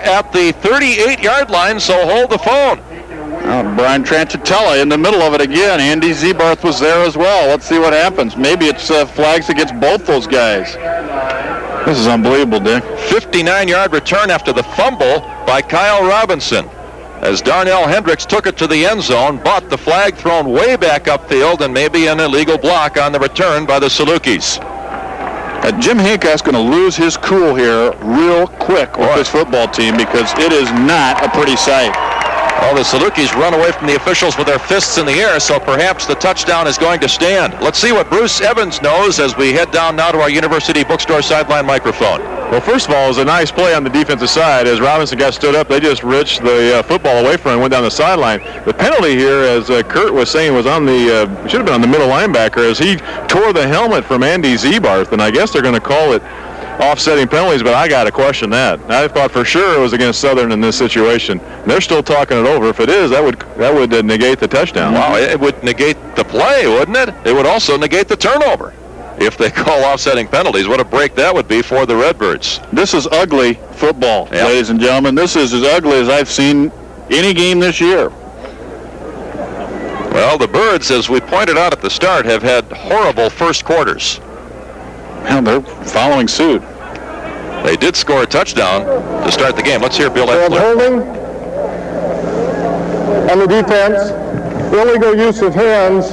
at the 38-yard line, so hold the phone. Uh, Brian Tranchitella in the middle of it again. Andy Zebarth was there as well. Let's see what happens. Maybe it's uh, flags against both those guys. This is unbelievable, Dick. 59-yard return after the fumble by Kyle Robinson as Darnell Hendricks took it to the end zone, but the flag thrown way back upfield and maybe an illegal block on the return by the Salukis. Uh, Jim Hancock's going to lose his cool here real quick with this football team because it is not a pretty sight. Well, the Salukis run away from the officials with their fists in the air, so perhaps the touchdown is going to stand. Let's see what Bruce Evans knows as we head down now to our University Bookstore sideline microphone. Well, first of all, it was a nice play on the defensive side. As Robinson got stood up, they just reached the uh, football away from him and went down the sideline. The penalty here, as uh, Kurt was saying, was on the, uh, should have been on the middle linebacker as he tore the helmet from Andy Zebarth, and I guess they're going to call it offsetting penalties, but I got to question that. I thought for sure it was against Southern in this situation. And they're still talking it over. If it is, that would that would uh, negate the touchdown. Wow, it would negate the play, wouldn't it? It would also negate the turnover. If they call offsetting penalties, what a break that would be for the Redbirds. This is ugly football, yep. ladies and gentlemen. This is as ugly as I've seen any game this year. Well, the Birds, as we pointed out at the start, have had horrible first quarters. And they're following suit. They did score a touchdown to start the game. Let's hear Bill Eppler. holding on the defense, illegal use of hands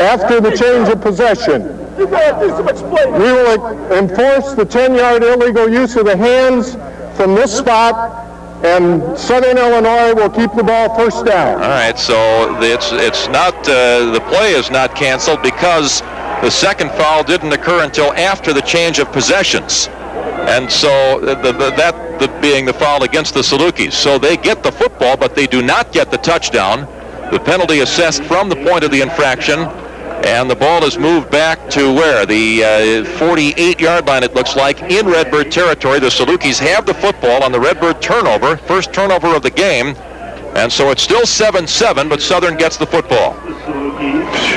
after the change of possession. We will enforce the 10-yard illegal use of the hands from this spot and Southern Illinois will keep the ball first down. All right, so it's it's not uh, the play is not canceled because the second foul didn't occur until after the change of possessions. And so the, the, that the, being the foul against the Salukis. So they get the football, but they do not get the touchdown. The penalty assessed from the point of the infraction. And the ball is moved back to where? The 48-yard uh, line, it looks like, in Redbird territory. The Salukis have the football on the Redbird turnover, first turnover of the game. And so it's still 7-7, but Southern gets the football.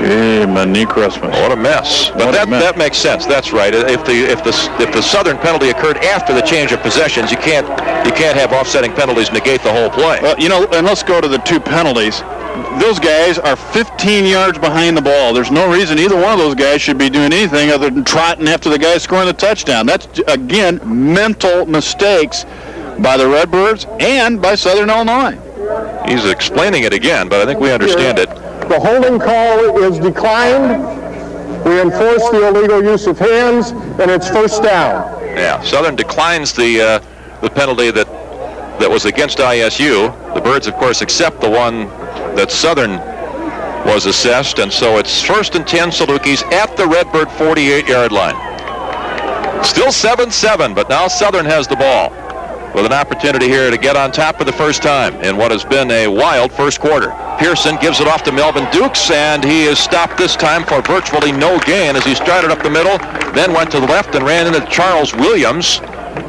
Gee, my knee Christmas. What a mess. But that, mess. that makes sense. That's right. If the if the if the Southern penalty occurred after the change of possessions, you can't you can't have offsetting penalties negate the whole play. Well, you know, and let's go to the two penalties. Those guys are 15 yards behind the ball. There's no reason either one of those guys should be doing anything other than trotting after the guy scoring the touchdown. That's again mental mistakes by the Redbirds and by Southern Illinois. He's explaining it again, but I think we understand it. The holding call is declined. We enforce the illegal use of hands, and it's first down. Yeah, Southern declines the uh, the penalty that that was against ISU. The Birds, of course, accept the one that Southern was assessed, and so it's first and 10 Salukis at the Redbird 48-yard line. Still 7-7, but now Southern has the ball with an opportunity here to get on top for the first time in what has been a wild first quarter. Pearson gives it off to Melvin Dukes, and he is stopped this time for virtually no gain as he started up the middle, then went to the left and ran into Charles Williams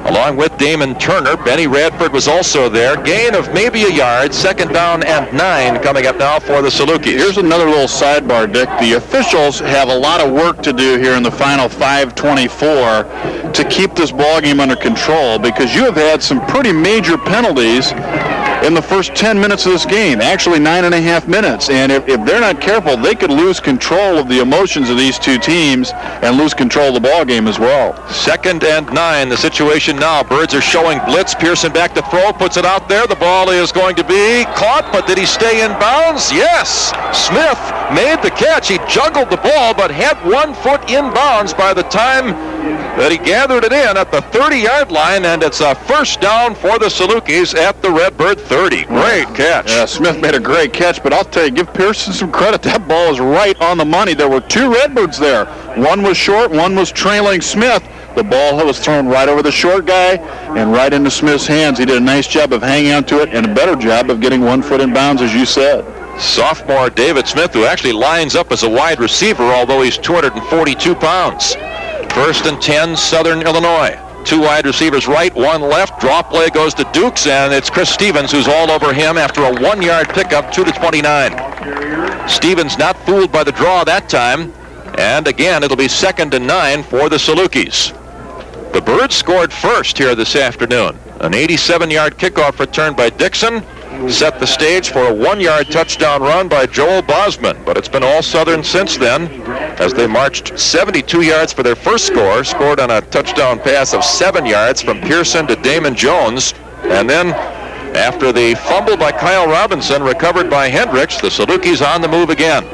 along with Damon Turner. Benny Radford was also there. Gain of maybe a yard. Second down and nine coming up now for the Salukis. Here's another little sidebar, Dick. The officials have a lot of work to do here in the final 524 to keep this ball game under control because you have had some pretty major penalties in the first 10 minutes of this game, actually nine and a half minutes. And if, if they're not careful, they could lose control of the emotions of these two teams and lose control of the ball game as well. Second and nine, the situation now. Birds are showing blitz. Pearson back to throw, puts it out there. The ball is going to be caught, but did he stay in bounds? Yes. Smith made the catch. He juggled the ball, but had one foot in bounds by the time that he gathered it in at the 30-yard line, and it's a first down for the Salukis at the Redbird 30. Great catch. Yeah, Smith made a great catch, but I'll tell you, give Pearson some credit. That ball is right on the money. There were two Redbirds there. One was short, one was trailing Smith. The ball was thrown right over the short guy and right into Smith's hands. He did a nice job of hanging on to it and a better job of getting one foot in bounds, as you said. Sophomore David Smith, who actually lines up as a wide receiver, although he's 242 pounds. First and 10, Southern Illinois. Two wide receivers right, one left. Draw play goes to Dukes, and it's Chris Stevens who's all over him after a one-yard pickup, 2 to 29. Stevens not fooled by the draw that time. And again, it'll be second and nine for the Salukis. The Birds scored first here this afternoon. An 87-yard kickoff return by Dixon set the stage for a one-yard touchdown run by Joel Bosman, but it's been all Southern since then as they marched 72 yards for their first score, scored on a touchdown pass of seven yards from Pearson to Damon Jones, and then after the fumble by Kyle Robinson, recovered by Hendricks, the Salukis on the move again.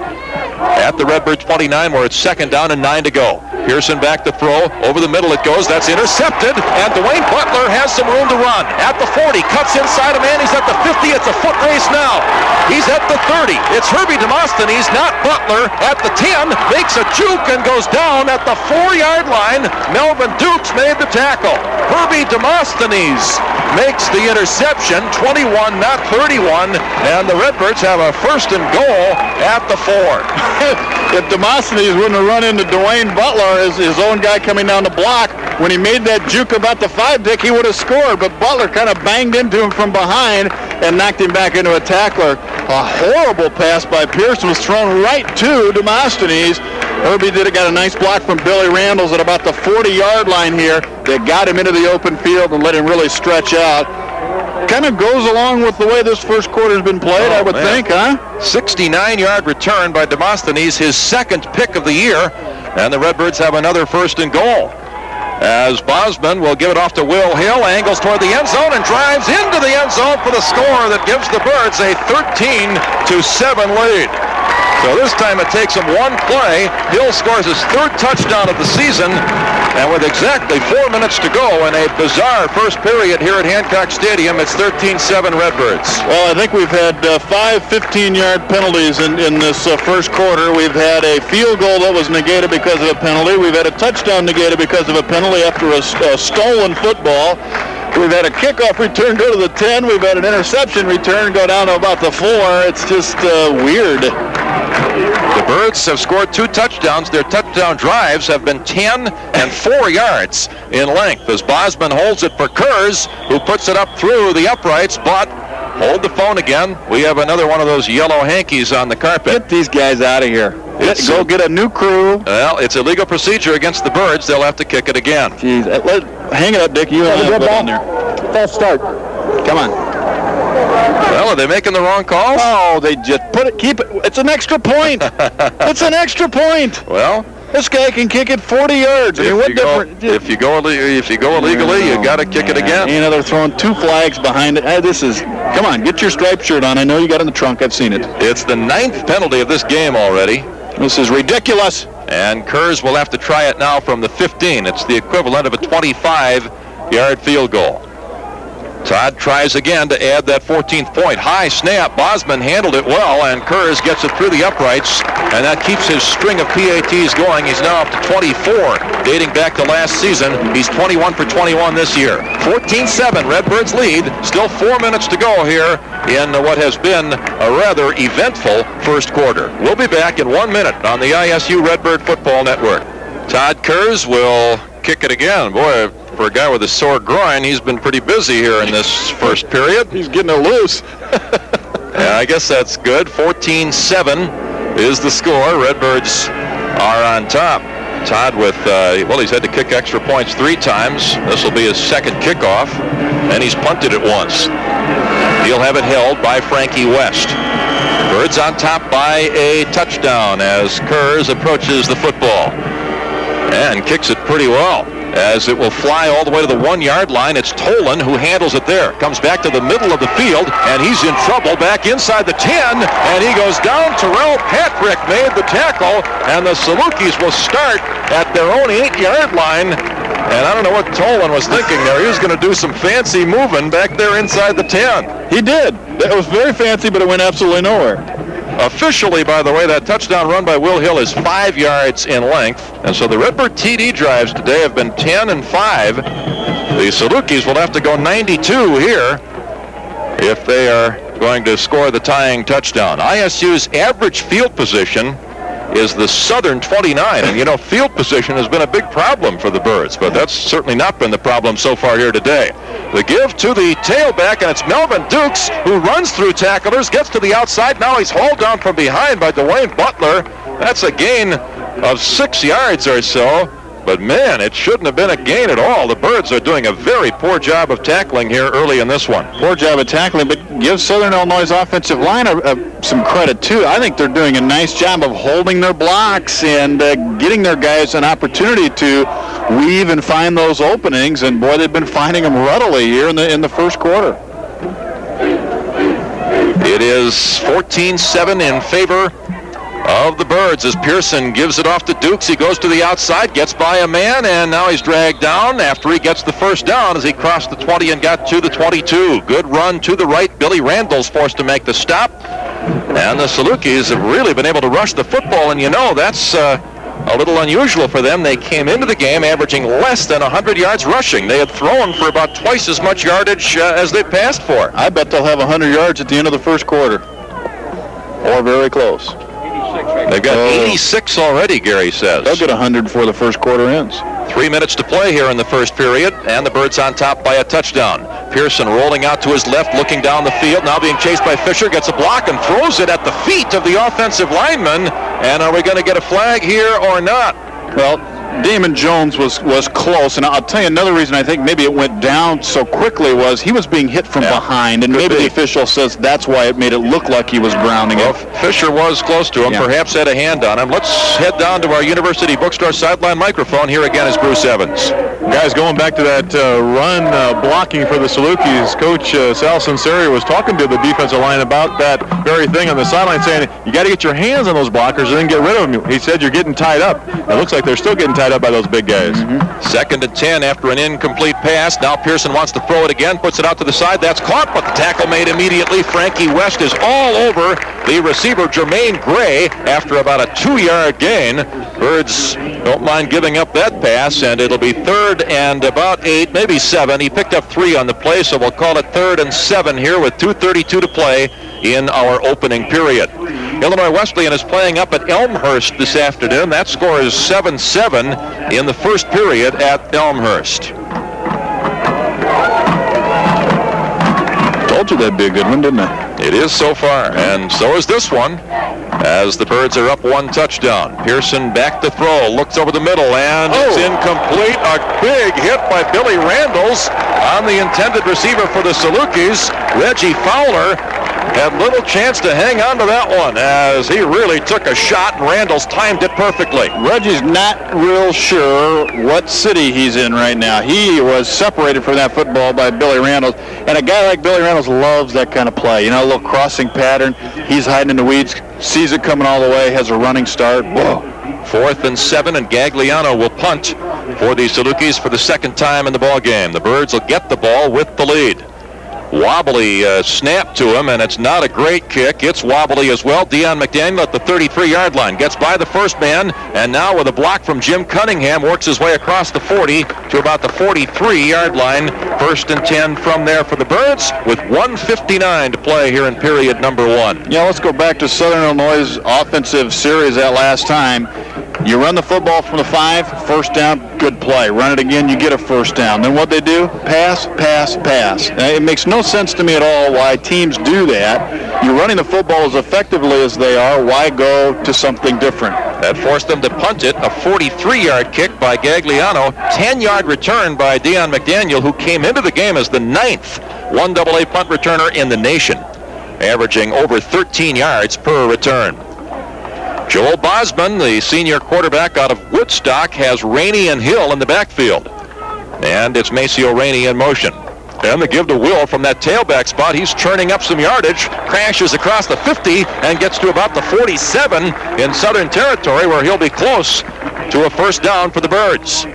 At the Redbird 29, where it's second down and nine to go. Pearson back to throw. Over the middle it goes. That's intercepted. And Dwayne Butler has some room to run. At the 40. Cuts inside a man. He's at the 50. It's a foot race now. He's at the 30. It's Herbie Demosthenes, not Butler. At the 10. Makes a juke and goes down at the four-yard line. Melvin Dukes made the tackle. Herbie Demosthenes makes the interception. 21, not 31. And the Redbirds have a first and goal at the four. if Demosthenes wouldn't have run into Dwayne Butler, his, his own guy coming down the block, when he made that juke about the five dick, he would have scored. But Butler kind of banged into him from behind and knocked him back into a tackler. A horrible pass by Pearson was thrown right to Demosthenes. Herbie did it, got a nice block from Billy Randalls at about the 40-yard line here. that got him into the open field and let him really stretch out kind of goes along with the way this first quarter's been played, oh, I would man. think, huh? 69-yard return by Demosthenes, his second pick of the year, and the Redbirds have another first and goal. As Bosman will give it off to Will Hill, angles toward the end zone and drives into the end zone for the score that gives the Birds a 13 to 7 lead. So this time it takes him one play. Hill scores his third touchdown of the season. And with exactly four minutes to go in a bizarre first period here at Hancock Stadium, it's 13-7 Redbirds. Well, I think we've had uh, five 15-yard penalties in, in this uh, first quarter. We've had a field goal that was negated because of a penalty. We've had a touchdown negated because of a penalty after a, a stolen football. We've had a kickoff return go to the 10. We've had an interception return go down to about the 4. It's just uh, weird. The Birds have scored two touchdowns. Their touchdown drives have been 10 and 4 yards in length as Bosman holds it for Kurz, who puts it up through the uprights, but hold the phone again. We have another one of those yellow hankies on the carpet. Get these guys out of here. It's, go get a new crew. Well, it's a legal procedure against the Birds. They'll have to kick it again. Jeez, uh, let, hang it up, Dick. You have a good ball. there. False start. Come on. Well, are they making the wrong calls? Oh, they just put it, keep it. It's an extra point. it's an extra point. Well, this guy can kick it 40 yards. I mean, what difference? If you go if you go illegally, you got to kick it again. You know, they're throwing two flags behind it. Hey, this is come on, get your striped shirt on. I know you got it in the trunk. I've seen it. It's the ninth penalty of this game already. This is ridiculous. And Kurz will have to try it now from the 15. It's the equivalent of a 25-yard field goal. Todd tries again to add that 14th point. High snap. Bosman handled it well, and Kurz gets it through the uprights, and that keeps his string of PATs going. He's now up to 24, dating back to last season. He's 21 for 21 this year. 14-7, Redbirds lead. Still four minutes to go here in what has been a rather eventful first quarter. We'll be back in one minute on the ISU Redbird Football Network. Todd Kurz will kick it again. Boy, for a guy with a sore groin, he's been pretty busy here in this first period. He's getting it loose. yeah, I guess that's good. 14-7 is the score. Redbirds are on top. Todd with, uh, well, he's had to kick extra points three times. This will be his second kickoff, and he's punted it once. He'll have it held by Frankie West. Birds on top by a touchdown as Kurz approaches the football and kicks it pretty well as it will fly all the way to the one-yard line. It's Tolan who handles it there. Comes back to the middle of the field, and he's in trouble back inside the 10, and he goes down. Terrell Patrick made the tackle, and the Salukis will start at their own eight-yard line. And I don't know what Tolan was thinking there. He was going to do some fancy moving back there inside the 10. He did. It was very fancy, but it went absolutely nowhere. Officially, by the way, that touchdown run by Will Hill is five yards in length. And so the Redbird TD drives today have been 10 and 5. The Salukis will have to go 92 here if they are going to score the tying touchdown. ISU's average field position is the southern 29. And, you know, field position has been a big problem for the Birds, but that's certainly not been the problem so far here today. The give to the tailback, and it's Melvin Dukes who runs through tacklers, gets to the outside. Now he's hauled down from behind by Dwayne Butler. That's a gain of six yards or so. But man, it shouldn't have been a gain at all. The Birds are doing a very poor job of tackling here early in this one. Poor job of tackling, but give Southern Illinois' offensive line a, a, some credit too. I think they're doing a nice job of holding their blocks and uh, getting their guys an opportunity to weave and find those openings. And boy, they've been finding them readily here in the in the first quarter. It is 14-7 in favor of the Birds as Pearson gives it off to Dukes. He goes to the outside, gets by a man, and now he's dragged down after he gets the first down as he crossed the 20 and got to the 22. Good run to the right. Billy Randall's forced to make the stop. And the Salukis have really been able to rush the football, and you know that's uh, a little unusual for them. They came into the game averaging less than 100 yards rushing. They had thrown for about twice as much yardage uh, as they passed for. I bet they'll have 100 yards at the end of the first quarter, or very close. They've got 86 already, Gary says. They'll get 100 before the first quarter ends. Three minutes to play here in the first period, and the Birds on top by a touchdown. Pearson rolling out to his left, looking down the field, now being chased by Fisher, gets a block and throws it at the feet of the offensive lineman. And are we going to get a flag here or not? Well, Damon Jones was was close, and I'll tell you another reason I think maybe it went down so quickly was he was being hit from Yeah, behind, and could maybe be. the official says that's why it made it look like he was grounding Well, it. Fisher was close to him, Yeah. perhaps had a hand on him. Let's head down to our University Bookstore sideline microphone. Here again is Bruce Evans. Guys, going back to that uh, run uh, blocking for the Salukis, Coach uh, Sal Sinceri was talking to the defensive line about that very thing on the sideline, saying you got to get your hands on those blockers and then get rid of them. He said you're getting tied up. It looks like they're still getting tied up by those big guys. Second and 10 after an incomplete pass. Now Pearson wants to throw it again, puts it out to the side. That's caught, but the tackle made immediately. Frankie West is all over the receiver, Jermaine Gray, after about a two-yard gain. Birds don't mind giving up that pass, and it'll be third and about eight, maybe seven. He picked up three on the play, so we'll call it third and seven here with 2.32 to play in our opening period. Illinois Wesleyan is playing up at Elmhurst this afternoon. That score is 7-7 in the first period at Elmhurst. Told you that'd be a good one, didn't I? It is so far, and so is this one. As the Birds are up one touchdown. Pearson back to throw, looks over the middle, and it's oh. incomplete. A big hit by Billy Randalls on the intended receiver for the Salukis. Reggie Fowler had little chance to hang on to that one as he really took a shot, and Randalls timed it perfectly. Reggie's not real sure what city he's in right now. He was separated from that football by Billy Randalls, and a guy like Billy Randalls loves that kind of play. You know, a little crossing pattern. He's hiding in the weeds, sees it coming all the way, has a running start. Whoa. Fourth and seven, and Gagliano will punt for the Salukis for the second time in the ball game. The Birds will get the ball with the lead. Wobbly uh, snap to him, and it's not a great kick. It's wobbly as well. Dion McDaniel at the 33-yard line gets by the first man, and now with a block from Jim Cunningham, works his way across the 40 to about the 43-yard line. First and 10 from there for the Birds, with 159 to play here in period number one. Yeah, let's go back to Southern Illinois' offensive series that last time. You run the football from the five, first down, good play. Run it again, you get a first down. Then what they do? Pass, pass, pass. Now, it makes no sense to me at all why teams do that. You're running the football as effectively as they are. Why go to something different? That forced them to punt it. A 43-yard kick by Gagliano. 10-yard return by Dion McDaniel, who came into the game as the ninth 1AA punt returner in the nation, averaging over 13 yards per return. Joel Bosman, the senior quarterback out of Woodstock, has Rainey and Hill in the backfield. And it's Maceo Rainey in motion. And the give to Will from that tailback spot. He's churning up some yardage, crashes across the 50, and gets to about the 47 in Southern Territory, where he'll be close to a first down for the Birds.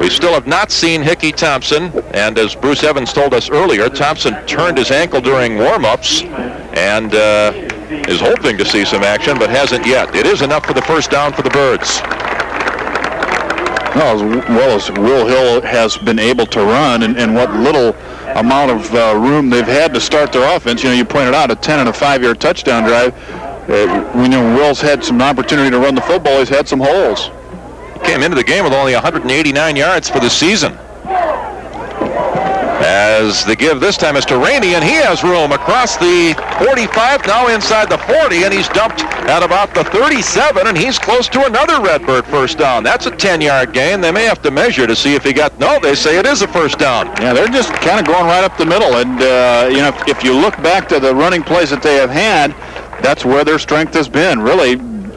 We still have not seen Hickey Thompson, and as Bruce Evans told us earlier, Thompson turned his ankle during warm-ups and uh, is hoping to see some action, but hasn't yet. It is enough for the first down for the Birds. Well, as well as Will Hill has been able to run and, and what little amount of uh, room they've had to start their offense. You know, you pointed out a 10 and a 5-yard touchdown drive. Uh, we know Will's had some opportunity to run the football. He's had some holes. Came into the game with only 189 yards for the season. As the give this time is to Rainey, and he has room across the 45, now inside the 40, and he's dumped at about the 37, and he's close to another Redbird first down. That's a 10-yard gain. They may have to measure to see if he got, no, they say it is a first down. Yeah, they're just kind of going right up the middle, and, uh, you know, if, if you look back to the running plays that they have had, that's where their strength has been. Really,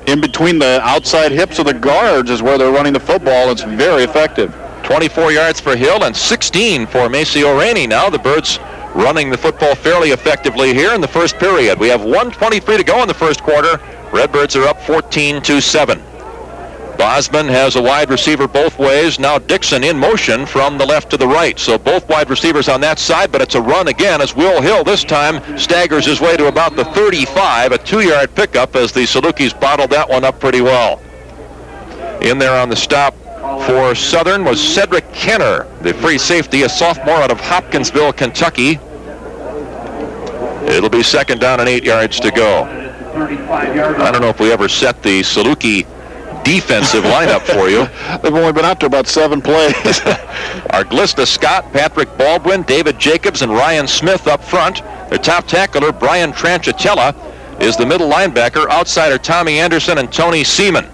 in between the outside hips of the guards is where they're running the football. It's very effective. 24 yards for Hill and 16 for Maceo Rainey. Now the Birds running the football fairly effectively here in the first period. We have 123 to go in the first quarter. Redbirds are up 14 to 7. Bosman has a wide receiver both ways. Now Dixon in motion from the left to the right. So both wide receivers on that side, but it's a run again as Will Hill this time staggers his way to about the 35, a two-yard pickup as the Salukis bottled that one up pretty well. In there on the stop for Southern was Cedric Kenner, the free safety, a sophomore out of Hopkinsville, Kentucky. It'll be second down and eight yards to go. I don't know if we ever set the Saluki defensive lineup for you. They've only been out to about seven plays. Arglista Scott, Patrick Baldwin, David Jacobs, and Ryan Smith up front. Their top tackler, Brian Tranchitella, is the middle linebacker. Outsider Tommy Anderson and Tony Seaman.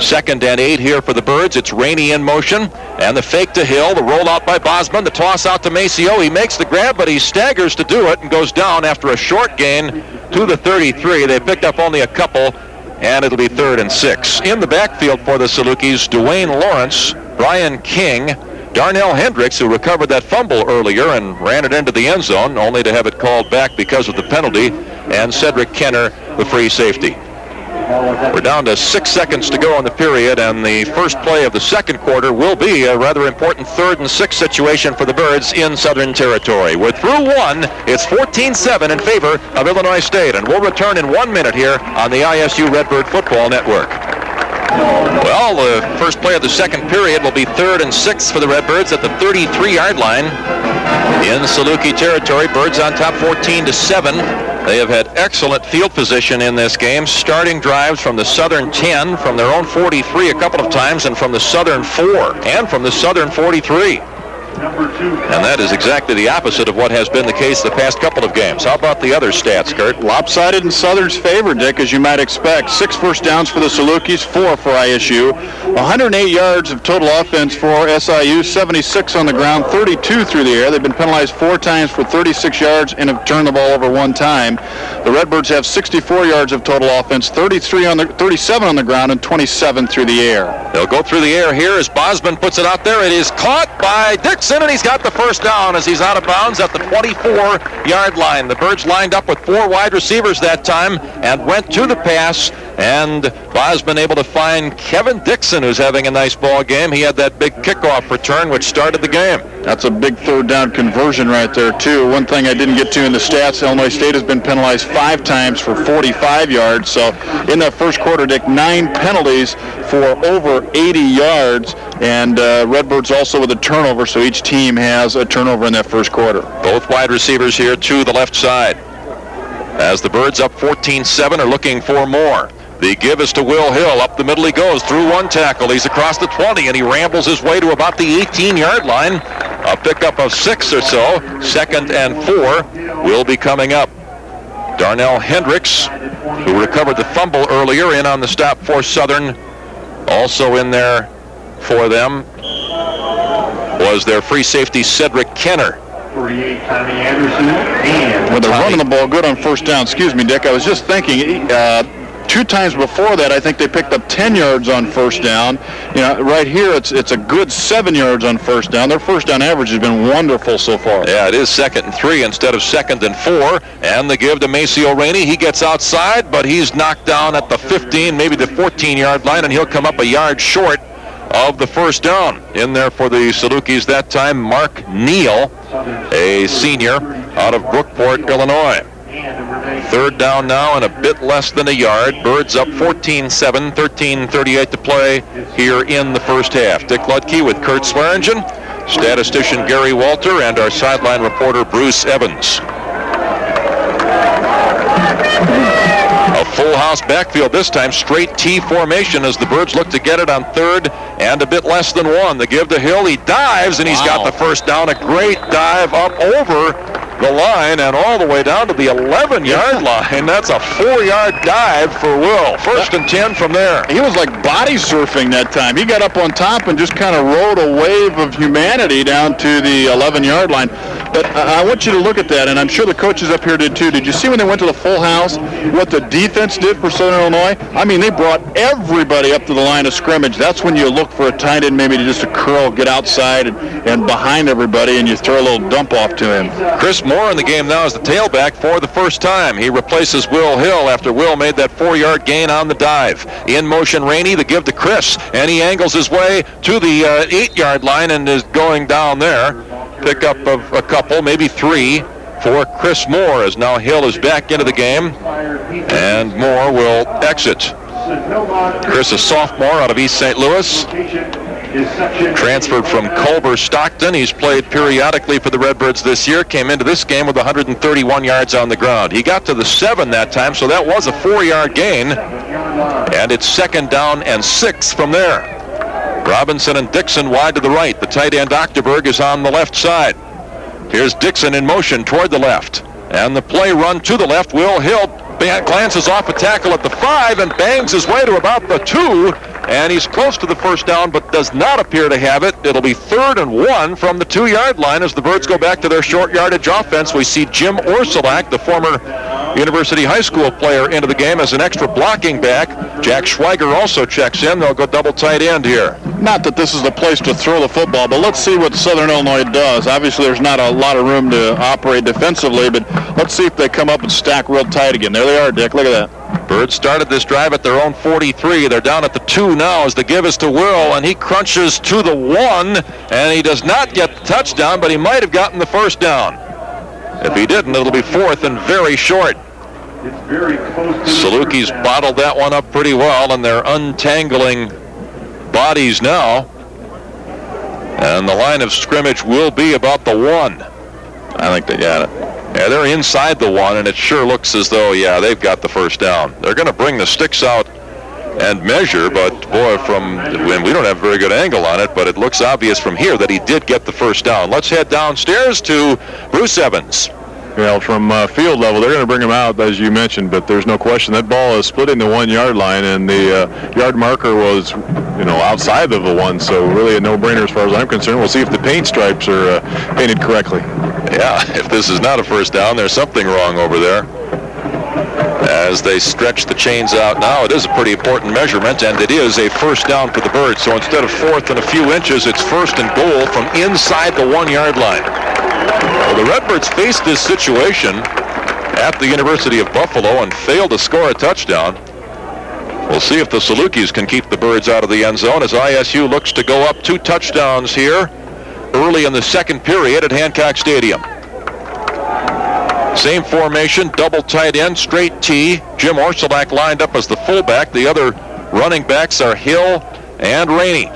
Second and eight here for the Birds. It's Rainey in motion. And the fake to Hill, the rollout by Bosman, the toss out to Maceo. He makes the grab, but he staggers to do it and goes down after a short gain to the 33. They picked up only a couple, and it'll be third and six. In the backfield for the Salukis, Dwayne Lawrence, Brian King, Darnell Hendricks, who recovered that fumble earlier and ran it into the end zone, only to have it called back because of the penalty, and Cedric Kenner, the free safety. We're down to six seconds to go in the period, and the first play of the second quarter will be a rather important third and six situation for the Birds in Southern Territory. We're through one. It's 14-7 in favor of Illinois State, and we'll return in one minute here on the ISU Redbird Football Network. Well, the first play of the second period will be third and six for the Redbirds at the 33-yard line in Saluki territory. Birds on top 14 to 7. They have had excellent field position in this game, starting drives from the Southern 10, from their own 43 a couple of times, and from the Southern 4, and from the Southern 43. And that is exactly the opposite of what has been the case the past couple of games. How about the other stats, Kurt? Lopsided in Southern's favor, Dick, as you might expect. Six first downs for the Salukis, four for ISU. 108 yards of total offense for SIU, 76 on the ground, 32 through the air. They've been penalized four times for 36 yards and have turned the ball over one time. The Redbirds have 64 yards of total offense, 33 on the 37 on the ground, and 27 through the air. They'll go through the air here as Bosman puts it out there. It is caught by Dixon, and he's got the first down as he's out of bounds at the 24-yard line. The Birds lined up with four wide receivers that time and went to the pass, and Bosman able to find Kevin Dixon, who's having a nice ball game. He had that big kickoff return, which started the game. That's a big third down conversion right there, too. One thing I didn't get to in the stats, Illinois State has been penalized five times for 45 yards. So in that first quarter, Dick, nine penalties for over 80 yards, and uh, Redbirds also with a turnover, so each team has a turnover in that first quarter. Both wide receivers here to the left side. As the Birds up 14-7 are looking for more. The give is to Will Hill. Up the middle he goes through one tackle. He's across the 20 and he rambles his way to about the 18-yard line. A pickup of six or so. Second and four will be coming up. Darnell Hendricks, who recovered the fumble earlier, in on the stop for Southern. Also in there for them was their free safety Cedric Kenner. Forty-eight, Tommy Anderson. With they're running the ball good on first down. Excuse me, Dick. I was just thinking. Uh, two times before that, I think they picked up 10 yards on first down. You know, right here, it's it's a good seven yards on first down. Their first down average has been wonderful so far. Yeah, it is second and three instead of second and four. And the give to Maceo Rainey. He gets outside, but he's knocked down at the 15, maybe the 14-yard line, and he'll come up a yard short of the first down. In there for the Salukis that time, Mark Neal, a senior out of Brookport, Illinois. Third down now and a bit less than a yard. Birds up 14-7, 13-38 to play here in the first half. Dick Luedke with Kurt Swearingen, statistician Gary Walter, and our sideline reporter Bruce Evans. A Full house backfield this time, straight T formation as the Birds look to get it on third and a bit less than one. The give to Hill, he dives and he's Wow. got the first down. A great dive up over the line and all the way down to the 11-yard line. That's a four-yard dive for Will. First and 10 from there. He was like body surfing that time. He got up on top and just kind of rode a wave of humanity down to the 11-yard line. But I I want you to look at that, and I'm sure the coaches up here did too. Did you see when they went to the full house what the defense did for Southern Illinois? I mean, they brought everybody up to the line of scrimmage. That's when you look for a tight end maybe to just a curl, get outside and, and behind everybody, and you throw a little dump off to him. Chris Moore in the game now as the tailback for the first time. He replaces Will Hill after Will made that four-yard gain on the dive. In motion, Rainey, the give to Chris, and he angles his way to the uh, eight-yard line and is going down there. Pickup of a couple, maybe three, for Chris Moore as now Hill is back into the game, and Moore will exit. Chris, a sophomore out of East St. Louis, transferred from Culver Stockton. He's played periodically for the Redbirds this year. Came into this game with 131 yards on the ground. He got to the seven that time, so that was a four-yard gain. And it's second down and six from there. Robinson and Dixon wide to the right. The tight end Octoberg is on the left side. Here's Dixon in motion toward the left. And the play run to the left. Will Hill glances off a tackle at the five and bangs his way to about the two. And he's close to the first down, but does not appear to have it. It'll be third and one from the two-yard line as the Birds go back to their short yardage offense. We see Jim Orsolak, the former University High School player, into the game as an extra blocking back. Jack Schweiger also checks in. They'll go double tight end here. Not that this is the place to throw the football, but let's see what Southern Illinois does. Obviously, there's not a lot of room to operate defensively, but let's see if they come up and stack real tight again. There they are, Dick. Look at that. Birds started this drive at their own 43. They're down at the two now as the give is to Will, and he crunches to the one, and he does not get the touchdown, but he might have gotten the first down. If he didn't, it'll be fourth and very short. Salukis bottled that one up pretty well, and they're untangling bodies now. And the line of scrimmage will be about the one. I think they got it. Yeah, they're inside the one, and it sure looks as though, yeah, they've got the first down. They're going to bring the sticks out and measure, but boy, from when we don't have a very good angle on it, but it looks obvious from here that he did get the first down. Let's head downstairs to Bruce Evans. Well, from uh, field level, they're going to bring him out, as you mentioned, but there's no question that ball is splitting the one-yard line, and the uh, yard marker was, you know, outside of the one, so really a no-brainer as far as I'm concerned. We'll see if the paint stripes are uh, painted correctly. Yeah, if this is not a first down, there's something wrong over there. As they stretch the chains out now, it is a pretty important measurement, and it is a first down for the Birds. So instead of fourth and a few inches, it's first and goal from inside the one-yard line. Well, the Redbirds faced this situation at the University of Buffalo and failed to score a touchdown. We'll see if the Salukis can keep the Birds out of the end zone as ISU looks to go up two touchdowns here early in the second period at Hancock Stadium. Same formation, double tight end, straight T. Jim Orsolak lined up as the fullback. The other running backs are Hill and Rainey.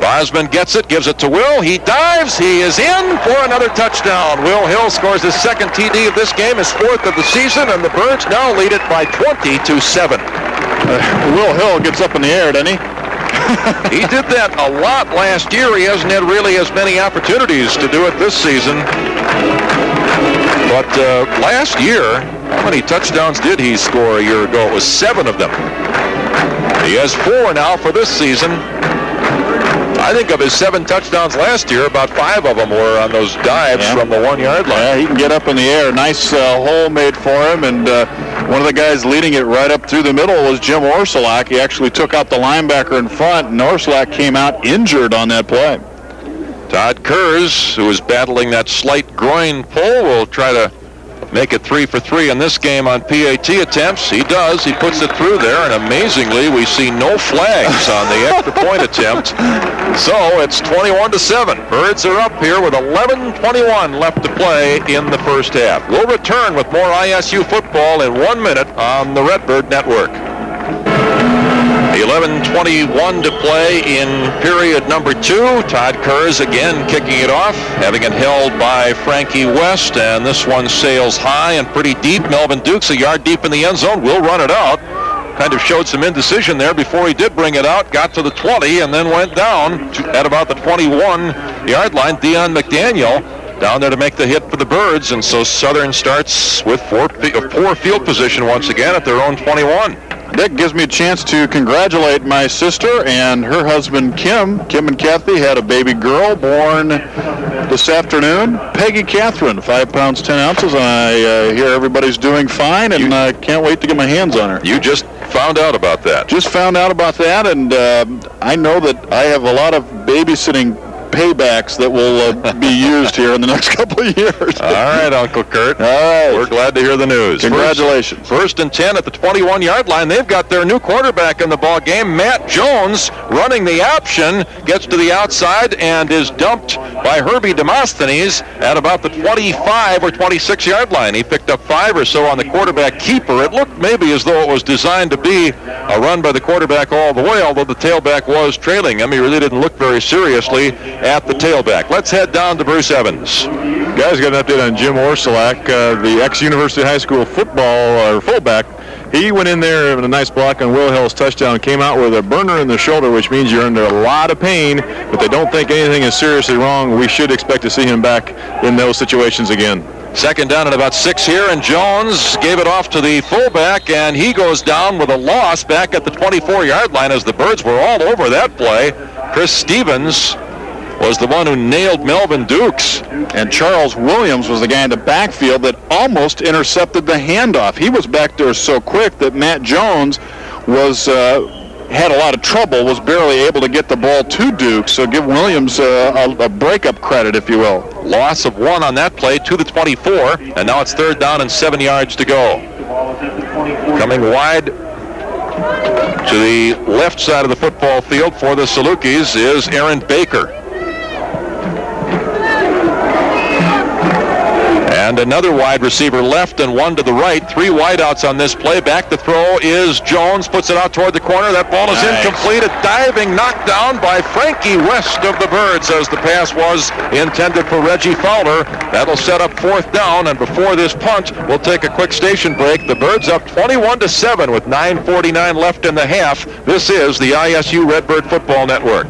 Bosman gets it, gives it to Will. He dives. He is in for another touchdown. Will Hill scores his second TD of this game, his fourth of the season, and the Birds now lead it by 20 to 7. Uh, Will Hill gets up in the air, doesn't he? he did that a lot last year. He hasn't had really as many opportunities to do it this season. But uh, last year, how many touchdowns did he score a year ago? It was seven of them. He has four now for this season. I think of his seven touchdowns last year, about five of them were on those dives Yeah. from the one-yard line. Yeah, he can get up in the air. Nice uh, hole made for him, and uh, one of the guys leading it right up through the middle was Jim Orsolak. He actually took out the linebacker in front, and Orsolak came out injured on that play. Todd Kurz, who is battling that slight groin pull, will try to make it three for three in this game on PAT attempts. He does. He puts it through there, and amazingly, we see no flags on the extra point attempt. So it's 21 to 7. Birds are up here with 11:21 left to play in the first half. We'll return with more ISU football in one minute on the Redbird Network. 11:21 to play in period number two. Todd Kurz again kicking it off, having it held by Frankie West, and this one sails high and pretty deep. Melvin Dukes a yard deep in the end zone, will run it out. Kind of showed some indecision there before he did bring it out. Got to the 20 and then went down to, at about the 21-yard line. Dion McDaniel down there to make the hit for the Birds, and so Southern starts with four, poor field position once again at their own 21. Dick gives me a chance to congratulate my sister and her husband Kim. Kim and Kathy had a baby girl born this afternoon. Peggy Catherine, five pounds ten ounces, and I uh, hear everybody's doing fine, and I uh, can't wait to get my hands on her. You just found out about that. Just found out about that, and uh, I know that I have a lot of babysitting paybacks that will uh, be used here in the next couple of years. All right, Uncle Kurt. All right. We're glad to hear the news. Congratulations. First, first and 10 at the 21-yard line. They've got their new quarterback in the ball game. Matt Jones running the option, gets to the outside and is dumped by Herbie Demosthenes at about the 25 or 26-yard line. He picked up five or so on the quarterback keeper. It looked maybe as though it was designed to be a run by the quarterback all the way, although the tailback was trailing him. He really didn't look very seriously at the tailback. Let's head down to Bruce Evans. Guys, got an update on Jim Orsolak, uh, the ex-University High School football or fullback. He went in there with a nice block on Will Hill's touchdown, came out with a burner in the shoulder, which means you're under a lot of pain, but they don't think anything is seriously wrong. We should expect to see him back in those situations again. Second down at about six here, and Jones gave it off to the fullback, and he goes down with a loss back at the 24-yard line as the Birds were all over that play. Chris Stevens was the one who nailed Melvin Dukes. And Charles Williams was the guy in the backfield that almost intercepted the handoff. He was back there so quick that Matt Jones was uh, had a lot of trouble, was barely able to get the ball to Duke. So give Williams uh, a, a breakup credit, if you will. Loss of one on that play to the 24, and now it's third down and seven yards to go. Coming wide to the left side of the football field for the Salukis is Aaron Baker. And another wide receiver left and one to the right. Three wideouts on this play. Back the throw is Jones. Puts it out toward the corner. That ball is nice. incomplete. A diving knockdown by Frankie West of the Birds as the pass was intended for Reggie Fowler. That'll set up fourth down. And before this punt, we'll take a quick station break. The Birds up 21 to 7 with 9.49 left in the half. This is the ISU Redbird Football Network.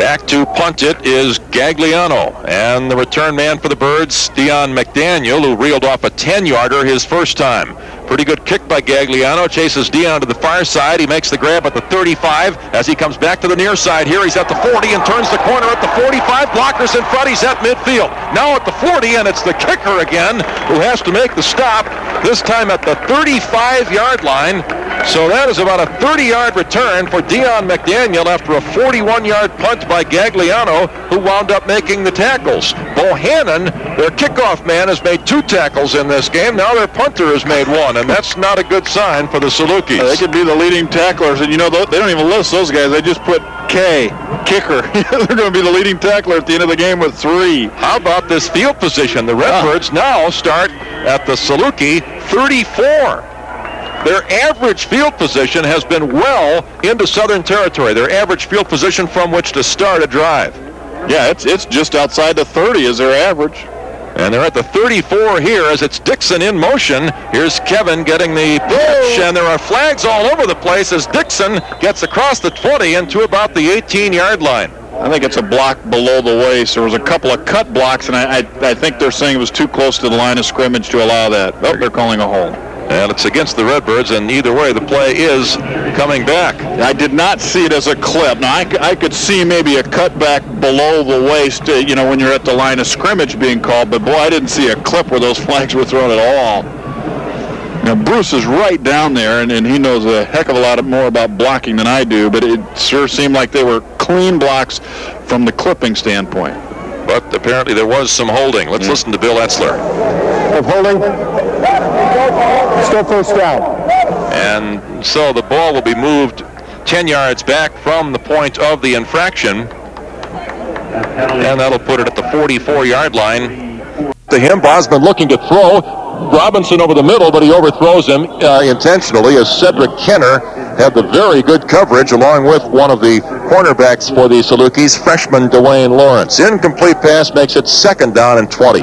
Back to punt it is Gagliano. And the return man for the Birds, Dion McDaniel, who reeled off a 10-yarder his first time. Pretty good kick by Gagliano. Chases Dion to the far side. He makes the grab at the 35 as he comes back to the near side here. He's at the 40 and turns the corner at the 45. Blockers in front. He's at midfield. Now at the 40 and it's the kicker again who has to make the stop. This time at the 35-yard line. So that is about a 30-yard return for Dion McDaniel after a 41-yard punt by Gagliano, who wound up making the tackles. Bohannon, their kickoff man, has made two tackles in this game. Now their punter has made one and that's not a good sign for the Salukis. they could be the leading tacklers, and you know they don't even list those guys. They just put K, kicker. They're going to be the leading tackler at the end of the game with three. How about this field position? The Redbirds ah. now start at the Saluki 34. Their average field position has been well into Southern Territory. Their average field position from which to start a drive. Yeah, it's it's just outside the 30 is their average. And they're at the 34 here as it's Dixon in motion. Here's Kevin getting the pitch, and there are flags all over the place as Dixon gets across the 20 and to about the 18-yard line. I think it's a block below the waist. There was a couple of cut blocks, and I, I, I think they're saying it was too close to the line of scrimmage to allow that. Oh, they're calling a hold. And it's against the Redbirds, and either way, the play is coming back. I did not see it as a clip. Now, I, I could see maybe a cutback below the waist, uh, you know, when you're at the line of scrimmage being called, but boy, I didn't see a clip where those flags were thrown at all. Now, Bruce is right down there, and, and he knows a heck of a lot more about blocking than I do, but it sure seemed like they were clean blocks from the clipping standpoint. But apparently there was some holding. Let's yeah. listen to Bill Etzler. Of holding? Still first down. And so the ball will be moved 10 yards back from the point of the infraction. And that'll put it at the 44-yard line. To him, Bosman looking to throw. Robinson over the middle, but he overthrows him uh, intentionally as Cedric Kenner had the very good coverage along with one of the cornerbacks for the Salukis, freshman Dwayne Lawrence. Incomplete pass makes it second down and 20.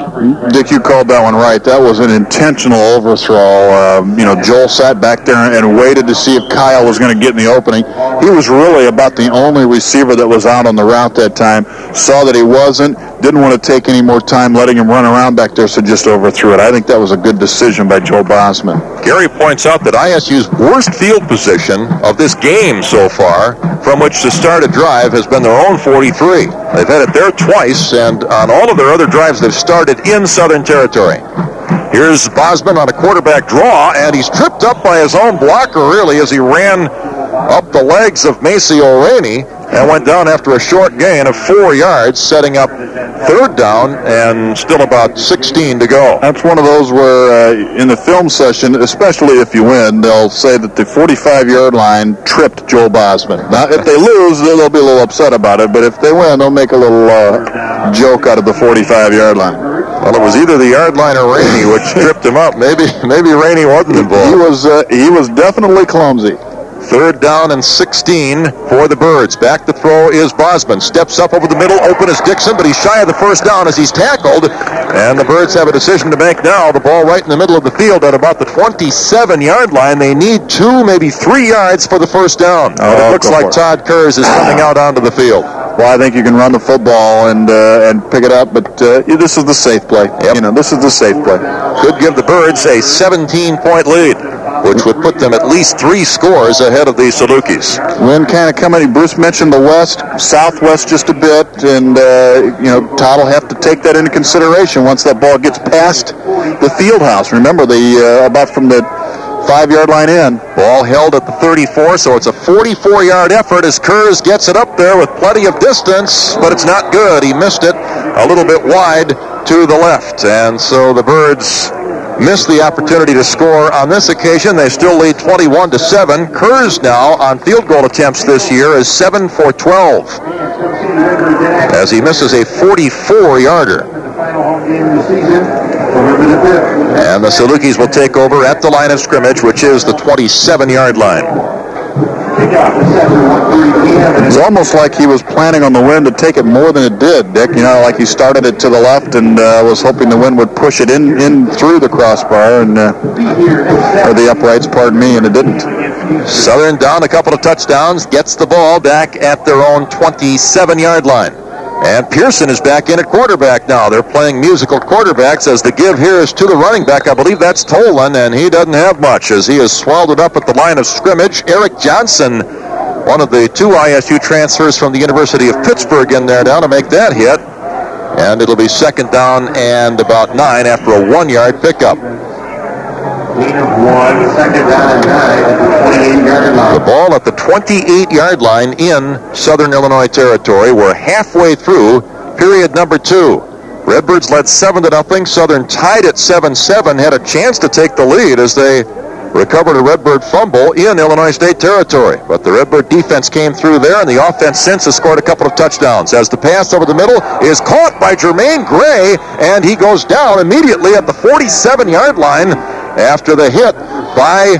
Dick, you called that one right. That was an intentional overthrow. Uh, you know, Joel sat back there and waited to see if Kyle was going to get in the opening. He was really about the only receiver that was out on the route that time. Saw that he wasn't, didn't want to take any more time letting him run around back there, so just overthrew it. I think that was a good decision by Joe Bosman. Gary points out that ISU's worst field position of this game so far, from which to start a drive, has been their own 43. They've had it there twice, and on all of their other drives, they've started in Southern Territory. Here's Bosman on a quarterback draw, and he's tripped up by his own blocker, really, as he ran up the legs of Macy Rainey and went down after a short gain of four yards, setting up third down and still about 16 to go. That's one of those where, uh, in the film session, especially if you win, they'll say that the 45-yard line tripped Joel Bosman. Now, if they lose, they'll be a little upset about it, but if they win, they'll make a little uh, joke out of the 45-yard line. Well, it was either the yard line or Rainey which tripped him up. Maybe, maybe Rainey wasn't involved. He was, uh, he was definitely clumsy. Third down and 16 for the Birds. Back to throw is Bosman. Steps up over the middle. Open is Dixon, but he's shy of the first down as he's tackled. And the Birds have a decision to make now. The ball right in the middle of the field at about the 27-yard line. They need two, maybe three yards for the first down. Oh, it looks like. Todd Kurz is coming out onto the field. Well, I think you can run the football and uh, and pick it up, but uh, this is the safe play. Yep. You know, this is the safe play. Could give the Birds a 17-point lead, which would put them at least three scores ahead of the Salukis. Wind kind of coming. Bruce mentioned the west, southwest just a bit, and uh, you know Todd will have to take that into consideration once that ball gets past the field house. Remember, the uh, about from the five-yard line in. Ball held at the 34, so it's a 44-yard effort as Kurz gets it up there with plenty of distance, but it's not good. He missed it a little bit wide to the left, and so the Birds missed the opportunity to score on this occasion. They still lead 21 to 7. Kurz now on field goal attempts this year is 7 for 12 as he misses a 44-yarder. And the Salukis will take over at the line of scrimmage, which is the 27-yard line. It's almost like he was planning on the wind to take it more than it did, Dick. You know, like he started it to the left and uh, was hoping the wind would push it in, in through the crossbar and uh, or the uprights, pardon me, and it didn't. Southern down a couple of touchdowns, gets the ball back at their own 27-yard line. And Pearson is back in at quarterback now. They're playing musical quarterbacks as the give here is to the running back. I believe that's Tolan, and he doesn't have much as he has swallowed up at the line of scrimmage. Eric Johnson, one of the two ISU transfers from the University of Pittsburgh in there now to make that hit. And it'll be second down and about nine after a pickup. One, nine at the 28-yard line. The ball at the 28-yard line in Southern Illinois territory. We're halfway through period number two. Redbirds led seven to nothing. Southern tied at 7-7, had a chance to take the lead as they recovered a Redbird fumble in Illinois State territory. But the Redbird defense came through there, and the offense since has scored a couple of touchdowns. As the pass over the middle is caught by Jermaine Gray, and he goes down immediately at the 47-yard line after the hit by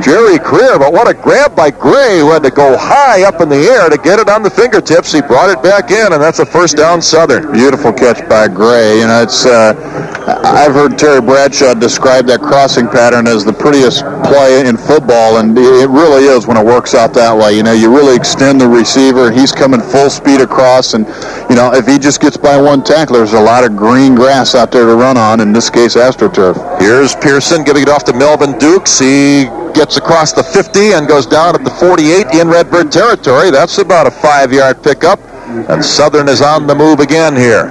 Jerry Creer. But what a grab by Gray, who had to go high up in the air to get it on the fingertips. He brought it back in, and that's a first down Southern. Beautiful catch by Gray. You know, it's. Uh, I've heard Terry Bradshaw describe that crossing pattern as the prettiest play in football, and it really is when it works out that way. You know, you really extend the receiver. He's coming full speed across, and you know, if he just gets by one tackler, there's a lot of green grass out there to run on. In this case, AstroTurf. Here's Pearson giving it off to Melvin Dukes. He gets across the 50 and goes down at the 48 in Redbird territory. That's about a five-yard pickup. And Southern is on the move again here.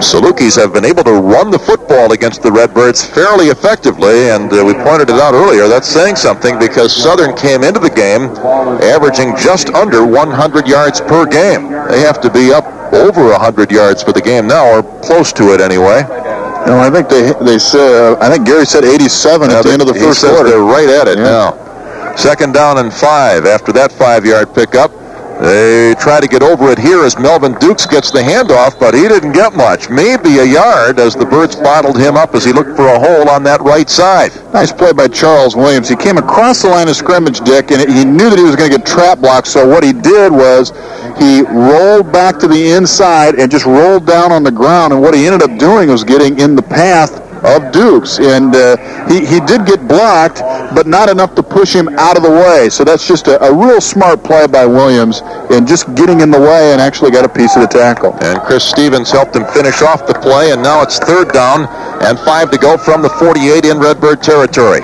Salukis have been able to run the football against the Redbirds fairly effectively, and uh, we pointed it out earlier. That's saying something because Southern came into the game averaging just under 100 yards per game. They have to be up over 100 yards for the game now, or close to it anyway. No, I think they they said. I think Gary said 87 at the end of the He first quarter. They're right at it Yeah. now. Second down and five after that five-yard pickup. They try to get over it here as Melvin Dukes gets the handoff, but he didn't get much. Maybe a yard as the Birds bottled him up as he looked for a hole on that right side. Nice play by Charles Williams. He came across the line of scrimmage, Dick, and he knew that he was going to get trap blocked. So what he did was he rolled back to the inside and just rolled down on the ground. And what he ended up doing was getting in the path of Dukes. And uh, he, he did get blocked, but not enough to push him out of the way. So that's just a, a real smart play by Williams in just getting in the way and actually got a piece of the tackle. And Chris Stevens helped him finish off the play, and now it's third down and five to go from the 48 in Redbird territory.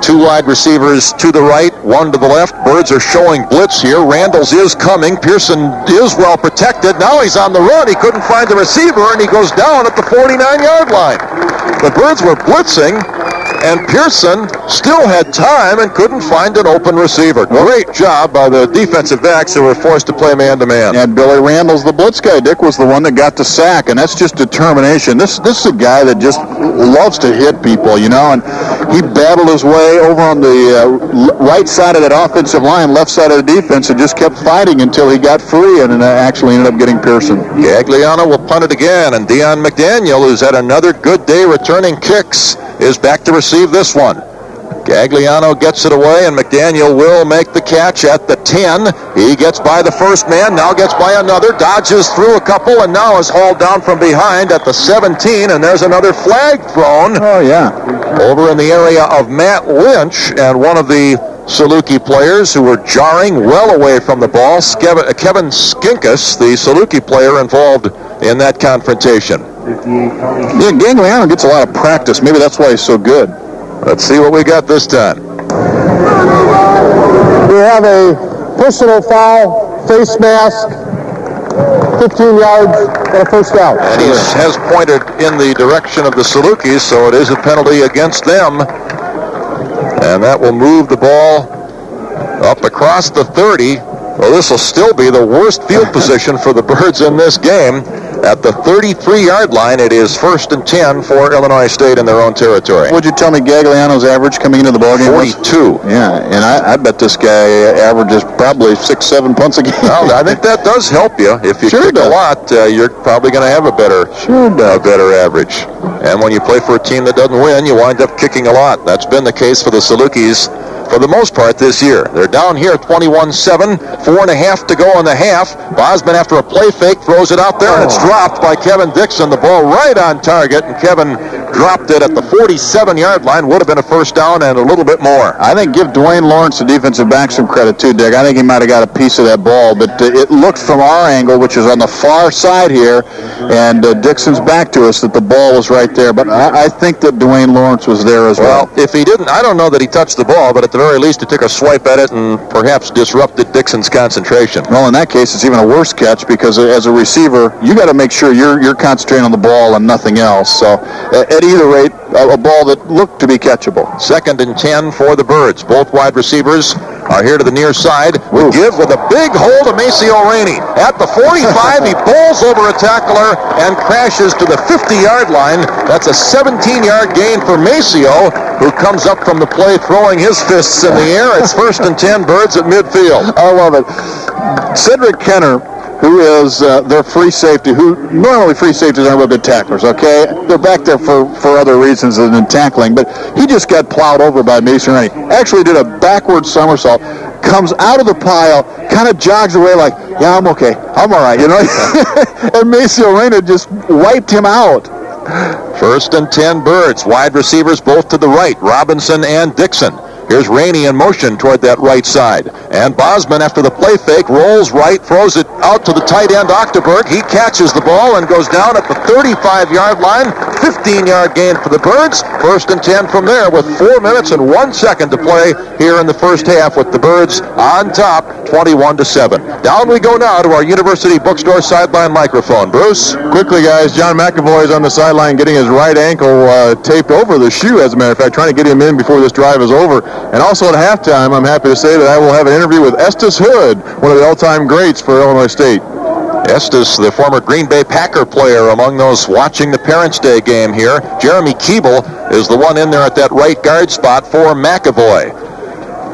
Two wide receivers to the right, one to the left. Birds are showing blitz here. Randalls is coming. Pearson is well protected. Now he's on the run. He couldn't find the receiver, and he goes down at the 49-yard line. The Birds were blitzing, and Pearson still had time and couldn't find an open receiver. Great job by the defensive backs who were forced to play man-to-man. And Billy Randalls the blitz guy. Dick was the one that got the sack, and that's just determination. This this is a guy that just loves to hit people, you know, and he battled his way over on the uh, right side of that offensive line, left side of the defense, and just kept fighting until he got free and uh, actually ended up getting Pearson. Gagliano will punt it again, and Dion McDaniel, who's had another good day returning kicks, is back to receive this one. Gagliano gets it away, and McDaniel will make the catch at the 10. He gets by the first man, now gets by another, dodges through a couple, and now is hauled down from behind at the 17, and there's another flag thrown. Oh, yeah. Over in the area of Matt Lynch, and one of the Saluki players who were jarring well away from the ball, Kevin Skinkus, the Saluki player involved in that confrontation. Yeah, Gagliano gets a lot of practice. Maybe that's why he's so good. Let's see what we got this time. We have a personal foul, face mask, 15 yards, and a first down. And he has pointed in the direction of the Salukis, so it is a penalty against them. And that will move the ball up across the 30. Well, this will still be the worst field position for the Birds in this game. At the 33-yard line, it is first and 10 for Illinois State in their own territory. Would you tell me Gagliano's average coming into the ballgame? 42. Yeah, and I, I, bet this guy averages probably six, seven punts a game. Well, I think that does help you. If you sure kick does. a lot, uh, you're probably going to have a better, sure a better average. And when you play for a team that doesn't win, you wind up kicking a lot. That's been the case for the Salukis for the most part this year. They're down here 21-7, four and a half to go in the half. Bosman, after a play fake, throws it out there, and it's dropped by Kevin Dixon. The ball right on target, and Kevin dropped it at the 47-yard line. Would have been a first down and a little bit more. I think give Dwayne Lawrence, the defensive back, some credit too, Dick. I think he might have got a piece of that ball, but uh, it looked from our angle, which is on the far side here, and uh, Dixon's back to us, that the ball was right there. But I, I think that Dwayne Lawrence was there as well. Well, if he didn't, I don't know that he touched the ball, but at the very least, he took a swipe at it and perhaps disrupted Dixon's concentration. Well, in that case, it's even a worse catch because uh, as a receiver, you got to make sure you're you're concentrating on the ball and nothing else. So, at either rate, a, a ball that looked to be catchable. Second and 10 for the Birds. Both wide receivers are here to the near side. We give with a big hold to Maceo Rainey. At the 45, he bowls over a tackler and crashes to the 50-yard line. That's a 17-yard gain for Maceo, who comes up from the play throwing his fists in the air. It's first and 10 Birds at midfield. I love it. Cedric Kenner, who is uh, their free safety, who normally free safeties aren't real good tacklers, okay? They're back there for, for other reasons than tackling, but he just got plowed over by Maceo Rainey. Actually did a backward somersault, comes out of the pile, kind of jogs away like, yeah, I'm okay. I'm all right, you know? and Maceo Rainey just wiped him out. First and 10 Birds. Wide receivers both to the right, Robinson and Dixon. Here's Rainey in motion toward that right side. And Bosman, after the play fake, rolls right, throws it out to the tight end, Ochterberg. He catches the ball and goes down at the 35-yard line. 15-yard gain for the Birds. First and 10 from there with four minutes and one second to play here in the first half with the Birds on top, 21 to 7. Down we go now to our University Bookstore sideline microphone. Bruce? Quickly, guys, John McAvoy is on the sideline getting his right ankle uh, taped over the shoe, as a matter of fact, trying to get him in before this drive is over. And also at halftime, I'm happy to say that I will have an interview with Estus Hood, one of the all-time greats for Illinois State. Estus, the former Green Bay Packer player, among those watching the Parents' Day game here. Jeremy Keeble is the one in there at that right guard spot for McAvoy.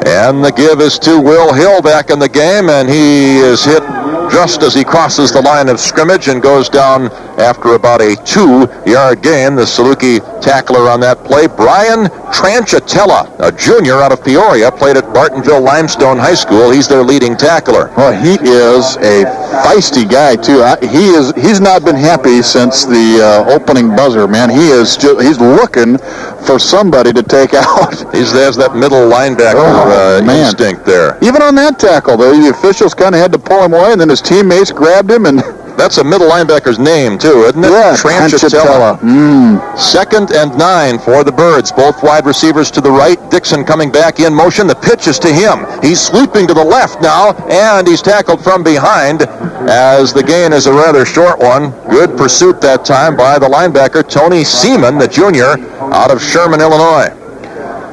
And the give is to Will Hill back in the game, and he is hit just as he crosses the line of scrimmage and goes down after about a two-yard gain. The Saluki tackler on that play, Brian Tranchitella, a junior out of Peoria, played at Bartonville Limestone High School. He's their leading tackler. Well, he is a feisty guy too. He is. He's not been happy since the uh, opening buzzer. Man, he is. Just, he's looking for somebody to take out. He's there's that middle linebacker Oh, uh, instinct there. Even on that tackle, though, the officials kind of had to pull him away, and then his teammates grabbed him and. That's a middle linebacker's name too, isn't it? Yeah, Tranchitella. Mm. Second and nine for the Birds. Both wide receivers to the right. Dixon coming back in motion. The pitch is to him. He's sweeping to the left now, and he's tackled from behind as the gain is a rather short one. Good pursuit that time by the linebacker, Tony Seaman, the junior, out of Sherman, Illinois.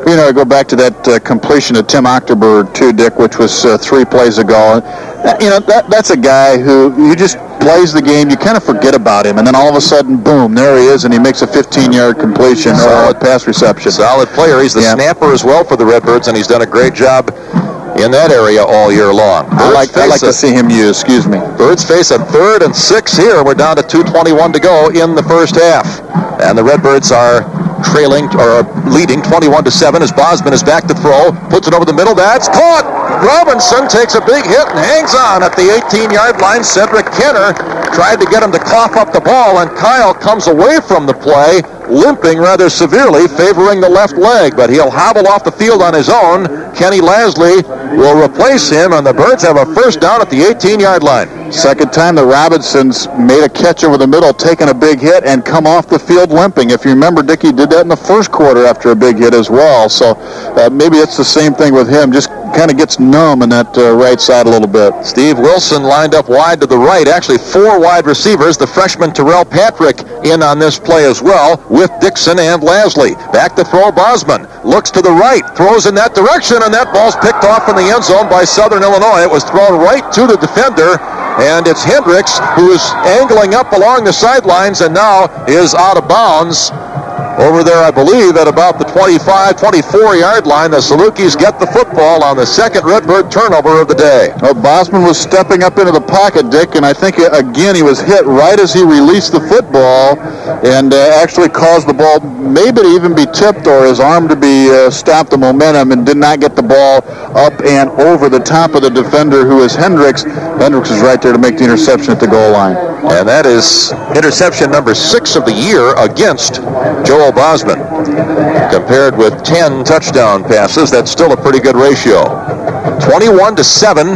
You know, I go back to that uh, completion of Tim Ochterberg Dick, which was uh, three plays ago. That- you know, that that's a guy who you just plays the game. You kind of forget about him, and then all of a sudden, boom, there he is, and he makes a 15-yard completion, solid pass reception. Solid player. He's the Yeah. snapper as well for the Redbirds, and he's done a great job in that area all year long. I like I like face to see him used. Excuse me. Birds face a third and six here. We're down to 2.21 to go in the first half. And the Redbirds are trailing or leading 21 to 7 as Bosman is back to throw, puts it over the middle. That's caught. Robinson takes a big hit and hangs on at the 18-yard line. Cedric Kenner tried to get him to cough up the ball, and Kyle comes away from the play, limping rather severely, favoring the left leg. But he'll hobble off the field on his own. Kenny Lasley will replace him, and the Birds have a first down at the 18-yard line. Second time the Robinsons made a catch over the middle, taking a big hit, and come off the field limping. If you remember, Dickey did that in the first quarter after a big hit as well. So uh, maybe it's the same thing with him. Just kind of gets numb in that uh, right side a little bit. Steve Wilson lined up wide to the right. Actually, four wide receivers. The freshman Terrell Patrick in on this play as well with Dixon and Lasley. Back to throw Bosman. Looks to the right. Throws in that direction, and that ball's picked off in the end zone by Southern Illinois. It was thrown right to the defender. And it's Hendricks who is angling up along the sidelines and now is out of bounds over there, I believe, at about the 25, 24 yard line. The Salukis get the football on the second Redbird turnover of the day. Well, Bosman was stepping up into the pocket, Dick, and I think uh, again he was hit right as he released the football, and uh, actually caused the ball maybe to even be tipped or his arm to be uh, stopped the momentum, and did not get the ball up and over the top of the defender, who is Hendricks. Hendricks is right there to make the interception at the goal line. And that is interception number six of the year against Joel Bosman. Compared with 10 touchdown passes, that's still a pretty good ratio. 21 to 7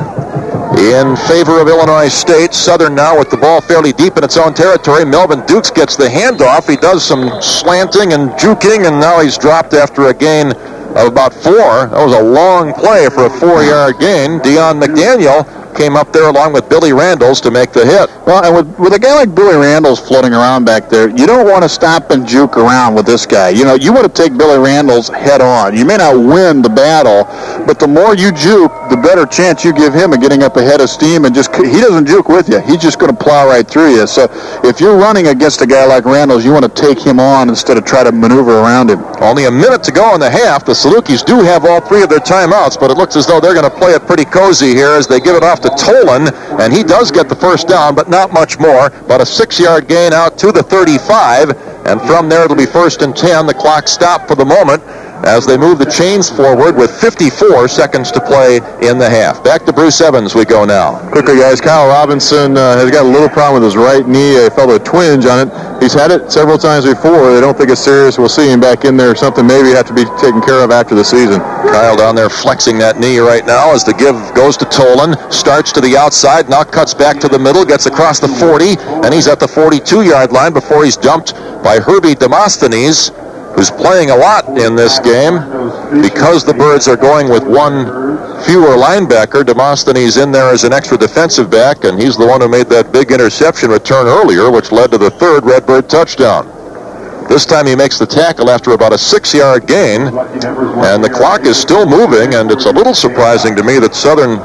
in favor of Illinois State. Southern now with the ball fairly deep in its own territory. Melvin Dukes gets the handoff. He does some slanting and juking, and now he's dropped after a gain of about four. That was a long play for a four-yard gain. Dion McDaniel came up there along with Billy Randalls to make the hit. Well, and with, with a guy like Billy Randalls floating around back there, you don't want to stop and juke around with this guy. You know, you want to take Billy Randalls head on. You may not win the battle, but the more you juke, the better chance you give him of getting up ahead of steam and just, he doesn't juke with you. He's just going to plow right through you. So if you're running against a guy like Randalls, you want to take him on instead of try to maneuver around him. Only a minute to go in the half. The Salukis do have all three of their timeouts, but it looks as though they're going to play it pretty cozy here as they give it off to Tolan, and he does get the first down, but not much more. But a six-yard gain out to the 35, and from there it'll be first and 10. The clock stopped for the moment as they move the chains forward with 54 seconds to play in the half. Back to Bruce Evans we go now. Quickly, guys, Kyle Robinson uh, has got a little problem with his right knee. He felt a twinge on it. He's had it several times before. They don't think it's serious. We'll see him back in there. Something maybe have to be taken care of after the season. Kyle down there flexing that knee right now as the give goes to Tolan. Starts to the outside, now cuts back to the middle, gets across the 40, and he's at the 42-yard line before he's dumped by Herbie Demosthenes, who's playing a lot in this game. Because the Birds are going with one fewer linebacker, Demosthenes in there as an extra defensive back, and he's the one who made that big interception return earlier, which led to the third Redbird touchdown. This time he makes the tackle after about a six-yard gain, and the clock is still moving, and it's a little surprising to me that Southern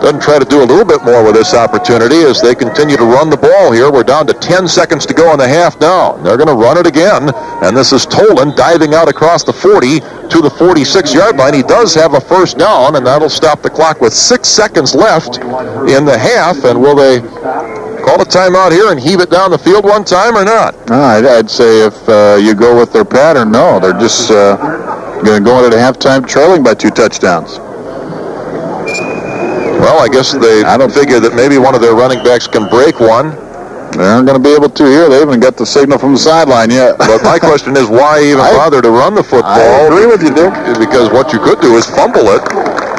doesn't try to do a little bit more with this opportunity as they continue to run the ball here. We're down to 10 seconds to go in the half now. They're going to run it again, and this is Tolan diving out across the 40 to the 46-yard line. He does have a first down, and that'll stop the clock with six seconds left in the half. And will they call a timeout here and heave it down the field one time or not? No, I'd, I'd say if uh, you go with their pattern, no. They're just uh, going to go into halftime trailing by two touchdowns. Well, I guess they I don't figure that maybe one of their running backs can break one. They aren't going to be able to here. They haven't got the signal from the sideline yet. But my question is, why even I, bother to run the football? I agree with you, Dick. Because what you could do is fumble it.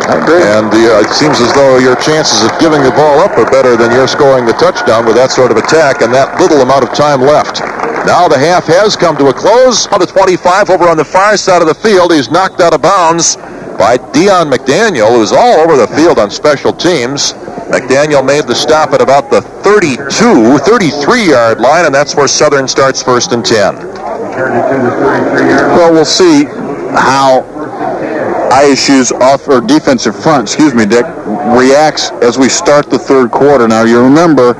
I agree. And uh, it seems as though your chances of giving the ball up are better than your scoring the touchdown with that sort of attack and that little amount of time left. Now the half has come to a close. On the 25 over on the far side of the field. He's knocked out of bounds by Dion McDaniel, who's all over the field on special teams. McDaniel made the stop at about the 32, 33-yard line, and that's where Southern starts first and 10. Well, we'll see how ISU's off or defensive front, excuse me, Dick, reacts as we start the third quarter. Now, you remember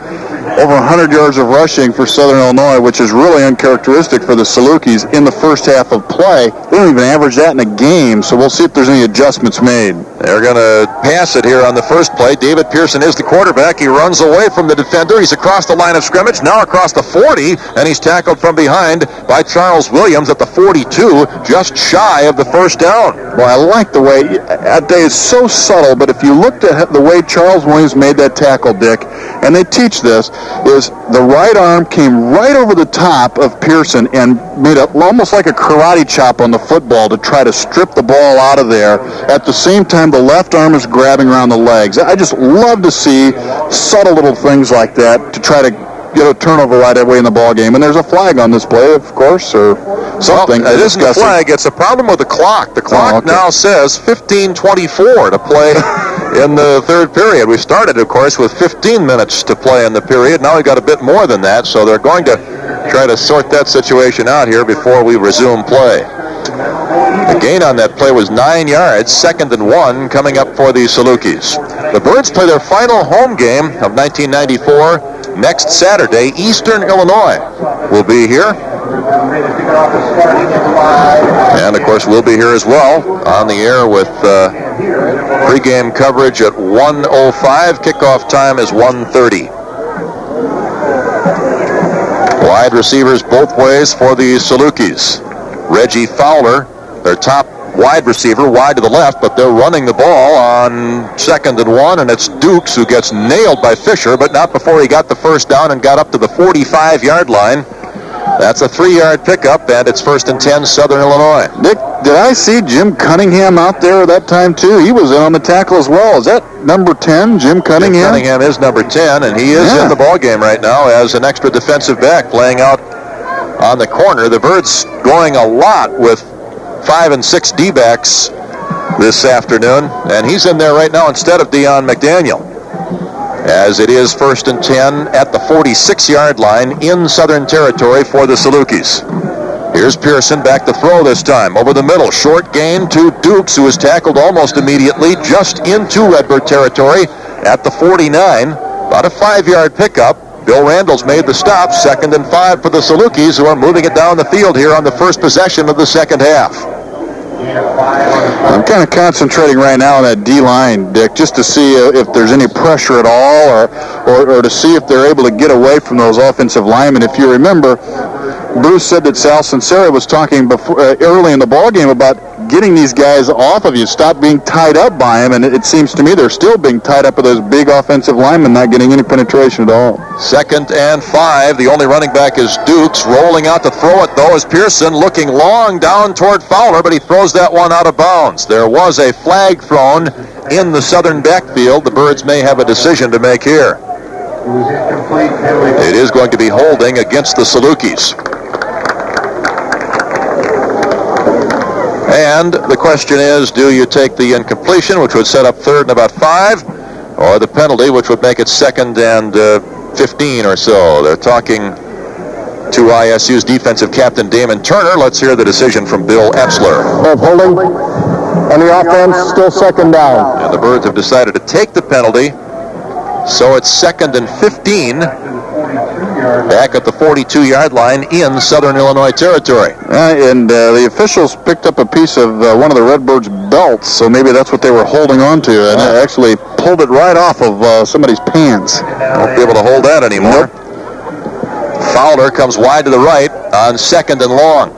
over 100 yards of rushing for Southern Illinois, which is really uncharacteristic for the Salukis in the first half of play. They don't even average that in a game, so we'll see if there's any adjustments made. They're going to pass it here on the first play. David Pearson is the quarterback. He runs away from the defender. He's across the line of scrimmage, now across the 40, and he's tackled from behind by Charles Williams at the 42, just shy of the first down. Well, I like the way, that day is so subtle, but if you looked at the way Charles Williams made that tackle, Dick, and they teach this, is the right arm came right over the top of Pearson and made it almost like a karate chop on the football to try to strip the ball out of there. At the same time, the left arm is grabbing around the legs. I just love to see subtle little things like that to try to get a turnover right away in the ball game. And there's a flag on this play, of course, or something. Well, it isn't a flag. It's a problem with the clock. The clock oh, okay. now says 15:24 to play in the third period. We started, of course, with 15 minutes to play in the period. Now we got a bit more than that, so they're going to try to sort that situation out here before we resume play. The gain on that play was nine yards, second and one coming up for the Salukis. The Birds play their final home game of 1994 next Saturday. Eastern Illinois will be here. And of course, we'll be here as well on the air with uh, pregame coverage at 1:05. Kickoff time is 1:30. Wide receivers both ways for the Salukis. Reggie Fowler, their top wide receiver, wide to the left, but they're running the ball on second and one, and it's Dukes who gets nailed by Fisher, but not before he got the first down and got up to the 45-yard line. That's a three-yard pickup, and it's first and 10, Southern Illinois. Nick, did I see Jim Cunningham out there that time, too? He was in on the tackle as well. Is that number 10, Jim Cunningham? Jim Cunningham is number 10, and he is yeah. in the ball game right now as an extra defensive back playing out on the corner. The Birds going a lot with five and six D-backs this afternoon, and he's in there right now instead of Dion McDaniel as it is first and 10 at the 46-yard line in Southern Territory for the Salukis. Here's Pearson back to throw this time. Over the middle, short gain to Dukes, who is tackled almost immediately just into Redbird territory at the 49. About a five-yard pickup. Bill Randalls made the stop. Second and five for the Salukis, who are moving it down the field here on the first possession of the second half. I'm kind of concentrating right now on that D line, Dick, just to see if there's any pressure at all, or, or, or to see if they're able to get away from those offensive linemen. If you remember, Bruce said that Sal Sincera was talking before, uh, early in the ball game about getting these guys off of you, stop being tied up by them, and it, it seems to me they're still being tied up with those big offensive linemen, not getting any penetration at all. Second and five. The only running back is Dukes. Rolling out to throw it, though, is Pearson looking long down toward Fowler, but he throws that one out of bounds. There was a flag thrown in the southern backfield. The Birds may have a decision to make here. It is going to be holding against the Salukis. And the question is, do you take the incompletion, which would set up third and about five, or the penalty, which would make it second and uh, 15 or so? They're talking to ISU's defensive captain, Damon Turner. Let's hear the decision from Bill Etzler. Of holding. on the offense, still second down. And the Birds have decided to take the penalty. So it's second and 15 back at the 42-yard line in Southern Illinois territory. Uh, and uh, the officials picked up a piece of uh, one of the Redbirds' belts, so maybe that's what they were holding on to, and actually pulled it right off of uh, somebody's pants. Won't be able to hold that anymore. Fowler comes wide to the right on second and long.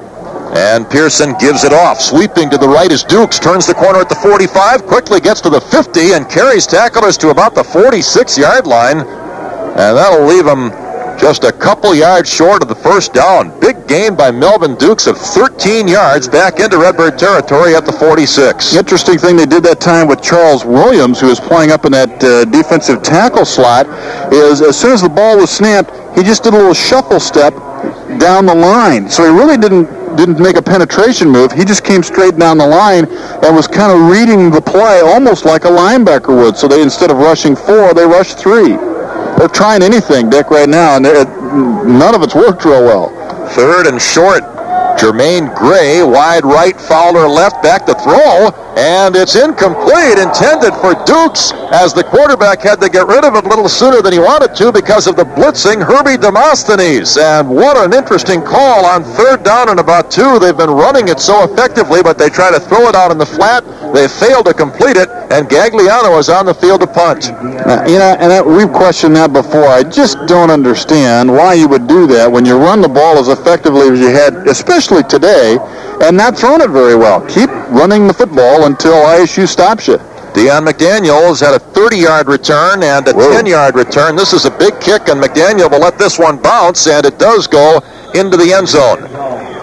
And Pearson gives it off. Sweeping to the right is Dukes. Turns the corner at the 45. Quickly gets to the 50 and carries tacklers to about the 46-yard line. And that'll leave him just a couple yards short of the first down. Big gain by Melvin Dukes of 13 yards back into Redbird territory at the 46. Interesting thing they did that time with Charles Williams, who was playing up in that uh, defensive tackle slot, is as soon as the ball was snapped, he just did a little shuffle step down the line. So he really didn't didn't make a penetration move. He just came straight down the line and was kind of reading the play almost like a linebacker would. So they instead of rushing four, they rushed three. They're trying anything, Dick, right now, and none of it's worked real well. Third and short. Jermaine Gray, wide right, Fowler left, back to throw, and it's incomplete, intended for Dukes, as the quarterback had to get rid of it a little sooner than he wanted to because of the blitzing Herbie Demosthenes. And what an interesting call on third down and about two. They've been running it so effectively, but they try to throw it out in the flat. They failed to complete it, and Gagliano is on the field to punt. Uh, you know, and we've questioned that before. I just don't understand why you would do that when you run the ball as effectively as you had, especially today, and not thrown it very well. Keep running the football until ISU stops you. Dion McDaniels had a 30-yard return and a 10-yard return. This is a big kick, and McDaniel will let this one bounce, and it does go into the end zone.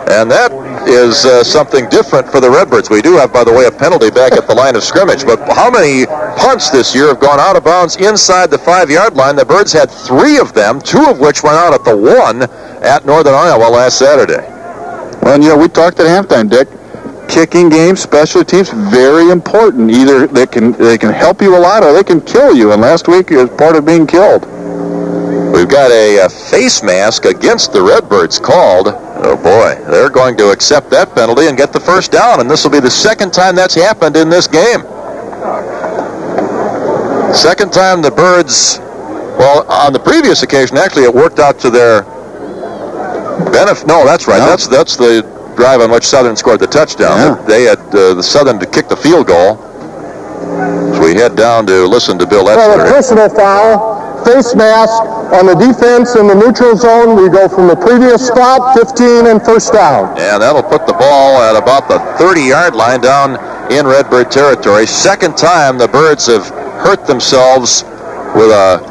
And that is uh, something different for the Redbirds. We do have, by the way, a penalty back at the line of scrimmage. But how many punts this year have gone out of bounds inside the five-yard line? The Birds had three of them, two of which went out at the one at Northern Iowa last Saturday. Well, you know, we talked at halftime, Dick. Kicking game, special teams, very important. Either they can they can help you a lot or they can kill you. And last week it was part of being killed. We've got a, a face mask against the Redbirds called. Oh boy, they're going to accept that penalty and get the first down, and this will be the second time that's happened in this game. Second time the Birds, well, on the previous occasion, actually, it worked out to their benefit. No, that's right. No. That's that's the drive on which Southern scored the touchdown. Yeah. They had uh, the Southern to kick the field goal. So we head down to listen to Bill Well, a personal foul, face mask on the defense in the neutral zone. We go from the previous spot, 15 and first down. And that'll put the ball at about the 30-yard line down in Redbird territory. Second time the Birds have hurt themselves with a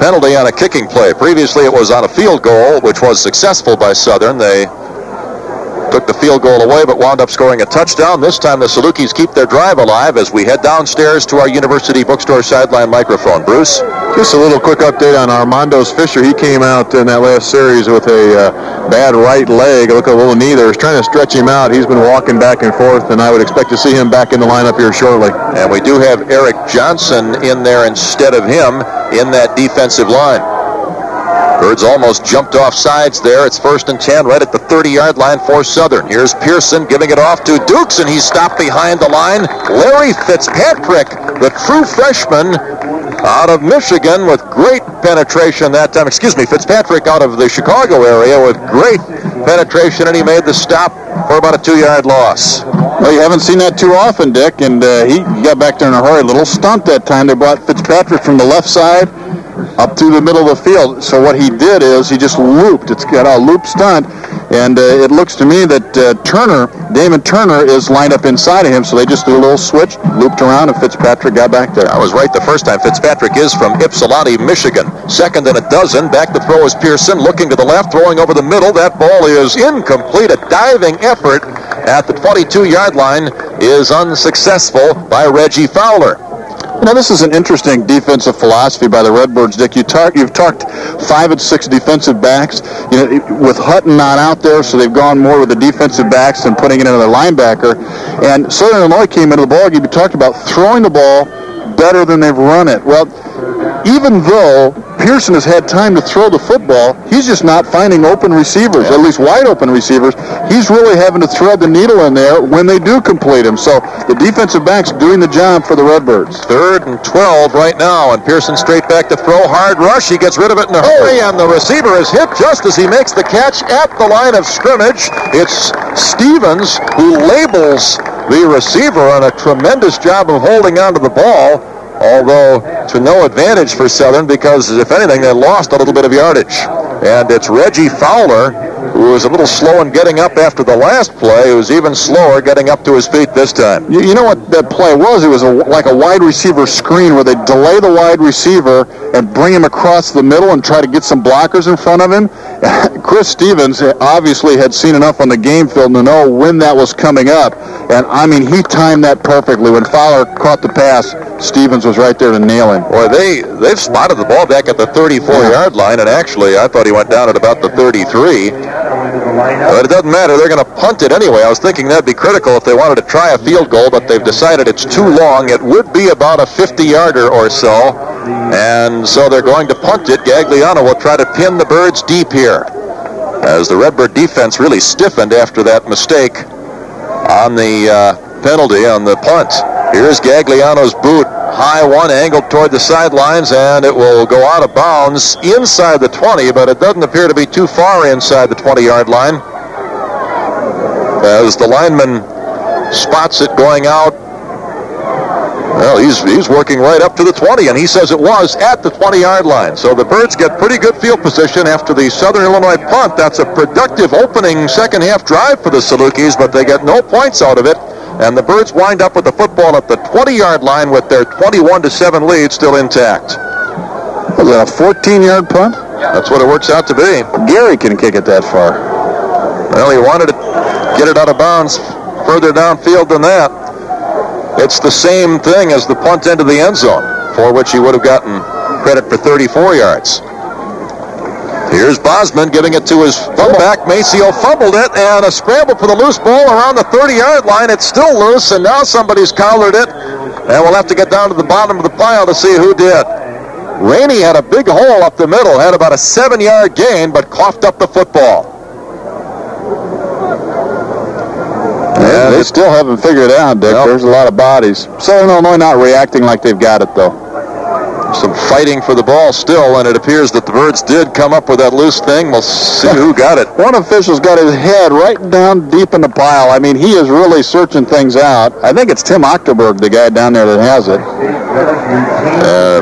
penalty on a kicking play. Previously it was on a field goal, which was successful by Southern. They took the field goal away, but wound up scoring a touchdown. This time the Salukis keep their drive alive as we head downstairs to our University Bookstore sideline microphone. Bruce? Just a little quick update on Armando's Fisher. He came out in that last series with a uh, bad right leg. Look at a little knee there. He's trying to stretch him out. He's been walking back and forth, and I would expect to see him back in the lineup here shortly. And we do have Eric Johnson in there instead of him in that defensive line. Birds almost jumped off sides there. It's first and 10 right at the 30-yard line for Southern. Here's Pearson giving it off to Dukes, and he's stopped behind the line. Larry Fitzpatrick, the true freshman out of Michigan with great penetration that time. Excuse me, Fitzpatrick out of the Chicago area with great penetration, and he made the stop for about a two-yard loss. Well, you haven't seen that too often, Dick, and uh, he got back there in a hurry. A Little stunt that time. They brought Fitzpatrick from the left side up through the middle of the field. So what he did is he just looped. It's got a loop stunt, and uh, it looks to me that uh, Turner, Damon Turner, is lined up inside of him. So they just did a little switch, looped around, and Fitzpatrick got back there. I was right the first time. Fitzpatrick is from Ypsilanti, Michigan. Second and a dozen. Back to throw is Pearson, looking to the left, throwing over the middle. That ball is incomplete. A diving effort at the 22-yard line is unsuccessful by Reggie Fowler. Know, this is an interesting defensive philosophy by the Redbirds, Dick. You talk, you've talked five and six defensive backs. You know, with Hutton not out there, so they've gone more with the defensive backs than putting in another linebacker. And Southern Illinois came into the ball game. You talked about throwing the ball better than they've run it. Well, even though Pearson has had time to throw the football, he's just not finding open receivers, at least wide open receivers. He's really having to thread the needle in there when they do complete him. So the defensive back's doing the job for the Redbirds. Third and 12 right now, and Pearson straight back to throw. Hard rush. He gets rid of it in a hurry, and the receiver is hit just as he makes the catch at the line of scrimmage. It's Stevens who labels the receiver on a tremendous job of holding onto the ball although to no advantage for Southern because, if anything, they lost a little bit of yardage. And it's Reggie Fowler, who was a little slow in getting up after the last play, who's even slower getting up to his feet this time. You, you know what that play was? It was a, like a wide receiver screen where they delay the wide receiver and bring him across the middle and try to get some blockers in front of him. Chris Stevens eh, obviously had seen enough on the game field to know when that was coming up. And, I mean, he timed that perfectly. When Fowler caught the pass, Stevens was right there to nail him. Boy, they, they've spotted the ball back at the 34-yard line, and actually, I thought he went down at about the 33. But it doesn't matter. They're going to punt it anyway. I was thinking that'd be critical if they wanted to try a field goal, but they've decided it's too long. It would be about a 50-yarder or so, and so they're going to punt it. Gagliano will try to pin the birds deep here as the Redbird defense really stiffened after that mistake on the uh, penalty on the punt. Here's Gagliano's boot. High one angled toward the sidelines, and it will go out of bounds inside the 20, but it doesn't appear to be too far inside the 20-yard line. As the lineman spots it going out well, he's, he's working right up to the 20, and he says it was at the 20-yard line. So the Birds get pretty good field position after the Southern Illinois punt. That's a productive opening second-half drive for the Salukis, but they get no points out of it. And the Birds wind up with the football at the 20-yard line with their 21-7 lead still intact. Was that a 14-yard punt? That's what it works out to be. Gary can kick it that far. Well, he wanted to get it out of bounds further downfield than that. It's the same thing as the punt into the end zone, for which he would have gotten credit for 34 yards. Here's Bosman giving it to his fullback. Maceo fumbled it, and a scramble for the loose ball around the 30-yard line. It's still loose, and now somebody's collared it, and we'll have to get down to the bottom of the pile to see who did. Rainey had a big hole up the middle, had about a seven-yard gain, but coughed up the football. Yeah, they still haven't figured it out, Dick. Nope. There's a lot of bodies. Southern Illinois not reacting like they've got it, though. Some fighting for the ball still, and it appears that the Birds did come up with that loose thing. We'll see who got it. One official's got his head right down deep in the pile. I mean, he is really searching things out. I think it's Tim Ochterberg, the guy down there that has it. Uh,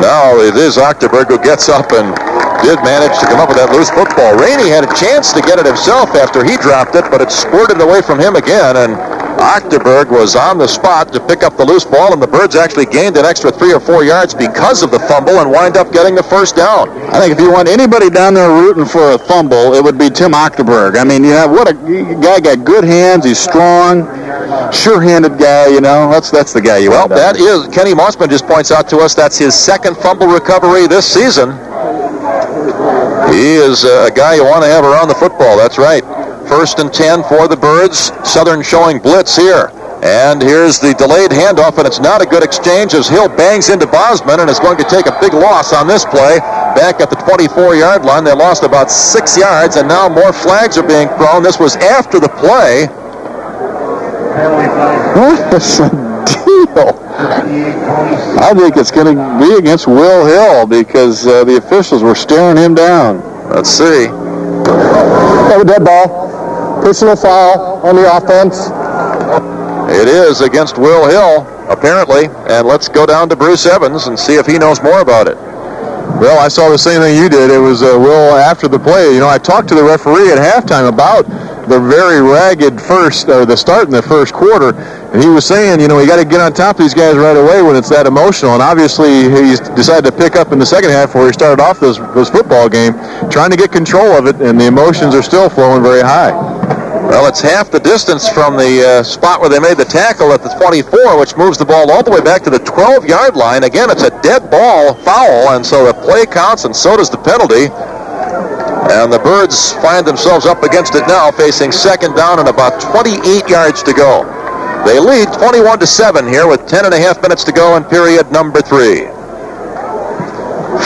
now it is Ochterberg who gets up and did manage to come up with that loose football. Rainey had a chance to get it himself after he dropped it, but it squirted away from him again, and Ochterberg was on the spot to pick up the loose ball, and the Birds actually gained an extra three or four yards because of the fumble and wind up getting the first down. I think if you want anybody down there rooting for a fumble, it would be Tim Ochterberg. I mean, you know, what a guy got good hands. He's strong, sure-handed guy. You know, that's that's the guy you well, want. Well, that is Kenny Mossman just points out to us that's his second fumble recovery this season. He is a guy you want to have around the football. That's right. First and 10 for the Birds. Southern showing blitz here. And here's the delayed handoff, and it's not a good exchange as Hill bangs into Bosman and is going to take a big loss on this play. Back at the 24-yard line, they lost about six yards, and now more flags are being thrown. This was after the play. What is the deal? I think it's going to be against Will Hill because uh, the officials were staring him down. Let's see. A dead ball. Personal foul on the offense. It is against Will Hill, apparently. And let's go down to Bruce Evans and see if he knows more about it. Well, I saw the same thing you did. It was uh, Will after the play. You know, I talked to the referee at halftime about the very ragged first, or the start in the first quarter, and he was saying, you know, you got to get on top of these guys right away when it's that emotional. And obviously, he decided to pick up in the second half where he started off this, this football game, trying to get control of it, and the emotions are still flowing very high. Well, it's half the distance from the uh, spot where they made the tackle at the 24, which moves the ball all the way back to the 12-yard line. Again, it's a dead ball foul, and so the play counts, and so does the penalty. And the Birds find themselves up against it now, facing second down and about 28 yards to go. They lead 21 to 7 here with 10 and a half minutes to go in period number three.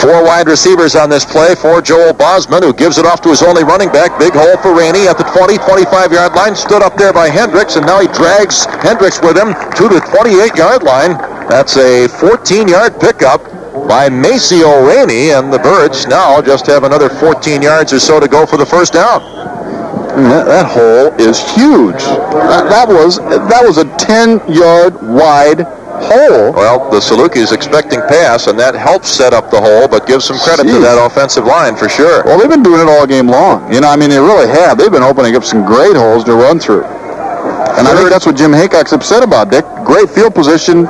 Four wide receivers on this play for Joel Bosman, who gives it off to his only running back. Big hole for Rainey at the 20, 25 yard line. Stood up there by Hendricks, and now he drags Hendricks with him to the 28 yard line. That's a 14 yard pickup by Maceo Rainey, and the Birds now just have another 14 yards or so to go for the first down. That, that hole is huge. That, that was that was a 10 yard wide hole. Well, the Salukis expecting pass, and that helps set up the hole, but gives some credit to that offensive line for sure. Well, they've been doing it all game long. You know, I mean, they really have. They've been opening up some great holes to run through. And I think that's what Jim Heacock's upset about, Dick. Great field position.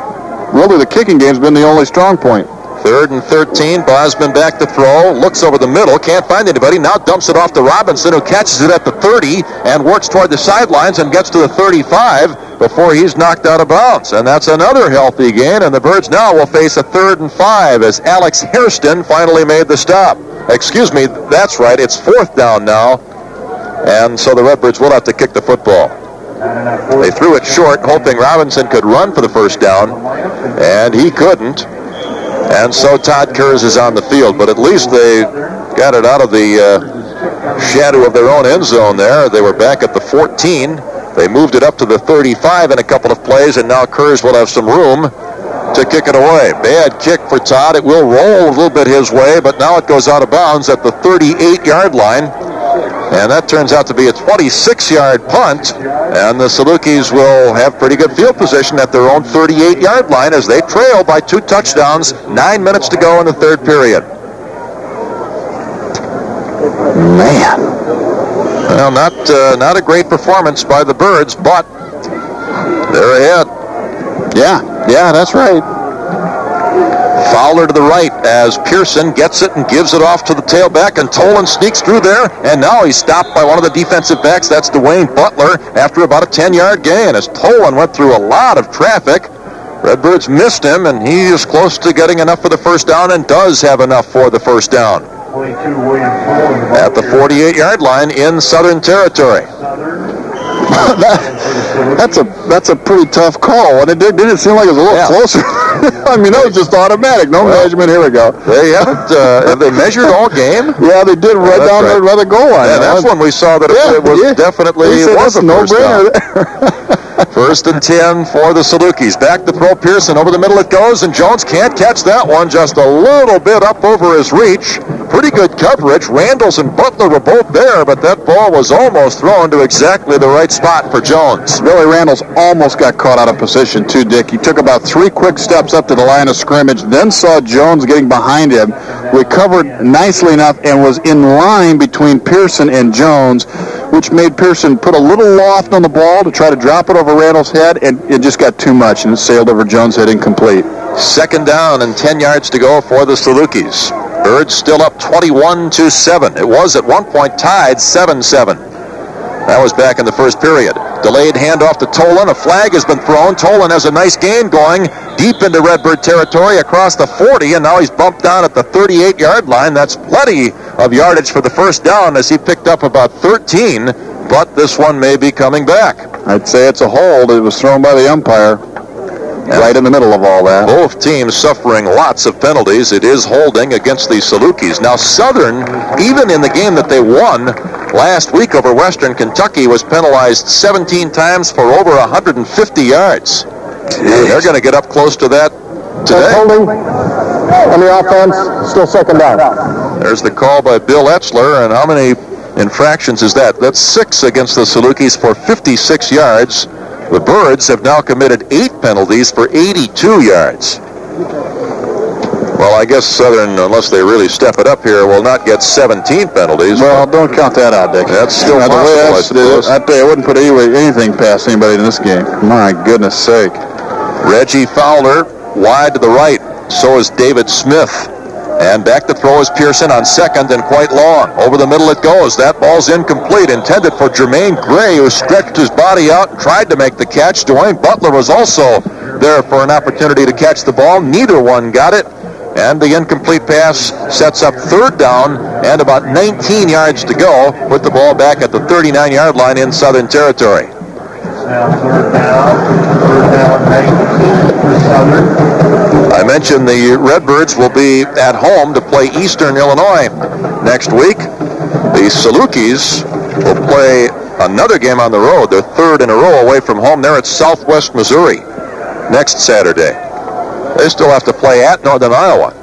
Really, the kicking game's been the only strong point. Third and 13. Bosman back to throw. Looks over the middle. Can't find anybody. Now dumps it off to Robinson, who catches it at the 30 and works toward the sidelines and gets to the 35 before he's knocked out of bounds. And that's another healthy gain. And the Birds now will face a third and five as Alex Hairston finally made the stop. Excuse me. That's right. It's fourth down now. And so the Redbirds will have to kick the football. They threw it short, hoping Robinson could run for the first down, and he couldn't. And so Todd Kurz is on the field, but at least they got it out of the uh, shadow of their own end zone there. They were back at the 14. They moved it up to the 35 in a couple of plays, and now Kurz will have some room to kick it away. Bad kick for Todd. It will roll a little bit his way, but now it goes out of bounds at the 38-yard line. And that turns out to be a 26-yard punt. And the Salukis will have pretty good field position at their own 38-yard line as they trail by two touchdowns. Nine minutes to go in the third period. Man. Well, not uh, not a great performance by the Birds, but they're ahead. Yeah, yeah, that's right. Fowler to the right as Pearson gets it and gives it off to the tailback, and Tolan sneaks through there, and now he's stopped by one of the defensive backs. That's Dwayne Butler after about a 10-yard gain as Tolan went through a lot of traffic. Redbirds missed him, and he is close to getting enough for the first down and does have enough for the first down. At the 48-yard line in Southern Territory. that, that's a that's a pretty tough call, and it did, didn't seem like it was a little Yeah. closer. I mean, that was just automatic. No measurement. Here we go. They haven't, uh, have they measured all game? Yeah, they did right down right. the goal line. Yeah, that's when we saw that it, Yeah, it was yeah. definitely was a down. no-brainer. First and 10 for the Salukis. Back to throw Pearson. Over the middle it goes, and Jones can't catch that one. Just a little bit up over his reach. Pretty good coverage. Randalls and Butler were both there, but that ball was almost thrown to exactly the right spot for Jones. Billy Randalls almost got caught out of position too, Dick. He took about three quick steps up to the line of scrimmage, then saw Jones getting behind him, recovered nicely enough, and was in line between Pearson and Jones, which made Pearson put a little loft on the ball to try to drop it over Randalls' head, and it just got too much, and it sailed over Jones' head incomplete. Second down and 10 yards to go for the Salukis. Birds still up 21 to 7. It was at one point tied 7-7. That was back in the first period. Delayed handoff to Tolan. A flag has been thrown. Tolan has a nice gain going deep into Redbird territory across the 40, and now he's bumped down at the 38-yard line. That's plenty of yardage for the first down as he picked up about 13, but this one may be coming back. I'd say it's a hold. It was thrown by the umpire right in the middle of all that. Both teams suffering lots of penalties. It is holding against the Salukis. Now, Southern, even in the game that they won last week over Western Kentucky, was penalized 17 times for over 150 yards. They're going to get up close to that today. holding on the offense, still second down. There's the call by Bill Etzler, and how many infractions is that? That's six against the Salukis for 56 yards. The Birds have now committed eight penalties for 82 yards. Well, I guess Southern, unless they really step it up here, will not get 17 penalties. Well, don't count that out, Dick. That's still Now, the way possible, I suppose. I tell you, I wouldn't put any, anything past anybody in this game. My goodness sake. Reggie Fowler wide to the right. So is David Smith. And back to throw is Pearson on second and quite long. Over the middle it goes. That ball's incomplete. Intended for Jermaine Gray, who stretched his body out and tried to make the catch. Dwayne Butler was also there for an opportunity to catch the ball. Neither one got it. And the incomplete pass sets up third down and about 19 yards to go. with the ball back at the 39-yard line in Southern Territory. Now third down, third down 19 for Southern. I mentioned the Redbirds will be at home to play Eastern Illinois next week. The Salukis will play another game on the road, their third in a row away from home. They're at Southwest Missouri next Saturday. They still have to play at Northern Iowa.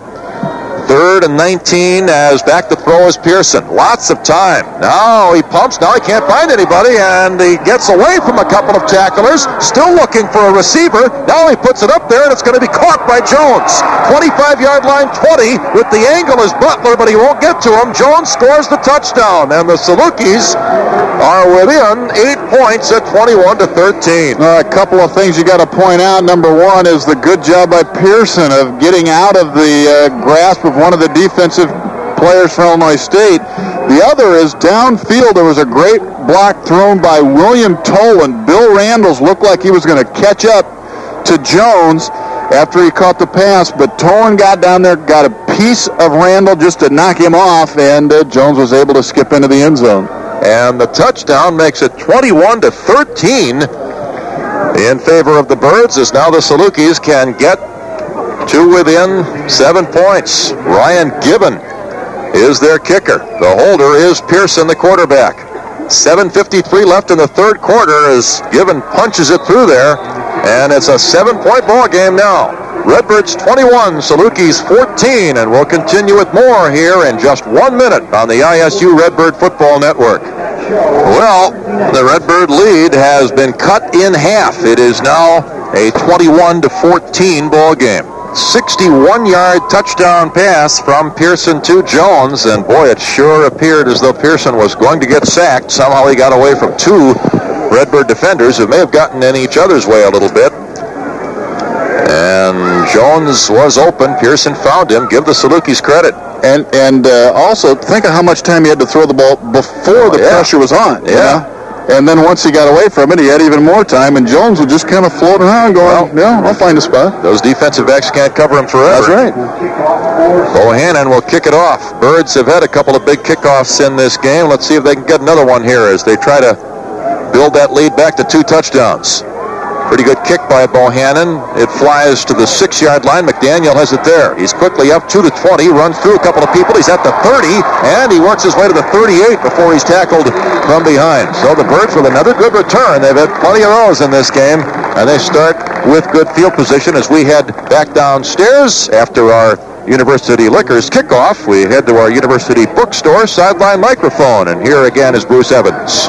Third and 19 as back to throw is Pearson. Lots of time. Now he pumps. Now he can't find anybody, and he gets away from a couple of tacklers. Still looking for a receiver. Now he puts it up there, and it's going to be caught by Jones. 25-yard line, 20. With the angle is Butler, but he won't get to him. Jones scores the touchdown, and the Salukis are within eight points at 21 to 13. Uh, a couple of things you got to point out. Number one is the good job by Pearson of getting out of the uh, grasp of one of the defensive players from Illinois State. The other is downfield. There was a great block thrown by William Tolan. Bill Randalls looked like he was going to catch up to Jones after he caught the pass, but Tolan got down there, got a piece of Randalls just to knock him off, and uh, Jones was able to skip into the end zone. And the touchdown makes it 21 to 13 in favor of the Birds as now the Salukis can get to within seven points. Ryan Gibbon is their kicker. The holder is Pearson, the quarterback. 7.53 left in the third quarter as Gibbon punches it through there, and it's a seven-point ball game now. Redbirds 21, Salukis 14, and we'll continue with more here in just one minute on the ISU Redbird Football Network. Well, the Redbird lead has been cut in half. It is now a 21 to 14 ball game. 61-yard touchdown pass from Pearson to Jones, and boy, it sure appeared as though Pearson was going to get sacked. Somehow he got away from two Redbird defenders who may have gotten in each other's way a little bit. And Jones was open. Pearson found him. Give the Salukis credit. And and uh, also think of how much time he had to throw the ball before the yeah. pressure was on. you Yeah. know? And then once he got away from it, he had even more time, and Jones was just kind of floating around, going, "Yeah, I'll find a spot." Those defensive backs can't cover him forever. That's right. Bohannon will kick it off. Birds have had a couple of big kickoffs in this game. Let's see if they can get another one here as they try to build that lead back to two touchdowns. Pretty good kick by Bohannon. It flies to the six-yard line. McDaniel has it there. He's quickly up two to 20, runs through a couple of people. He's at the 30, and he works his way to the 38 before he's tackled from behind. So the Birds with another good return. They've had plenty of those in this game, and they start with good field position as we head back downstairs after our University Liquors kickoff. We head to our University Bookstore sideline microphone, and here again is Bruce Evans.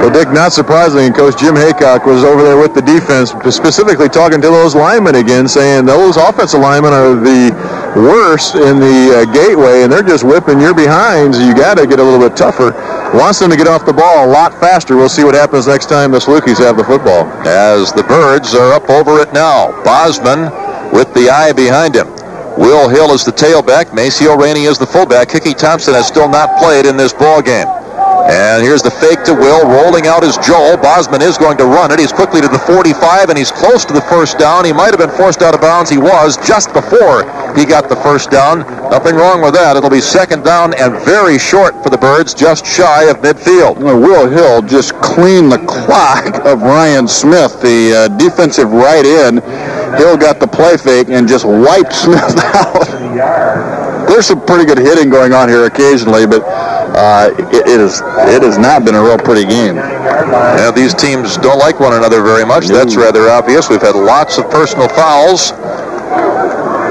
Well, Dick, not surprisingly, Coach Jim Heacock was over there with the defense, specifically talking to those linemen again, saying those offensive linemen are the worst in the uh, gateway, and they're just whipping your behinds. You got to get a little bit tougher. Wants them to get off the ball a lot faster. We'll see what happens next time the Salukis have the football. As the Birds are up over it now. Bosman with the eye behind him. Will Hill is the tailback. Maceo Rainey is the fullback. Hickey Thompson has still not played in this ball game. And here's the fake to Will. Rolling out is Joel. Bosman is going to run it. He's quickly to the 45, and he's close to the first down. He might have been forced out of bounds. He was just before he got the first down. Nothing wrong with that. It'll be second down and very short for the Birds, just shy of midfield. Well, Will Hill just cleaned the clock of Ryan Smith, the uh, defensive right end. Hill got the play fake and just wiped Smith out. There's some pretty good hitting going on here occasionally, but uh, it, it, is, it has not been a real pretty game. Yeah, these teams don't like one another very much. That's rather obvious. We've had lots of personal fouls.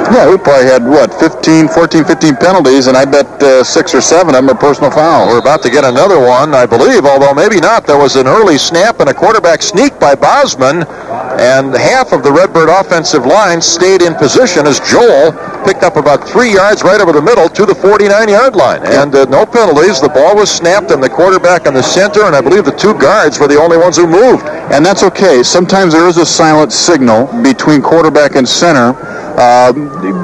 Yeah, we probably had, what, 15, 14, 15 penalties, and I bet uh, six or seven of them are personal fouls. We're about to get another one, I believe, although maybe not. There was an early snap and a quarterback sneak by Bosman, and half of the Redbird offensive line stayed in position as Joel picked up about three yards right over the middle to the 49-yard line. And uh, no penalties. The ball was snapped, and the quarterback in the center, and I believe the two guards were the only ones who moved. And that's okay. Sometimes there is a silent signal between quarterback and center uh,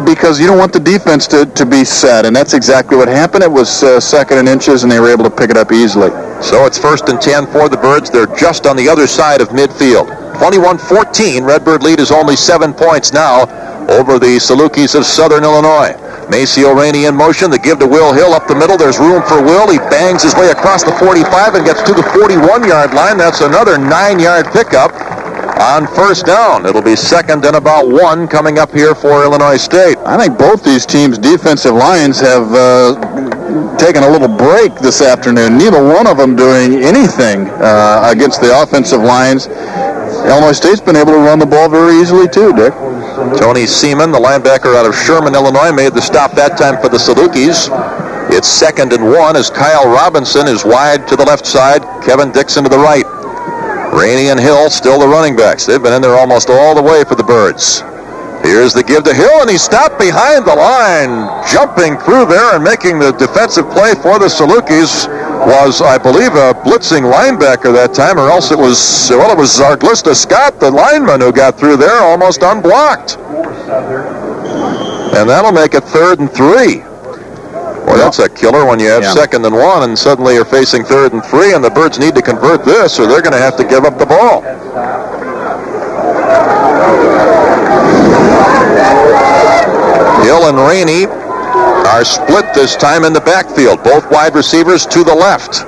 because you don't want the defense to, to be set, and that's exactly what happened. It was uh, second and inches, and they were able to pick it up easily. So it's first and 10 for the Birds. They're just on the other side of midfield. 21-14. Redbird lead is only seven points now over the Salukis of Southern Illinois. Maceo Rainey in motion. The give to Will Hill up the middle. There's room for Will. He bangs his way across the 45 and gets to the 41-yard line. That's another nine-yard pickup on first down. It'll be second and about one coming up here for Illinois State. I think both these teams' defensive lines have uh, taken a little break this afternoon. Neither one of them doing anything uh, against the offensive lines. Illinois State's been able to run the ball very easily too, Dick. Tony Seaman, the linebacker out of Sherman, Illinois, made the stop that time for the Salukis. It's second and one as Kyle Robinson is wide to the left side, Kevin Dixon to the right. Rainey and Hill still the running backs. They've been in there almost all the way for the Birds. Here's the give to Hill, and he stopped behind the line, jumping through there and making the defensive play for the Salukis was, I believe, a blitzing linebacker that time, or else it was, well, it was Zarglista Scott, the lineman, who got through there almost unblocked. And that'll make it third and three. Well, that's a killer when you have Yeah. second and one, and suddenly you're facing third and three, and the Birds need to convert this, or they're going to have to give up the ball. Hill and Rainey are split this time in the backfield. Both wide receivers to the left.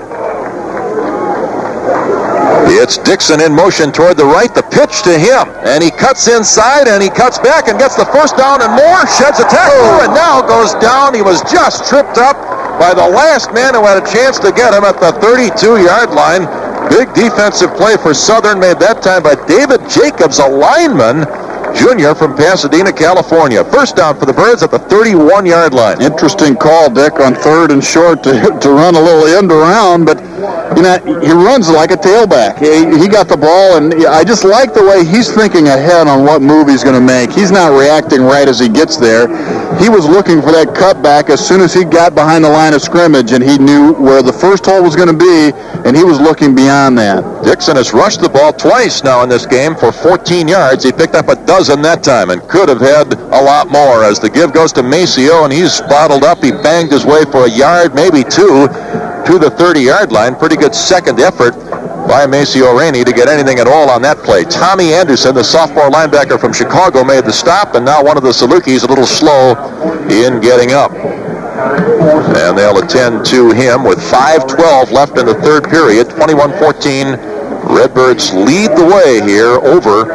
It's Dixon in motion toward the right. The pitch to him. And he cuts inside and he cuts back and gets the first down and more. Sheds a tackle oh. and now goes down. He was just tripped up by the last man who had a chance to get him at the 32 yard line. Big defensive play for Southern made that time by David Jacobs, a lineman junior from Pasadena, California. First down for the Birds at the 31 yard line. Interesting call, Dick, on third and short to, to run a little end around, but you know he runs like a tailback. He, he got the ball, and I just like the way he's thinking ahead on what move he's going to make. He's not reacting right as he gets there. He was looking for that cutback as soon as he got behind the line of scrimmage, and he knew where the first hole was going to be, and he was looking beyond that. Dixon has rushed the ball twice now in this game for 14 yards. He picked up a dozen that time and could have had a lot more as the give goes to Maceo and he's bottled up. He banged his way for a yard, maybe two, to the 30-yard line. Pretty good second effort by Maceo Rainey to get anything at all on that play. Tommy Anderson, the sophomore linebacker from Chicago, made the stop, and now one of the Salukis a little slow in getting up. And they'll attend to him with 5.12 left in the third period. 21-14. Redbirds lead the way here over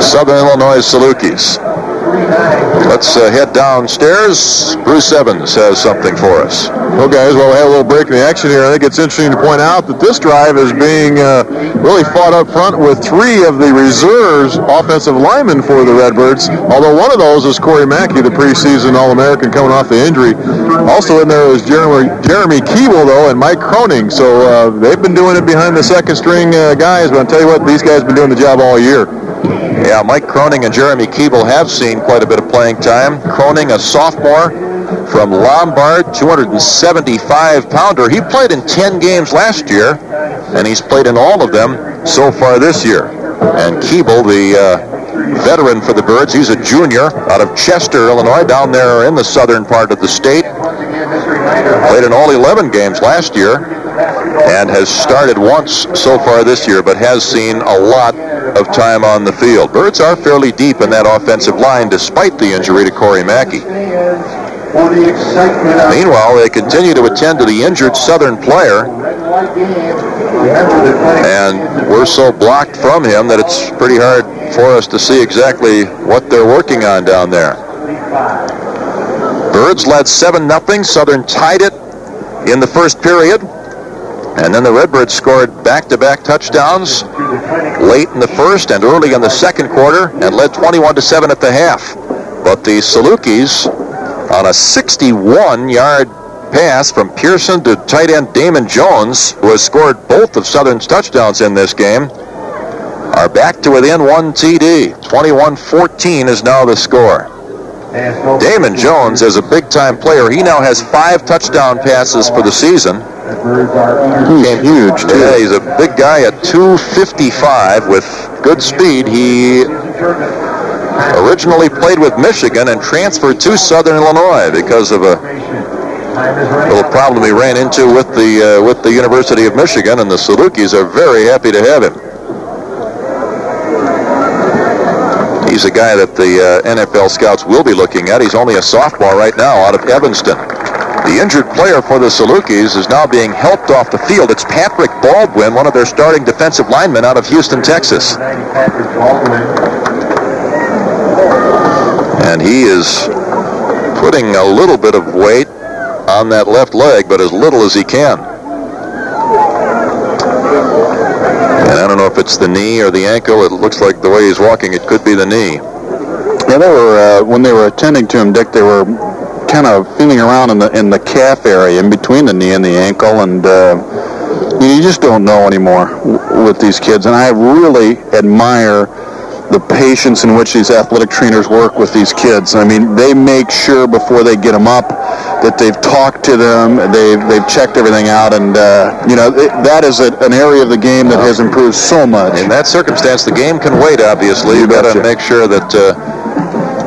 Southern Illinois Salukis. Let's uh, head downstairs. Bruce Evans has something for us. Well, guys, while we have a little break in the action here, I think it's interesting to point out that this drive is being uh, really fought up front with three of the reserves offensive linemen for the Redbirds. Although one of those is Corey Mackey, the preseason All-American coming off the injury. Also in there is Jeremy, Jeremy Keeble, though, and Mike Croning. So uh, they've been doing it behind the second string uh, guys, but I'll tell you what, these guys have been doing the job all year. Yeah, Mike Croning and Jeremy Keeble have seen quite a bit of playing time. Croning, a sophomore from Lombard, 275-pounder. He played in 10 games last year, and he's played in all of them so far this year. And Keeble, the uh, veteran for the Birds, he's a junior out of Chester, Illinois, down there in the southern part of the state. Played in all 11 games last year and has started once so far this year, but has seen a lot of time on the field. Birds are fairly deep in that offensive line despite the injury to Corey Mackey. Meanwhile, they continue to attend to the injured Southern player, and we're so blocked from him that it's pretty hard for us to see exactly what they're working on down there. Birds led 7-0. Southern tied it in the first period. And then the Redbirds scored back-to-back touchdowns late in the first and early in the second quarter and led 21 to 7 at the half. But the Salukis on a 61-yard pass from Pearson to tight end Damon Jones, who has scored both of Southern's touchdowns in this game, are back to within one TD. 21-14 is now the score. Damon Jones is a big-time player. He now has five touchdown passes for the season. He's huge, too. Yeah, he's a big guy at 255 with good speed. He originally played with Michigan and transferred to Southern Illinois because of a little problem he ran into with the uh, with the University of Michigan, and the Salukis are very happy to have him. He's a guy that the uh, NFL scouts will be looking at. He's only a sophomore right now out of Evanston. The injured player for the Salukis is now being helped off the field. It's Patrick Baldwin, one of their starting defensive linemen out of Houston, Texas. And he is putting a little bit of weight on that left leg, but as little as he can. And I don't know if it's the knee or the ankle. It looks like the way he's walking, it could be the knee. Yeah, they were uh, when they were attending to him, Dick. They were kind of feeling around in the in the calf area, in between the knee and the ankle, and uh, you just don't know anymore with these kids. And I really admire the patience in which these athletic trainers work with these kids. I mean, they make sure before they get them up that they've talked to them, they've they've checked everything out, and uh, you know it, that is a, an area of the game that has improved so much. In that circumstance, the game can wait. Obviously, you, got to make sure that. Uh,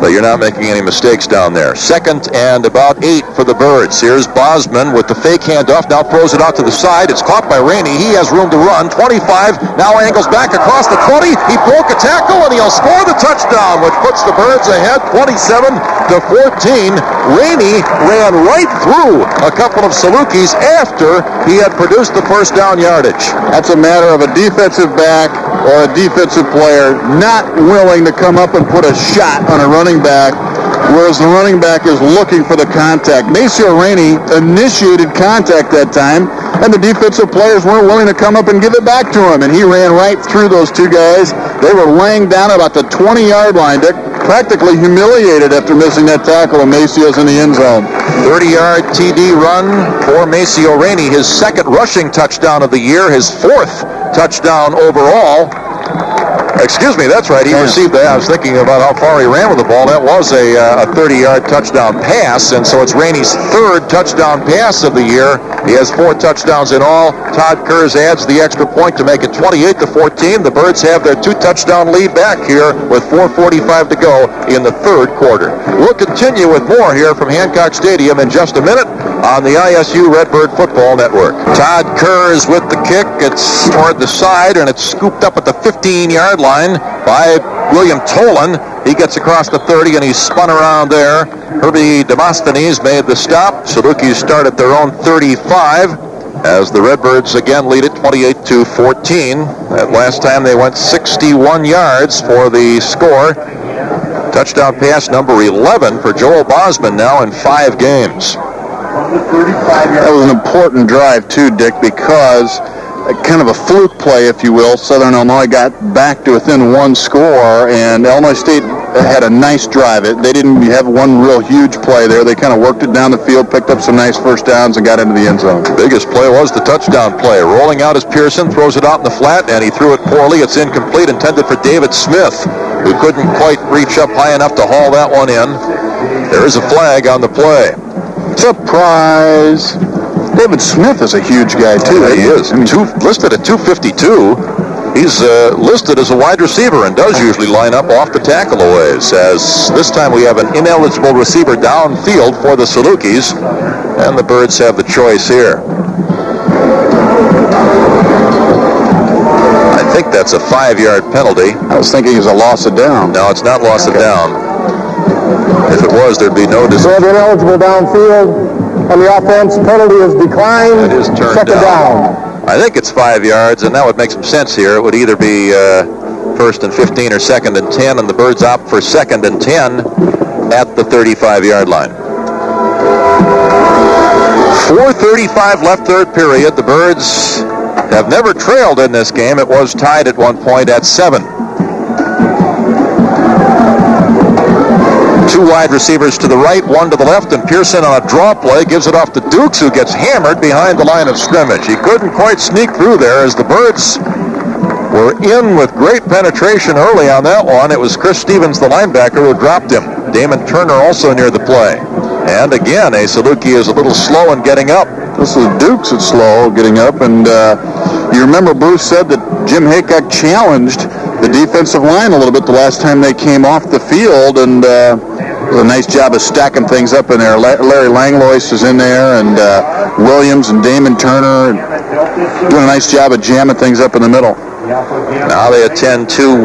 but you're not making any mistakes down there. Second and about eight for the Birds. Here's Bosman with the fake handoff. Now throws it out to the side. It's caught by Rainey. He has room to run. 25. Now angles back across the 20. He broke a tackle and he'll score the touchdown, which puts the Birds ahead 27 to 14. Rainey ran right through a couple of Salukis after he had produced the first down yardage. That's a matter of a defensive back or a defensive player not willing to come up and put a shot on a running back, whereas the running back is looking for the contact. Maceo Rainey initiated contact that time, and the defensive players weren't willing to come up and give it back to him, and he ran right through those two guys. They were laying down about the 20-yard line. They're practically humiliated after missing that tackle, and Maceo's in the end zone. 30-yard TD run for Maceo Rainey, his second rushing touchdown of the year, his fourth touchdown overall. Excuse me, that's right. He received that. I was thinking about how far he ran with the ball. That was a, uh, a 30-yard touchdown pass, and so it's Rainey's third touchdown pass of the year. He has four touchdowns in all. Todd Kurz adds the extra point to make it 28 to 14. The Birds have their two-touchdown lead back here with 4:45 to go in the third quarter. We'll continue with more here from Hancock Stadium in just a minute on the ISU Redbird Football Network. Todd Kurz with the kick. It's toward the side, and it's scooped up at the 15-yard line by William Tolan. He gets across the 30 and he's spun around there. Herbie Demosthenes made the stop. Salukis start at their own 35 as the Redbirds again lead it 28 to 14. That last time they went 61 yards for the score. Touchdown pass number 11 for Joel Bosman now in five games. That was an important drive too, Dick, because uh, kind of a fluke play, if you will. Southern Illinois got back to within one score, and Illinois State had a nice drive. It, they didn't have one real huge play there. They kind of worked it down the field, picked up some nice first downs, and got into the end zone. The biggest play was the touchdown play. Rolling out is Pearson, throws it out in the flat, and he threw it poorly. It's incomplete, intended for David Smith, who couldn't quite reach up high enough to haul that one in. There is a flag on the play. Surprise! David Smith is a huge guy too. Yeah, he is. Two, listed at 252. He's uh, listed as a wide receiver and does usually line up off the tackle a ways. As this time we have an ineligible receiver downfield for the Salukis, and the Birds have the choice here. I think that's a five-yard penalty. I was thinking it was a loss of down. No, it's not loss of down. If it was, there'd be no decision. Decision. ineligible downfield, and the offense penalty is declined. It is turned Second down. down. I think it's five yards, and that would make some sense here. It would either be uh, first and 15 or second and 10, and the Birds opt for second and 10 at the 35-yard line. 4.35 left third period. The Birds have never trailed in this game. It was tied at one point at seven. Two wide receivers to the right, one to the left, and Pearson on a draw play gives it off to Dukes, who gets hammered behind the line of scrimmage. He couldn't quite sneak through there as the Birds were in with great penetration early on that one. It was Chris Stevens, the linebacker, who dropped him. Damon Turner also near the play. And again, a Saluki is a little slow in getting up. This is Dukes that's slow getting up, and uh, you remember Bruce said that Jim Heacock challenged the defensive line a little bit the last time they came off the field, and uh, a nice job of stacking things up in there. Larry Langlois is in there, and uh, Williams and Damon Turner, doing a nice job of jamming things up in the middle. Now they attend to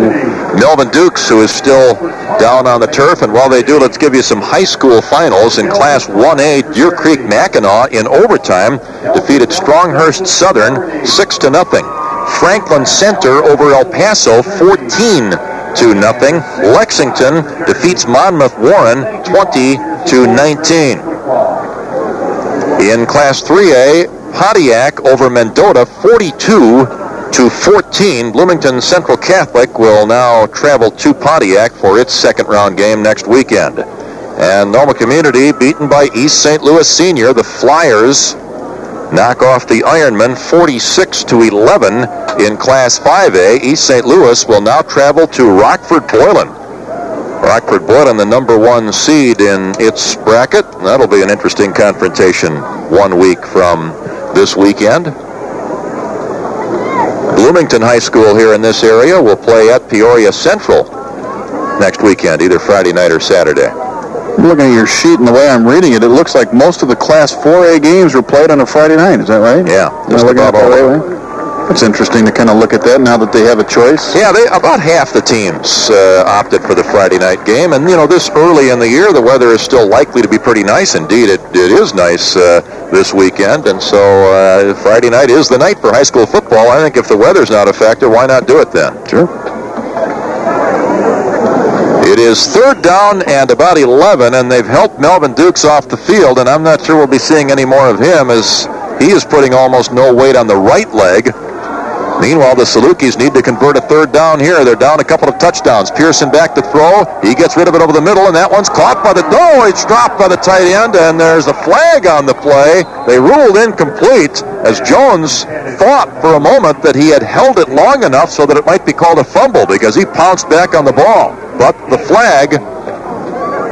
Melvin Dukes, who is still down on the turf. And while they do, let's give you some high school finals. In Class 1A, Deer Creek Mackinac in overtime defeated Stronghurst Southern 6 to nothing. Franklin Center over El Paso 14 to nothing. Lexington defeats Monmouth Warren 20 to 19. In Class 3A, Pontiac over Mendota 42 to 14. Bloomington Central Catholic will now travel to Pontiac for its second round game next weekend. And Normal Community beaten by East St. Louis Senior. The Flyers knock off the Ironmen 46 to 11 in Class 5A. East St. Louis will now travel to Rockford Boylan. Rockford Boylan, the number one seed in its bracket. That'll be an interesting confrontation one week from this weekend. Bloomington High School here in this area will play at Peoria Central next weekend, either Friday night or Saturday. Looking at your sheet and the way I'm reading it, it looks like most of the Class 4A games were played on a Friday night. Is that right? Yeah, just about all. It's interesting to kind of look at that now that they have a choice. Yeah, they about half the teams uh, opted for the Friday night game, and you know this early in the year, the weather is still likely to be pretty nice. Indeed, it, it is nice uh, this weekend, and so uh, Friday night is the night for high school football. I think if the weather's not a factor, why not do it then? Sure. It is third down and about 11, and they've helped Melvin Dukes off the field, and I'm not sure we'll be seeing any more of him as he is putting almost no weight on the right leg. Meanwhile, the Salukis need to convert a third down here. They're down a couple of touchdowns. Pearson back to throw. He gets rid of it over the middle, and that one's caught by the... Oh, it's dropped by the tight end, and there's a flag on the play. They ruled incomplete as Jones thought for a moment that he had held it long enough so that it might be called a fumble because he pounced back on the ball. But the flag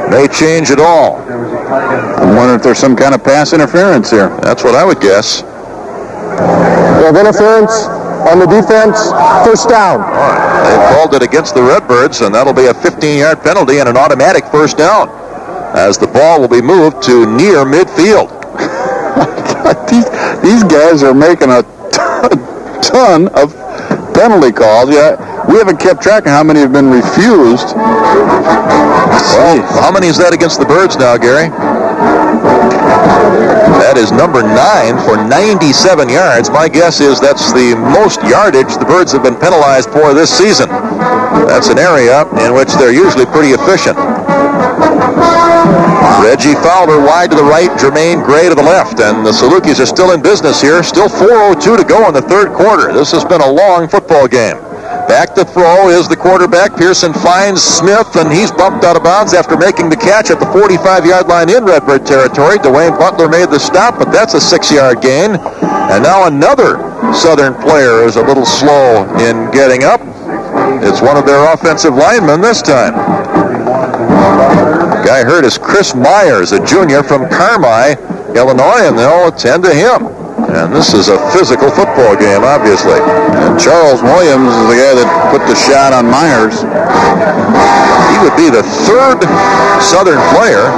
may change it all. I'm wondering if there's some kind of pass interference here. That's what I would guess. We interference on the defense, first down. They called it against the Redbirds, and that'll be a 15-yard penalty and an automatic first down as the ball will be moved to near midfield. these, these guys are making a ton of penalty calls. Yeah, we haven't kept track of how many have been refused. Well, how many is that against the Birds now, Gary? That is number nine for 97 yards. My guess is that's the most yardage the Birds have been penalized for this season. That's an area in which they're usually pretty efficient. Reggie Fowler wide to the right, Jermaine Gray to the left, and the Salukis are still in business here. Still 4.02 to go in the third quarter. This has been a long football game. Back to throw is the quarterback. Pearson finds Smith, and he's bumped out of bounds after making the catch at the 45-yard line in Redbird territory. Dwayne Butler made the stop, but that's a six-yard gain. And now another Southern player is a little slow in getting up. It's one of their offensive linemen this time. Guy hurt is Chris Myers, a junior from Carmi, Illinois, and they'll attend to him. And this is a physical football game, obviously. And Charles Williams is the guy that put the shot on Myers. He would be the third Southern player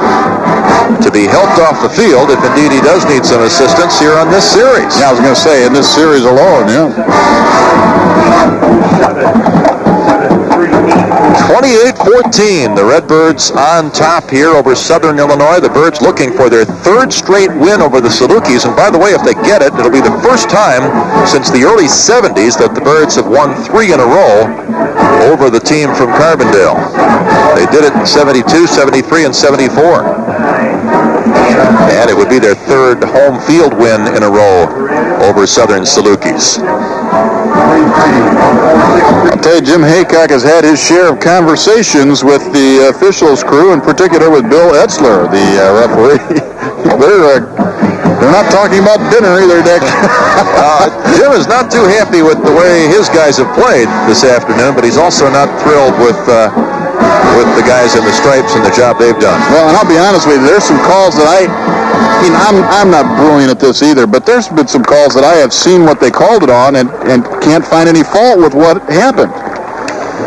to be helped off the field if indeed he does need some assistance here on this series. Yeah, I was going to say, in this series alone, yeah. 28-14, the Redbirds on top here over Southern Illinois. The Birds looking for their third straight win over the Salukis. And by the way, if they get it, it'll be the first time since the early 70s that the Birds have won three in a row over the team from Carbondale. They did it in 72, 73, and 74. And it would be their third home field win in a row over Southern Salukis. I'll tell you, Jim Heacock has had his share of conversations with the officials crew, in particular with Bill Etzler, the uh, referee. they're, uh, they're not talking about dinner either, Dick. uh, Jim is not too happy with the way his guys have played this afternoon, but he's also not thrilled with uh, with the guys in the stripes and the job they've done. Well, and I'll be honest with you, there's some calls that I I'm, I'm not brilliant at this either, but there's been some calls that I have seen what they called it on and, and can't find any fault with what happened.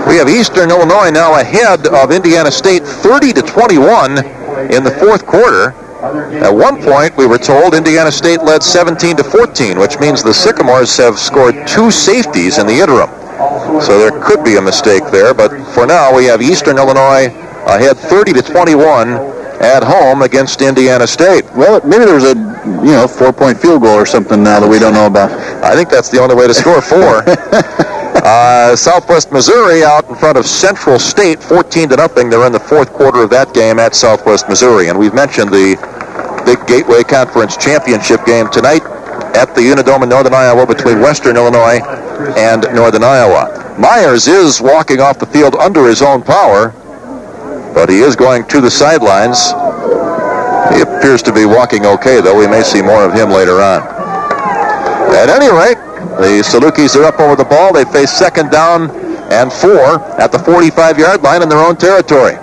We have Eastern Illinois now ahead of Indiana State 30 to 21 in the fourth quarter. At one point, we were told Indiana State led 17 to 14, which means the Sycamores have scored two safeties in the interim. So there could be a mistake there, but for now we have Eastern Illinois ahead 30 to 21 at home against Indiana State. Well, maybe there's a you know four-point field goal or something now that we don't know about. I think that's the only way to score four. uh, Southwest Missouri out in front of Central State, 14 to nothing. They're in the fourth quarter of that game at Southwest Missouri, and we've mentioned the big Gateway Conference championship game tonight at the Unidome in Northern Iowa between Western Illinois and Northern Iowa. Myers is walking off the field under his own power, but he is going to the sidelines. He appears to be walking okay, though. We may see more of him later on. At any rate, the Salukis are up over the ball. They face second down and four at the 45-yard line in their own territory.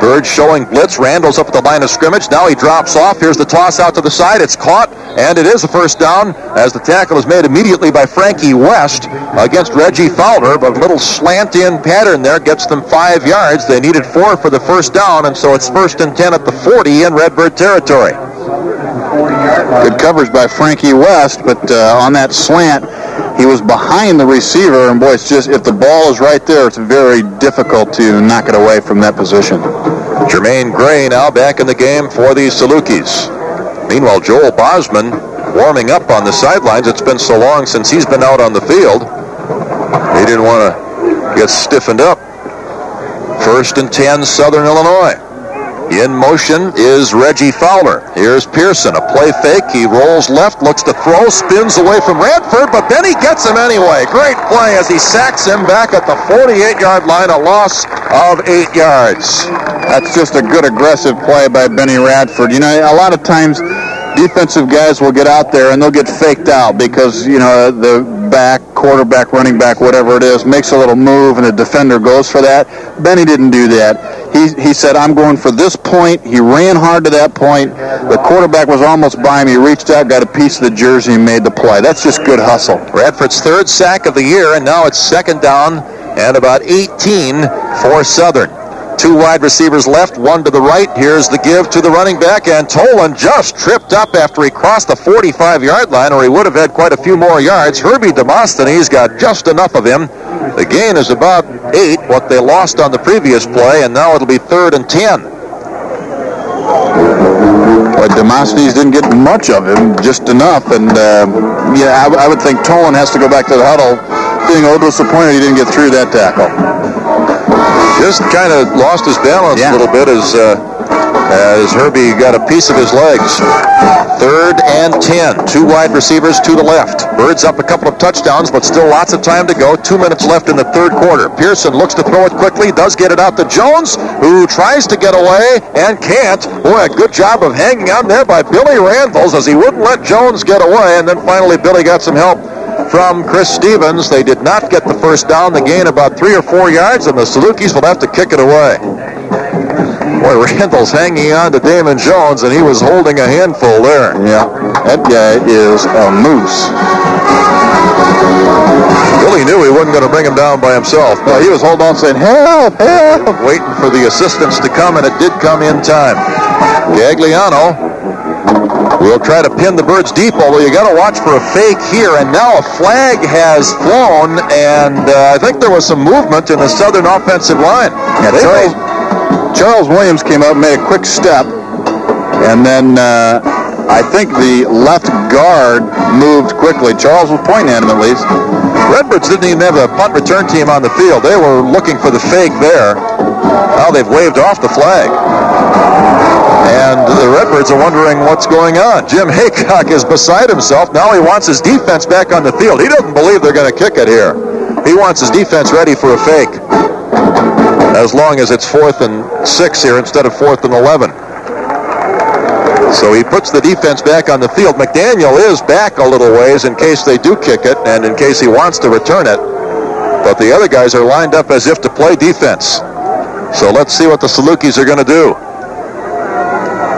Bird showing blitz. Randalls up at the line of scrimmage. Now he drops off. Here's the toss out to the side. It's caught, and it is a first down as the tackle is made immediately by Frankie West against Reggie Fowler. But a little slant in pattern there gets them five yards. They needed four for the first down, and so it's first and 10 at the 40 in Redbird territory. Good coverage by Frankie West, but uh, on that slant, he was behind the receiver, and boy, it's just if the ball is right there, it's very difficult to knock it away from that position. Jermaine Gray now back in the game for the Salukis. Meanwhile, Joel Bosman warming up on the sidelines. It's been so long since he's been out on the field. He didn't want to get stiffened up. First and 10, Southern Illinois. In motion is Reggie Fowler. Here's Pearson, a play fake. He rolls left, looks to throw, spins away from Radford, but then he gets him anyway. Great play as he sacks him back at the 48-yard line, a loss of eight yards. That's just a good aggressive play by Benny Radford. You know, a lot of times defensive guys will get out there and they'll get faked out because, you know, the back, quarterback, running back, whatever it is, makes a little move and the defender goes for that. Benny didn't do that. He, he said, I'm going for this point. He ran hard to that point. The quarterback was almost by him. He reached out, got a piece of the jersey, and made the play. That's just good hustle. Radford's third sack of the year, and now it's second down and about 18 for Southern. Two wide receivers left, one to the right. Here's the give to the running back, and Tolan just tripped up after he crossed the 45-yard line, or he would have had quite a few more yards. Herbie Demosthenes got just enough of him. The gain is about eight, what they lost on the previous play, and now it'll be third and 10. But Demosthenes didn't get much of him, just enough. And uh, yeah, I, I would think Tolan has to go back to the huddle, being a little disappointed he didn't get through that tackle. Just kind of lost his balance yeah. a little bit as uh, as Herbie got a piece of his legs. Third and 10. Two wide receivers to the left. Birds up a couple of touchdowns, but still lots of time to go. Two minutes left in the third quarter. Pearson looks to throw it quickly, does get it out to Jones, who tries to get away and can't. Boy, a good job of hanging on there by Billy Randalls as he wouldn't let Jones get away. And then finally, Billy got some help from Chris Stevens. They did not get the first down. The gain about three or four yards, and the Salukis will have to kick it away. Boy, Randalls hanging on to Damon Jones, and he was holding a handful there. Yeah, that guy is a moose. Billy knew he wasn't going to bring him down by himself. But he was holding on saying, help, help. Waiting for the assistance to come, and it did come in time. Gagliano will try to pin the birds deep, although you got to watch for a fake here. And now a flag has flown, and uh, I think there was some movement in the Southern offensive line. Yeah, Charles, Charles Williams came up, made a quick step, and then uh, I think the left guard moved quickly. Charles was pointing at him at least. Redbirds didn't even have a punt return team on the field. They were looking for the fake there. Now they've waved off the flag. And the Redbirds are wondering what's going on. Jim Heacock is beside himself. Now he wants his defense back on the field. He doesn't believe they're going to kick it here. He wants his defense ready for a fake. As long as it's fourth and six here instead of fourth and 11. So he puts the defense back on the field. McDaniel is back a little ways in case they do kick it and in case he wants to return it. But the other guys are lined up as if to play defense. So let's see what the Salukis are going to do.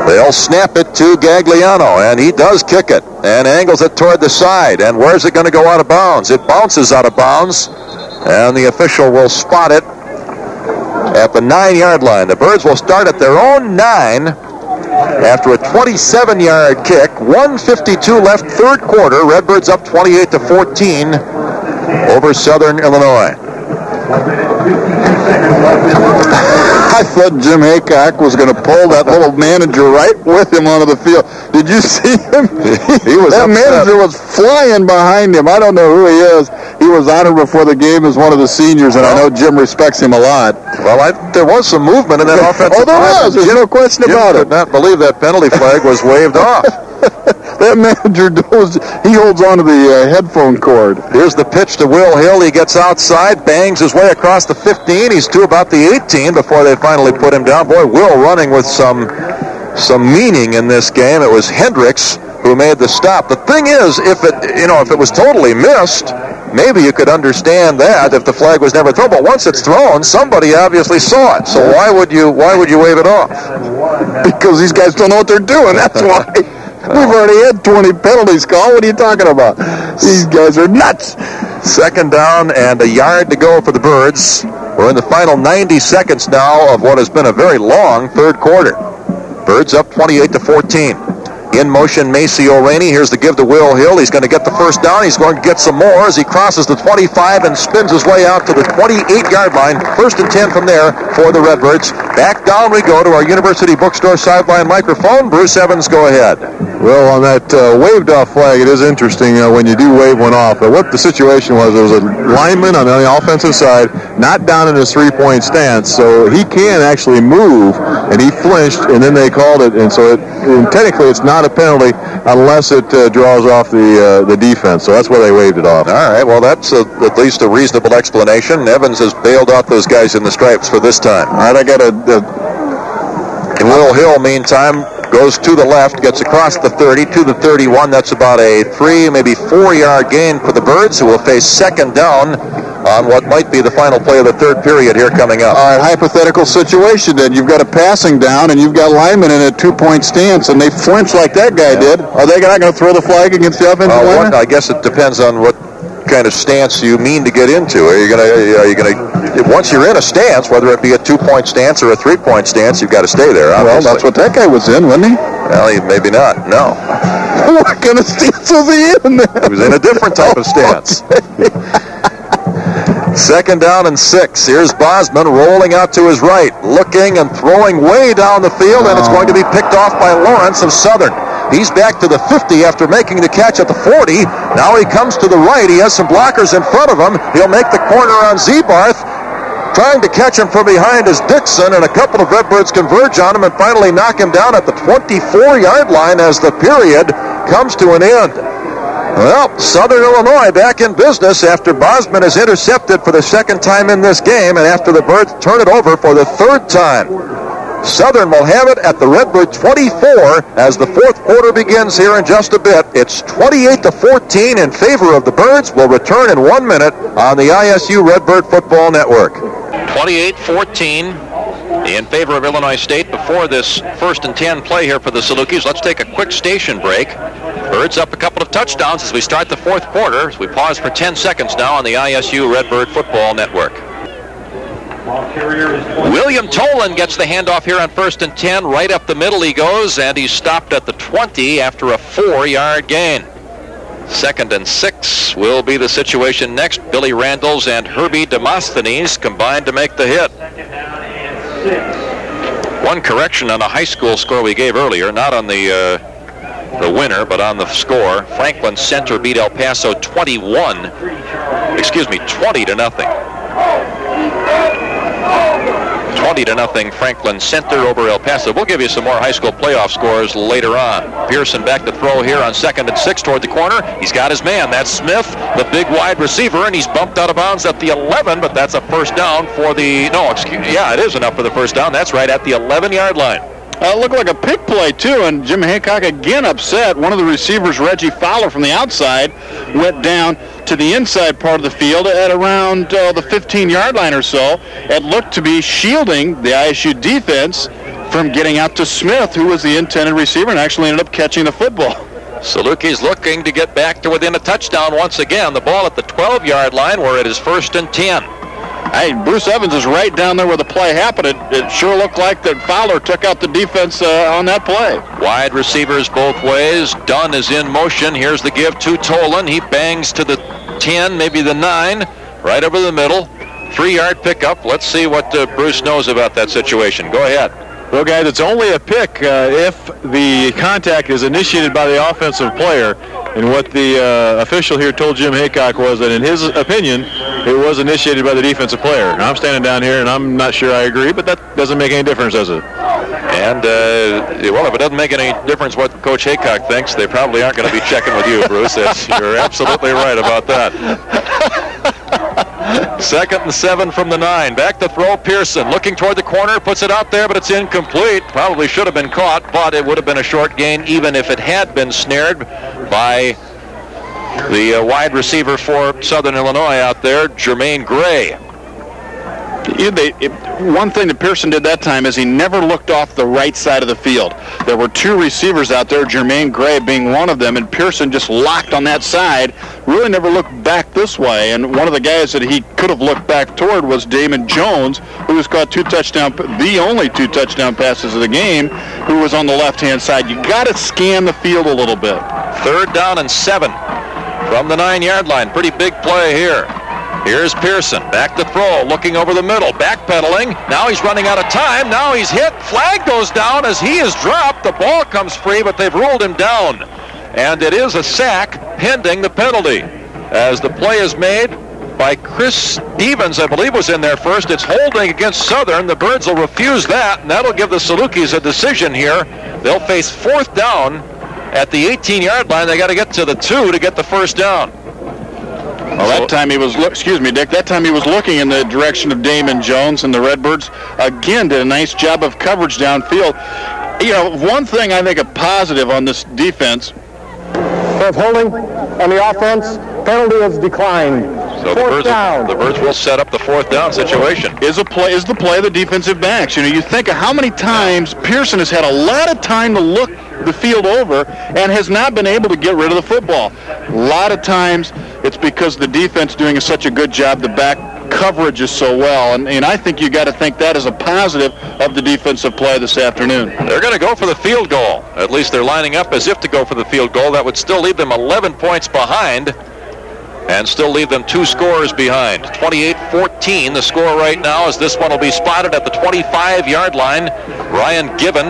They'll snap it to Gagliano, and he does kick it and angles it toward the side. And where's it going to go out of bounds? It bounces out of bounds And the official will spot it at the nine-yard line. The Birds will start at their own nine after a 27-yard kick. 152 left, third quarter. Redbirds up 28 to 14 over Southern Illinois. I thought Jim Heacock was going to pull that little manager right with him onto the field. Did you see him? He was that upset. manager was flying behind him. I don't know who he is. He was honored before the game as one of the seniors, and I know Jim respects him a lot. Well, I, there was some movement in that oh, offensive Oh, there was. There's Jim- no question Jim about could it. not believe that penalty flag was waved off. That manager does, he holds onto the uh, headphone cord. Here's the pitch to Will Hill. He gets outside, bangs his way across the 15. He's to about the 18 before they finally put him down. Boy, Will running with some some meaning in this game. It was Hendricks who made the stop. The thing is, if it you know if it was totally missed, maybe you could understand that if the flag was never thrown. But once it's thrown, somebody obviously saw it. So why would you why would you wave it off? Because these guys don't know what they're doing. That's why. We've already had 20 penalties called. What are you talking about? These guys are nuts. Second down and a yard to go for the Birds. We're in the final 90 seconds now of what has been a very long third quarter. Birds up 28 to 14. In motion, Maceo Rainey. Here's the give to Will Hill. He's going to get the first down. He's going to get some more as he crosses the 25 and spins his way out to the 28-yard line. First and 10 from there for the Redbirds. Back down we go to our University Bookstore sideline microphone. Bruce Evans, go ahead. Well, on that uh, waved off flag, it is interesting uh, when you do wave one off. But what the situation was, there was a lineman on the offensive side, not down in his three-point stance, so he can actually move, and he flinched, and then they called it, and so it, and technically it's not a penalty unless it uh, draws off the uh, the defense. So that's where they waved it off. All right, well, that's a, at least a reasonable explanation. Evans has bailed out those guys in the stripes for this time. All right, I got a, And Will Hill, meantime, goes to the left, gets across the 30 to the 31. That's about a three, maybe four-yard gain for the Birds, who will face second down on what might be the final play of the third period here coming up. all right, hypothetical situation then. You've got a passing down, and you've got linemen in a two-point stance, and they flinch like that guy did. Are they not going to throw the flag against the offensive Uh, lineman? I guess it depends on what kind of stance you mean to get into. Are you gonna? Are you gonna? Once you're in a stance, whether it be a two-point stance or a three-point stance, you've got to stay there. Well, that's what that guy was in, wasn't he? Well, he- maybe not. No, what kind of stance was he in then? he was in a different type of stance. Second down and six. Here's Bosman rolling out to his right, looking and throwing way down the field, and it's going to be picked off by Lawrence of Southern. He's back to the 50 after making the catch at the 40. Now he comes to the right. He has some blockers in front of him. He'll make the corner on Zebarth. Trying to catch him from behind is Dixon, and a couple of Redbirds converge on him and finally knock him down at the 24-yard line as the period comes to an end. Well, Southern Illinois back in business after Bosman is intercepted for the second time in this game and after the Birds turn it over for the third time. Southern will have it at the Redbird 24 as the fourth quarter begins here in just a bit. It's 28 to 14 in favor of the Birds. We'll return in one minute on the ISU Redbird Football Network. 28-14 in favor of Illinois State before this first and 10 play here for the Salukis. Let's take a quick station break. Birds up a couple of touchdowns as we start the fourth quarter. As we pause for 10 seconds now on the ISU Redbird Football Network. William Tolan gets the handoff here on first and 10. Right up the middle he goes, and he's stopped at the 20 after a four-yard gain. Second and six will be the situation next. Billy Randalls and Herbie Demosthenes combined to make the hit. One correction on a high school score we gave earlier, not on the uh, the winner, but on the score. Franklin Center beat El Paso 21, excuse me, 20 to nothing. 20 to nothing Franklin Center over El Paso. We'll give you some more high school playoff scores later on. Pearson back to throw here on second and six toward the corner. He's got his man. That's Smith, the big wide receiver, and he's bumped out of bounds at the 11, but that's a first down for the, no, excuse me. yeah, it is enough for the first down. That's right at the 11-yard line. Uh, looked like a pick play too, and Jim Heacock again upset. One of the receivers, Reggie Fowler from the outside, went down to the inside part of the field at around uh, the 15-yard line or so. It looked to be shielding the ISU defense from getting out to Smith, who was the intended receiver and actually ended up catching the football. Salukis looking to get back to within a touchdown once again. The ball at the 12-yard line where it is first and 10. Hey, Bruce Evans is right down there where the play happened. It, it sure looked like that Fowler took out the defense uh, on that play. Wide receivers both ways. Dunn is in motion. Here's the give to Tolan. He bangs to the 10, maybe the 9, right over the middle. Three-yard pickup. Let's see what uh, Bruce knows about that situation. Go ahead. Well, guys, it's only a pick uh, if the contact is initiated by the offensive player. And what the uh, official here told Jim Heacock was that, in his opinion, it was initiated by the defensive player. I'm standing down here, and I'm not sure I agree, but that doesn't make any difference, does it? And, uh, well, if it doesn't make any difference what Coach Heacock thinks, they probably aren't going to be checking with you, Bruce. You're absolutely right about that. Second and seven from the nine. Back to throw. Pearson looking toward the corner, puts it out there, but it's incomplete. Probably should have been caught, but it would have been a short gain even if it had been snared by the uh, wide receiver for Southern Illinois out there, Jermaine Gray. They- it- one thing that Pearson did that time is he never looked off the right side of the field. There were two receivers out there, Jermaine Gray being one of them, and Pearson just locked on that side, really never looked back this way. And one of the guys that he could have looked back toward was Damon Jones, who has caught two touchdown, the only two touchdown passes of the game, who was on the left-hand side. You got to scan the field a little bit. Third down and seven from the nine-yard line. Pretty big play here. Here's Pearson, back to throw, looking over the middle, backpedaling. Now he's running out of time. Now he's hit. Flag goes down as he is dropped. The ball comes free, but they've ruled him down. And it is a sack pending the penalty. As the play is made by Chris Stevens, I believe was in there first. It's holding against Southern. The Birds will refuse that, and that'll give the Salukis a decision here. They'll face fourth down at the 18-yard line. They got to get to the two to get the first down. Well, that time he was, look, excuse me, Dick, that time he was looking in the direction of Damon Jones, and the Redbirds again did a nice job of coverage downfield. You know, one thing I think a positive on this defense, Of holding on the offense, penalty is declined. So the Fourth birds, down. the birds will set up the fourth down situation. is a play is the play of the defensive backs. You know, you think of how many times Pearson has had a lot of time to look the field over and has not been able to get rid of the football. A lot of times it's because the defense doing such a good job. The back coverage is so well, and, and I think you got to think that is a positive of the defensive play this afternoon. They're going to go for the field goal. At least they're lining up as if to go for the field goal. That would still leave them 11 points behind and still leave them two scores behind. 28-14 the score right now as this one will be spotted at the 25-yard line. Ryan Gibbon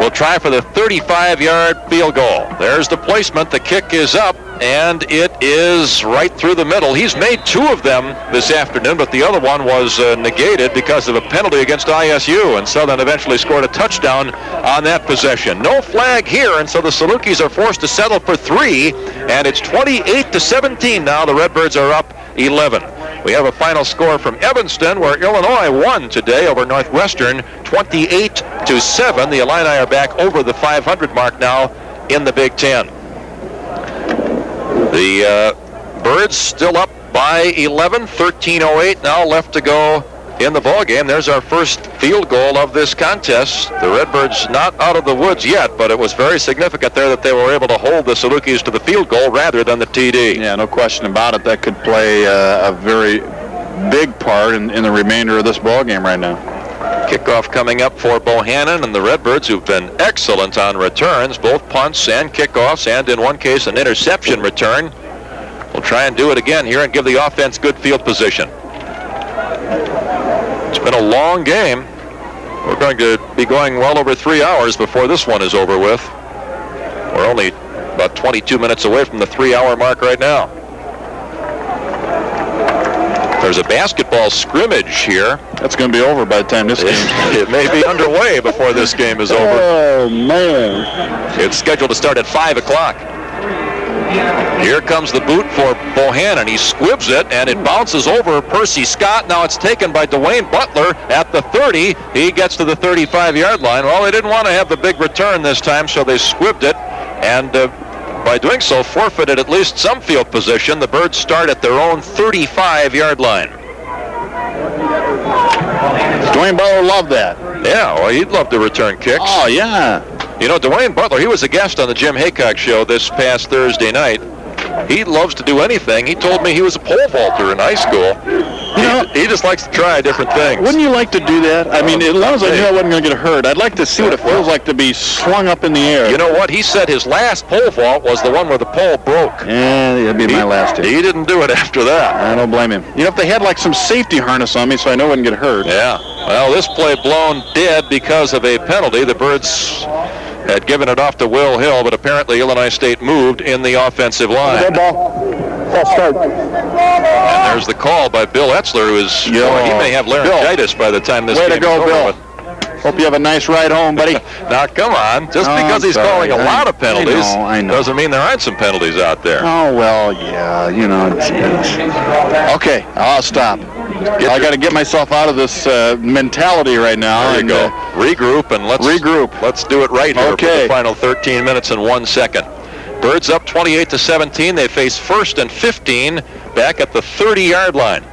will try for the 35-yard field goal. There's the placement. The kick is up, and it is right through the middle. He's made two of them this afternoon, but the other one was uh, negated because of a penalty against ISU, and Southern eventually scored a touchdown on that possession. No flag here, and so the Salukis are forced to settle for three, and it's 28 to 17 now. The Redbirds are up 11. We have a final score from Evanston, where Illinois won today over Northwestern, 28 to 7. The Illini are back over the 500 mark now in the Big Ten. The uh, Birds still up by 11, 13:08 now left to go in the ball game. There's our first field goal of this contest. The Redbirds not out of the woods yet, but it was very significant there that they were able to hold the Salukis to the field goal rather than the TD. Yeah, no question about it. That could play uh, a very big part in, in the remainder of this ball game right now. Kickoff coming up for Bohannon and the Redbirds, who've been excellent on returns, both punts and kickoffs, and in one case, an interception return. We'll try and do it again here and give the offense good field position. It's been a long game. We're going to be going well over three hours before this one is over with. We're only about 22 minutes away from the three-hour mark right now. There's a basketball scrimmage here. That's going to be over by the time this game. It may be underway before this game is over. Oh man! It's scheduled to start at 5 o'clock. Here comes the boot for Bohannon. He squibs it, and it bounces over Percy Scott. Now it's taken by Dwayne Butler at the 30. He gets to the 35-yard line. Well, they didn't want to have the big return this time, so they squibbed it, and uh, by doing so, forfeited at least some field position. The Birds start at their own 35-yard line. Dwayne Butler loved that. Yeah, well, he'd love to return kicks. Oh yeah. You know, Dwayne Butler, he was a guest on the Jim Heacock show this past Thursday night. He loves to do anything. He told me he was a pole vaulter in high school. You know, he, he just likes to try different things. Wouldn't you like to do that? I mean, as long as I knew I wasn't going to get hurt, I'd like to see what it feels like to be slung up in the air. You know what? He said his last pole vault was the one where the pole broke. Yeah, that'd be He- my last hit. He didn't do it after that. I don't blame him. You know, if they had like some safety harness on me so I know I wouldn't get hurt. Yeah. Well, this play blown dead because of a penalty. The Birds had given it off to Will Hill, but apparently Illinois State moved in the offensive line. Red ball. False start. And there's the call by Bill Etzler, who is Yo. boy, he may have laryngitis by the time this Way to go, is Bill. over. with. Hope you have a nice ride home, buddy. Now, come on. Just Oh, because I'm he's calling a lot of penalties I know, I know. doesn't mean there aren't some penalties out there. Oh well, yeah, you know. It's, it's- okay, I'll stop. I got to get myself out of this uh, mentality right now. There you and, go. uh, Regroup and let's Regroup. Let's do it right here for Okay. the final 13 minutes and one second. Birds up 28 to 17. They face first and 15 back at the 30-yard line.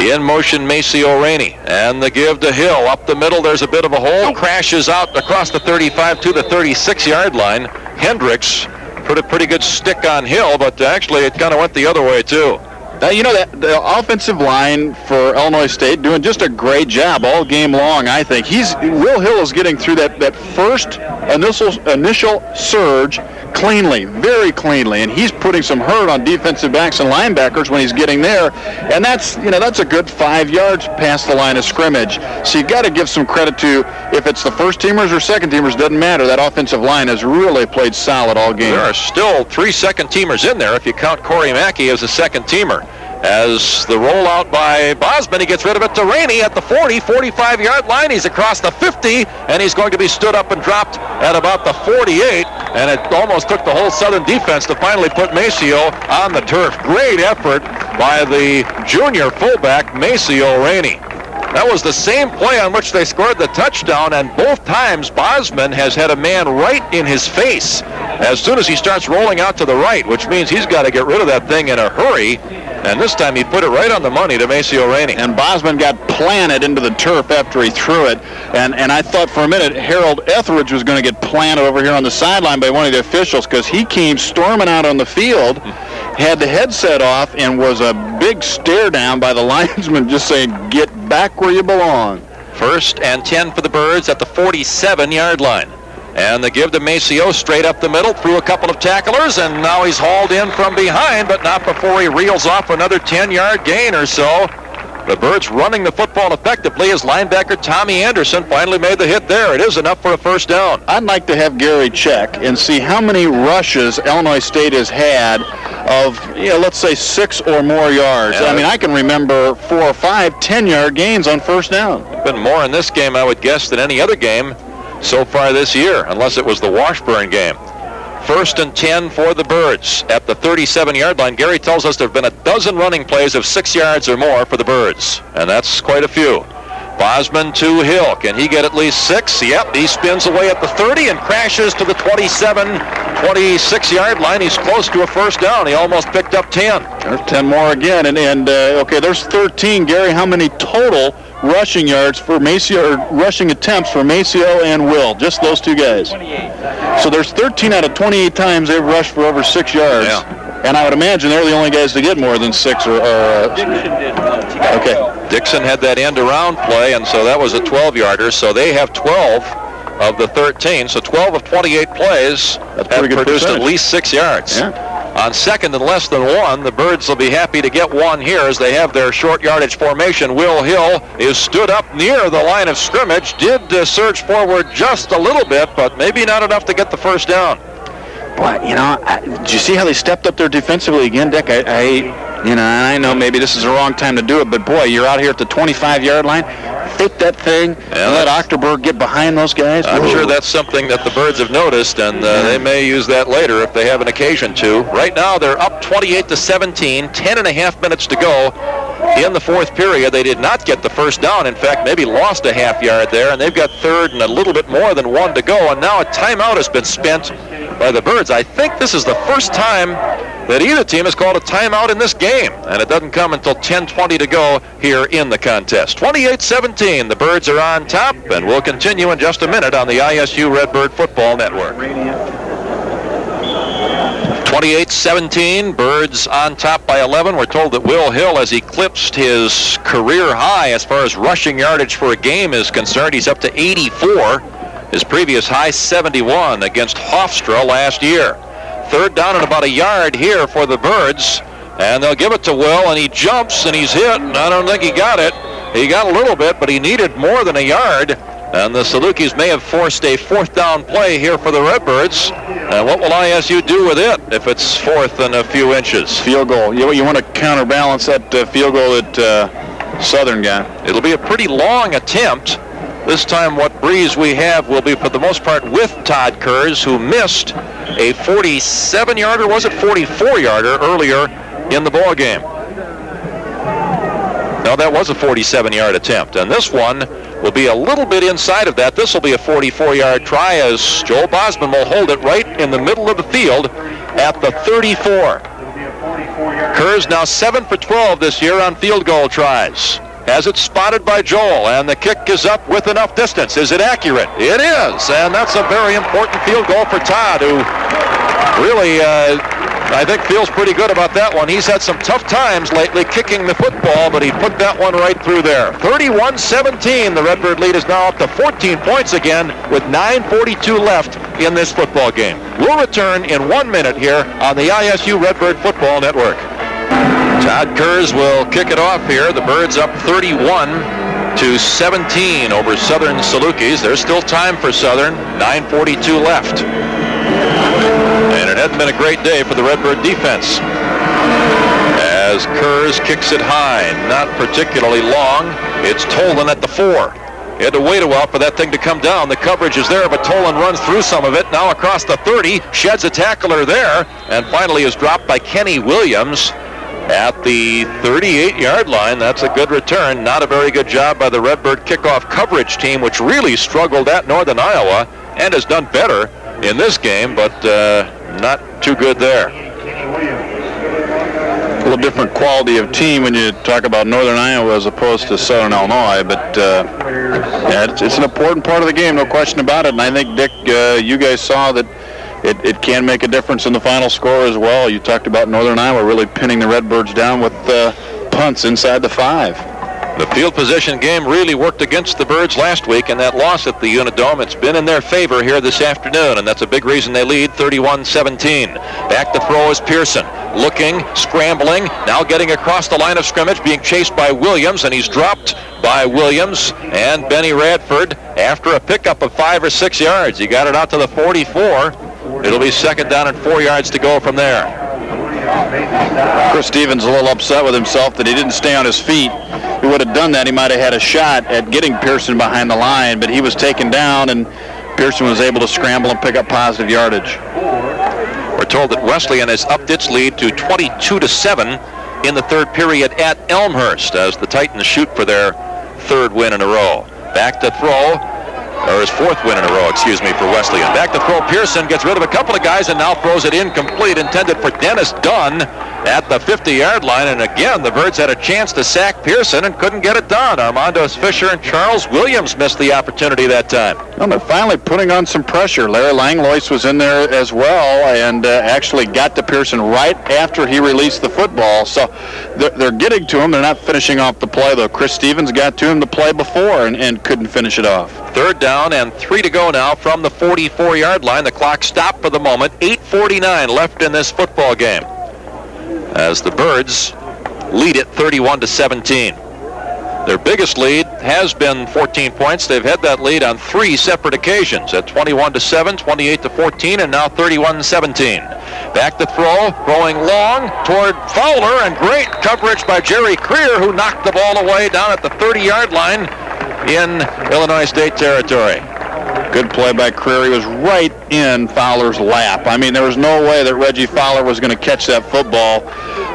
In motion, Maceo Rainey. And the give to Hill. Up the middle, there's a bit of a hole. Crashes out across the 35 to the 36-yard line. Hendricks put a pretty good stick on Hill, but actually it kind of went the other way, too. Uh, you know that the offensive line for Illinois State doing just a great job all game long. I think he's Will Hill is getting through that that first initial initial surge cleanly, very cleanly, and he's putting some hurt on defensive backs and linebackers when he's getting there, and that's you know that's a good five yards past the line of scrimmage. So you've got to give some credit to if it's the first teamers or second teamers doesn't matter. That offensive line has really played solid all game. There are still three second teamers in there if you count Corey Mackey as a second teamer. As the rollout by Bosman, he gets rid of it to Rainey at the 40, 45 yard line. He's across the 50, and he's going to be stood up and dropped at about the 48. And it almost took the whole Southern defense to finally put Maceo on the turf. Great effort by the junior fullback, Maceo Rainey. That was the same play on which they scored the touchdown, and both times Bosman has had a man right in his face as soon as he starts rolling out to the right, which means he's got to get rid of that thing in a hurry. And this time he put it right on the money to Maceo Rainey. and Bosman got planted into the turf after he threw it. And and I thought for a minute Harold Etheridge was going to get planted over here on the sideline by one of the officials because he came storming out on the field, had the headset off, and was a big stare down by the linesman just saying, "Get back where you belong." First and 10 for the Birds at the 47 yard line. And the give to Maceo straight up the middle through a couple of tacklers, and now he's hauled in from behind, but not before he reels off another 10 yard gain or so. The Birds running the football effectively as linebacker Tommy Anderson finally made the hit there. It is enough for a first down. I'd like to have Gary check and see how many rushes Illinois State has had of, you know, let's say six or more yards. I mean, I can remember four or five 10-yard gains on first down. Been more in this game, I would guess, than any other game so far this year, unless it was the Washburn game. First and 10 for the Birds at the 37 yard line. Gary tells us there have been a dozen running plays of six yards or more for the Birds, and that's quite a few. Bosman to Hill. Can he get at least six? Yep, he spins away at the 30 and crashes to the 27, 26 yard line. He's close to a first down. He almost picked up 10. There's 10 more again. And, and uh, okay, there's 13. Gary, how many total rushing yards for Maceo, or rushing attempts for Maceo and Will? Just those two guys. So there's 13 out of 28 times they've rushed for over six yards. Yeah. And I would imagine they're the only guys to get more than six or. or uh, okay. Dixon had that end around play, and so that was a 12 yarder. So they have 12 of the 13. So 12 of 28 plays have pretty good produced at least six yards. Yeah. On second and less than one, the Birds will be happy to get one here as they have their short yardage formation. Will Hill is stood up near the line of scrimmage, did uh, surge forward just a little bit, but maybe not enough to get the first down. But, you know, I, did you see how they stepped up there defensively again, Dick? I, I, you know, I know maybe this is the wrong time to do it, but boy, you're out here at the 25-yard line, hit that thing, and let Ochterberg get behind those guys. I'm Whoa. sure that's something that the Birds have noticed, and uh, they may use that later if they have an occasion to. Right now, they're up 28 to 17, 10 and a half minutes to go in the fourth period. They did not get the first down. In fact, maybe lost a half yard there, and they've got third and a little bit more than one to go. And now a timeout has been spent by the Birds. I think this is the first time that either team has called a timeout in this game, and it doesn't come until 10:20 to go here in the contest. 28-17, the Birds are on top, and we'll continue in just a minute on the ISU Redbird Football Network. 28-17, Birds on top by 11. We're told that Will Hill has eclipsed his career high as far as rushing yardage for a game is concerned. He's up to 84. His previous high 71 against Hofstra last year. Third down and about a yard here for the Birds. And they'll give it to Will, and he jumps, and he's hit. And I don't think he got it. He got a little bit, but he needed more than a yard. And the Salukis may have forced a fourth down play here for the Redbirds. And what will ISU do with it if it's fourth and a few inches? Field goal. You, you want to counterbalance that uh, field goal that uh, Southern got. It'll be a pretty long attempt. This time what breeze we have will be for the most part with Todd Kurz, who missed a 47-yarder, was it 44-yarder earlier in the ball game. No, that was a 47-yard attempt. And this one will be a little bit inside of that. This will be a 44-yard try as Joel Bosman will hold it right in the middle of the field at the 34. Kurz now 7 for 12 this year on field goal tries. Has it spotted by Joel, and the kick is up with enough distance. Is it accurate? It is, and that's a very important field goal for Todd, who really uh, I think feels pretty good about that one. He's had some tough times lately kicking the football, but he put that one right through there. 31-17. The Redbird lead is now up to 14 points again with 9.42 left in this football game. We'll return in one minute here on the ISU Redbird Football Network. Todd Kurz will kick it off here. The Birds up 31 to 17 over Southern Salukis. There's still time for Southern. 9.42 left. And it hadn't been a great day for the Redbird defense. As Kurz kicks it high, not particularly long. It's Tolan at the four. He had to wait a while for that thing to come down. The coverage is there, but Tolan runs through some of it. Now across the 30, sheds a tackler there, and finally is dropped by Kenny Williams at the 38-yard line. That's a good return. Not a very good job by the Redbird kickoff coverage team, which really struggled at Northern Iowa and has done better in this game, but uh, not too good there. A little different quality of team when you talk about Northern Iowa as opposed to Southern Illinois, but uh, yeah, it's, it's, an important part of the game, no question about it. And I think, Dick, uh, you guys saw that it, it, can make a difference in the final score as well. You talked about Northern Iowa really pinning the Redbirds down with uh, punts inside the five. The field position game really worked against the Birds last week, and that loss at the Unidome, it's been in their favor here this afternoon, and that's a big reason they lead 31-17. Back to throw is Pearson. Looking, scrambling, now getting across the line of scrimmage, being chased by Williams, and he's dropped by Williams and Benny Radford after a pickup of five or six yards. He got it out to the 44. It'll be second down and four yards to go from there. Chris Stevens a little upset with himself that he didn't stay on his feet. He would have done that. He might have had a shot at getting Pearson behind the line, but he was taken down, and Pearson was able to scramble and pick up positive yardage. We're told that Wesleyan has upped its lead to 22 to 7 in the third period at Elmhurst as the Titans shoot for their third win in a row. Back to throw or his fourth win in a row, excuse me, for Wesleyan. Back to throw. Pearson gets rid of a couple of guys and now throws it incomplete, intended for Dennis Dunn at the 50-yard line. And again, the Birds had a chance to sack Pearson and couldn't get it done. Armando Fisher and Charles Williams missed the opportunity that time. Well, they're finally putting on some pressure. Larry Langlois was in there as well and uh, actually got to Pearson right after he released the football. So they're, they're, getting to him. They're not finishing off the play, though. Chris Stevens got to him the play before and, and couldn't finish it off. Third down and three to go now from the 44-yard line. The clock stopped for the moment. 8.49 left in this football game as the Birds lead it 31 to 17. Their biggest lead has been 14 points. They've had that lead on three separate occasions at 21 to 7, 28 to 14, and now 31 to 17. Back to throw, throwing long toward Fowler, and great coverage by Jerry Creer, who knocked the ball away down at the 30-yard line in Illinois State territory. Good play by Creer. He was right in Fowler's lap. I mean, there was no way that Reggie Fowler was going to catch that football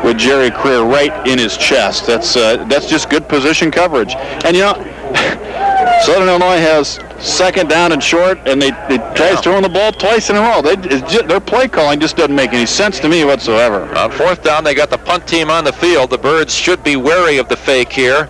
with Jerry Creer right in his chest. That's uh, that's just good position coverage. And you know, Southern Illinois has second down and short, and they, they tries Yeah. throwing the ball twice in a row. They, it's ju- their play calling just doesn't make any sense to me whatsoever. On fourth down, they got the punt team on the field. The Birds should be wary of the fake here,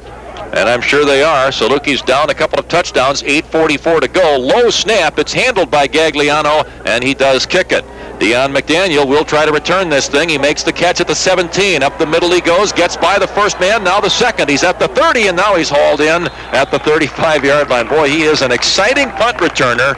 and I'm sure they are. Salukis down a couple of touchdowns, 8.44 to go. Low snap. It's handled by Gagliano, and he does kick it. Dion McDaniel will try to return this thing. He makes the catch at the 17. Up the middle he goes, gets by the first man, now the second. He's at the 30, and now he's hauled in at the 35-yard line. Boy, he is an exciting punt returner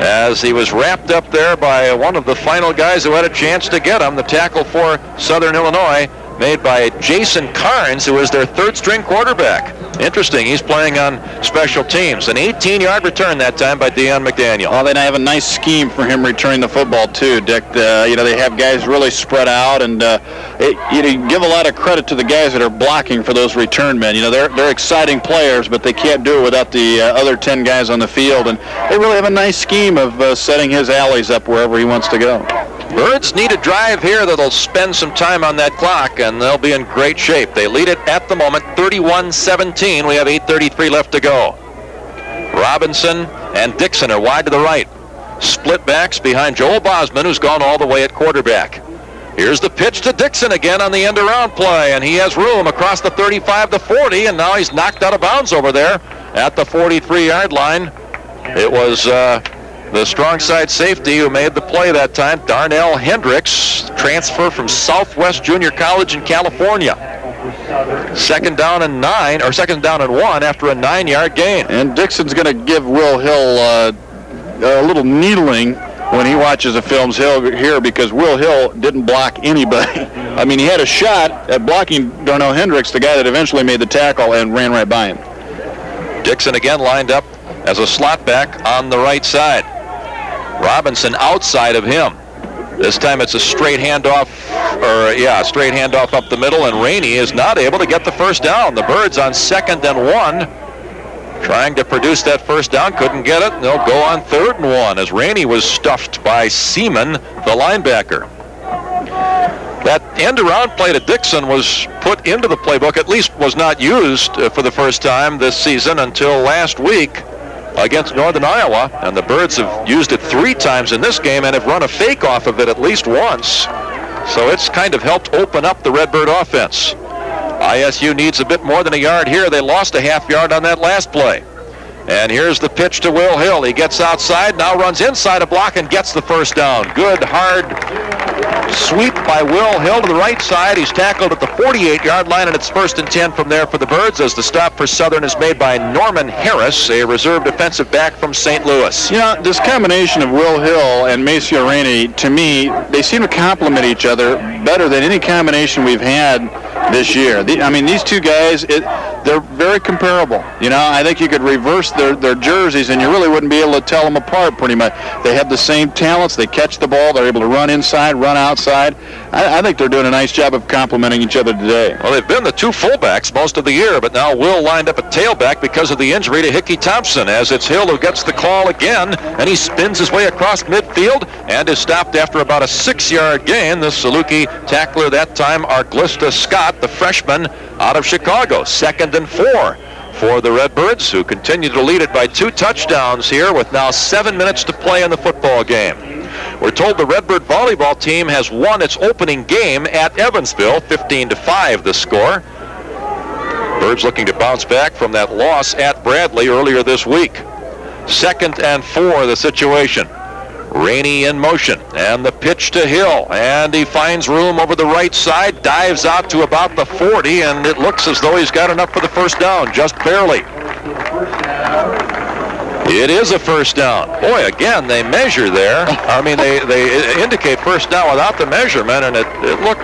as he was wrapped up there by one of the final guys who had a chance to get him. The tackle for Southern Illinois made by Jason Carnes, who is their third string quarterback. Interesting, he's playing on special teams. An 18-yard return that time by Dion McDaniel. Oh, they have a nice scheme for him returning the football too, Dick. Uh, you know they have guys really spread out, and uh, it, you know, give a lot of credit to the guys that are blocking for those return men. You know they're they're exciting players, but they can't do it without the uh, other 10 guys on the field, and they really have a nice scheme of uh, setting his alleys up wherever he wants to go. Birds need a drive here that'll spend some time on that clock, and they'll be in great shape. They lead it at the moment 31-17. We have 8.33 left to go. Robinson and Dixon are wide to the right. Split backs behind Joel Bosman, who's gone all the way at quarterback. Here's the pitch to Dixon again on the end around play, and he has room across the 35 to 40, and now he's knocked out of bounds over there at the 43-yard line. It was uh, the strong side safety who made the play that time, Darnell Hendricks, transfer from Southwest Junior College in California. Second down and nine, or second down and one after a nine-yard gain. And Dixon's going to give Will Hill uh, a little needling when he watches the films Hill here because Will Hill didn't block anybody. I mean, he had a shot at blocking Darnell Hendricks, the guy that eventually made the tackle and ran right by him. Dixon again lined up as a slot back on the right side. Robinson outside of him. This time it's a straight handoff, or yeah, straight handoff up the middle, and Rainey is not able to get the first down. The Birds on second and one, trying to produce that first down, couldn't get it. They'll go on third and one as Rainey was stuffed by Seaman, the linebacker. That end around play to Dixon was put into the playbook, at least was not used uh, for the first time this season until last week against Northern Iowa, and the Birds have used it three times in this game and have run a fake off of it at least once. So it's kind of helped open up the Redbird offense. ISU needs a bit more than a yard here. They lost a half yard on that last play. And here's the pitch to Will Hill. He gets outside, now runs inside a block and gets the first down. Good, hard sweep by Will Hill to the right side. He's tackled at the 48-yard line, and it's first and 10 from there for the Birds as the stop for Southern is made by Norman Harris, a reserve defensive back from St. Louis. You know, this combination of Will Hill and Maceo Rainey, to me, they seem to complement each other better than any combination we've had this year. The, I mean, these two guys, it, they're very comparable. You know, I think you could reverse their, their jerseys and you really wouldn't be able to tell them apart pretty much. They have the same talents. They catch the ball. They're able to run inside, run outside. I, I think they're doing a nice job of complementing each other today. Well, they've been the two fullbacks most of the year, but now Will lined up a tailback because of the injury to Hickey Thompson, as it's Hill who gets the call again, and he spins his way across midfield and is stopped after about a six-yard gain. The Saluki tackler that time, Arglista Scott, the freshman out of Chicago. Second and four for the Redbirds, who continue to lead it by two touchdowns here with now seven minutes to play in the football game. We're told the Redbird volleyball team has won its opening game at Evansville, 15 to 5 the score. Birds looking to bounce back from that loss at Bradley earlier this week. Second and four the situation. Rainey in motion and the pitch to Hill and he finds room over the right side, dives out to about the 40 and it looks as though he's got enough for the first down, just barely. It is a first down. Boy, again, they measure there. I mean, they, they indicate first down without the measurement, and it, it looked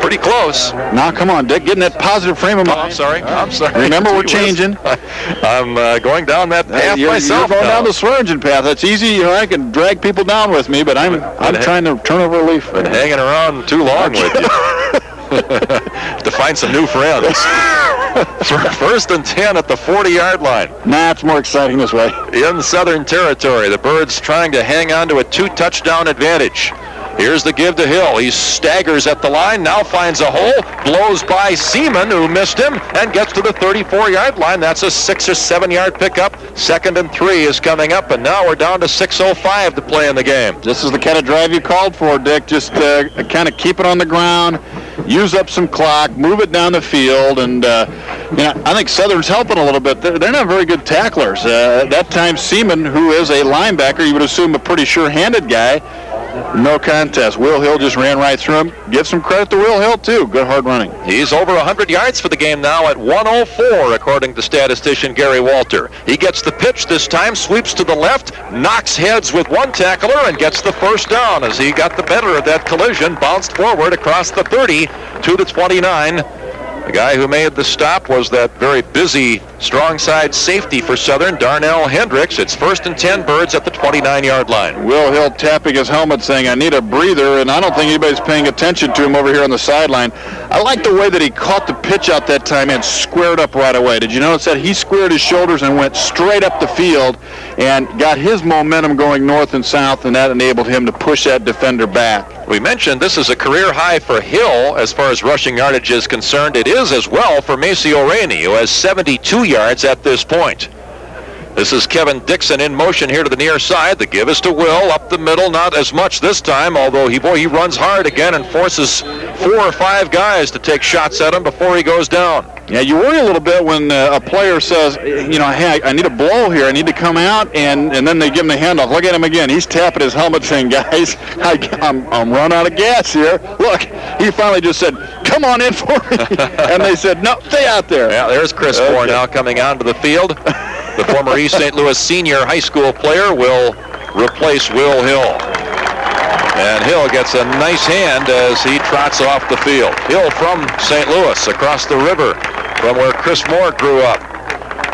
pretty close. Now, come on, Dick, getting that positive frame of Oh, mind. I'm sorry. I'm sorry. Remember, we're changing. I'm uh, going down that path you're, myself. you're going now. down the Swearingen path. That's easy. You know, I can drag people down with me, but I'm I'm But- trying to turn over a leaf. Been hanging around too long with you. to find some new friends. First and 10 at the 40-yard line. Nah, it's more exciting this way. in Southern Territory. The Birds trying to hang on to a two-touchdown advantage. Here's the give to Hill. He staggers at the line, now finds a hole, blows by Seaman, who missed him, and gets to the 34-yard line. That's a six or seven-yard pickup. Second and three is coming up, and now we're down to 6.05 to play in the game. This is the kind of drive you called for, Dick. Just uh, kind of keep it on the ground, use up some clock, move it down the field, and uh, you know, I think Southern's helping a little bit. They're, not very good tacklers. Uh, that time, Seaman, who is a linebacker, you would assume a pretty sure-handed guy, no contest. Will Hill just ran right through him. Give some credit to Will Hill, too. Good hard running. He's over 100 yards for the game now at 104, according to statistician Gary Walter. He gets the pitch this time, sweeps to the left, knocks heads with one tackler, and gets the first down as he got the better of that collision, bounced forward across the 30 to the 29. The guy who made the stop was that very busy strong side safety for Southern, Darnell Hendricks. It's first and 10 birds at the 29-yard line. Will Hill tapping his helmet saying, I need a breather, and I don't think anybody's paying attention to him over here on the sideline. I like the way that he caught the pitch out that time and squared up right away. Did you notice that? He squared his shoulders and went straight up the field and got his momentum going north and south, and that enabled him to push that defender back. We mentioned this is a career high for Hill as far as rushing yardage is concerned. It is as well for Maceo Rainey, who has 72 yards at this point. This is Kevin Dixon in motion here to the near side. The give is to Will up the middle, not as much this time, although he boy he runs hard again and forces four or five guys to take shots at him before he goes down. Yeah, you worry a little bit when uh, a player says, you know, hey, I, need a blow here. I need to come out, and, and then they give him the handoff. Look at him again. He's tapping his helmet saying, guys, I, I'm, I'm run out of gas here. Look, he finally just said, come on in for me. and they said, no, stay out there. Yeah, there's Chris Okay. Moore now coming onto the field. The former East St. Louis senior high school player will replace Will Hill. And Hill gets a nice hand as he trots off the field. Hill from St. Louis, across the river from where Chris Moore grew up.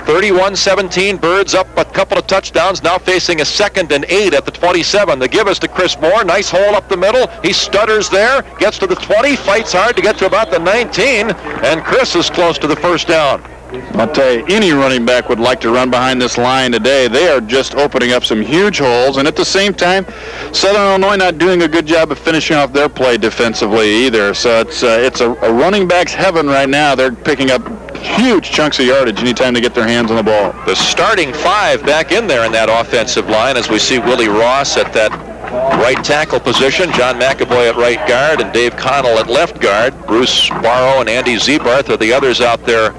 31-17, Birds up a couple of touchdowns, now facing a second and eight at the 27. The give is to Chris Moore, nice hole up the middle. He stutters there, gets to the 20, fights hard to get to about the 19, and Chris is close to the first down. I'll tell you, any running back would like to run behind this line today. They are just opening up some huge holes, and at the same time, Southern Illinois not doing a good job of finishing off their play defensively either. So it's uh, it's a, a running back's heaven right now. They're picking up huge chunks of yardage anytime they get their hands on the ball. The starting five back in there in that offensive line as we see Willie Ross at that right tackle position, John McAvoy at right guard, and Dave Connell at left guard. Bruce Barrow and Andy Zebarth are the others out there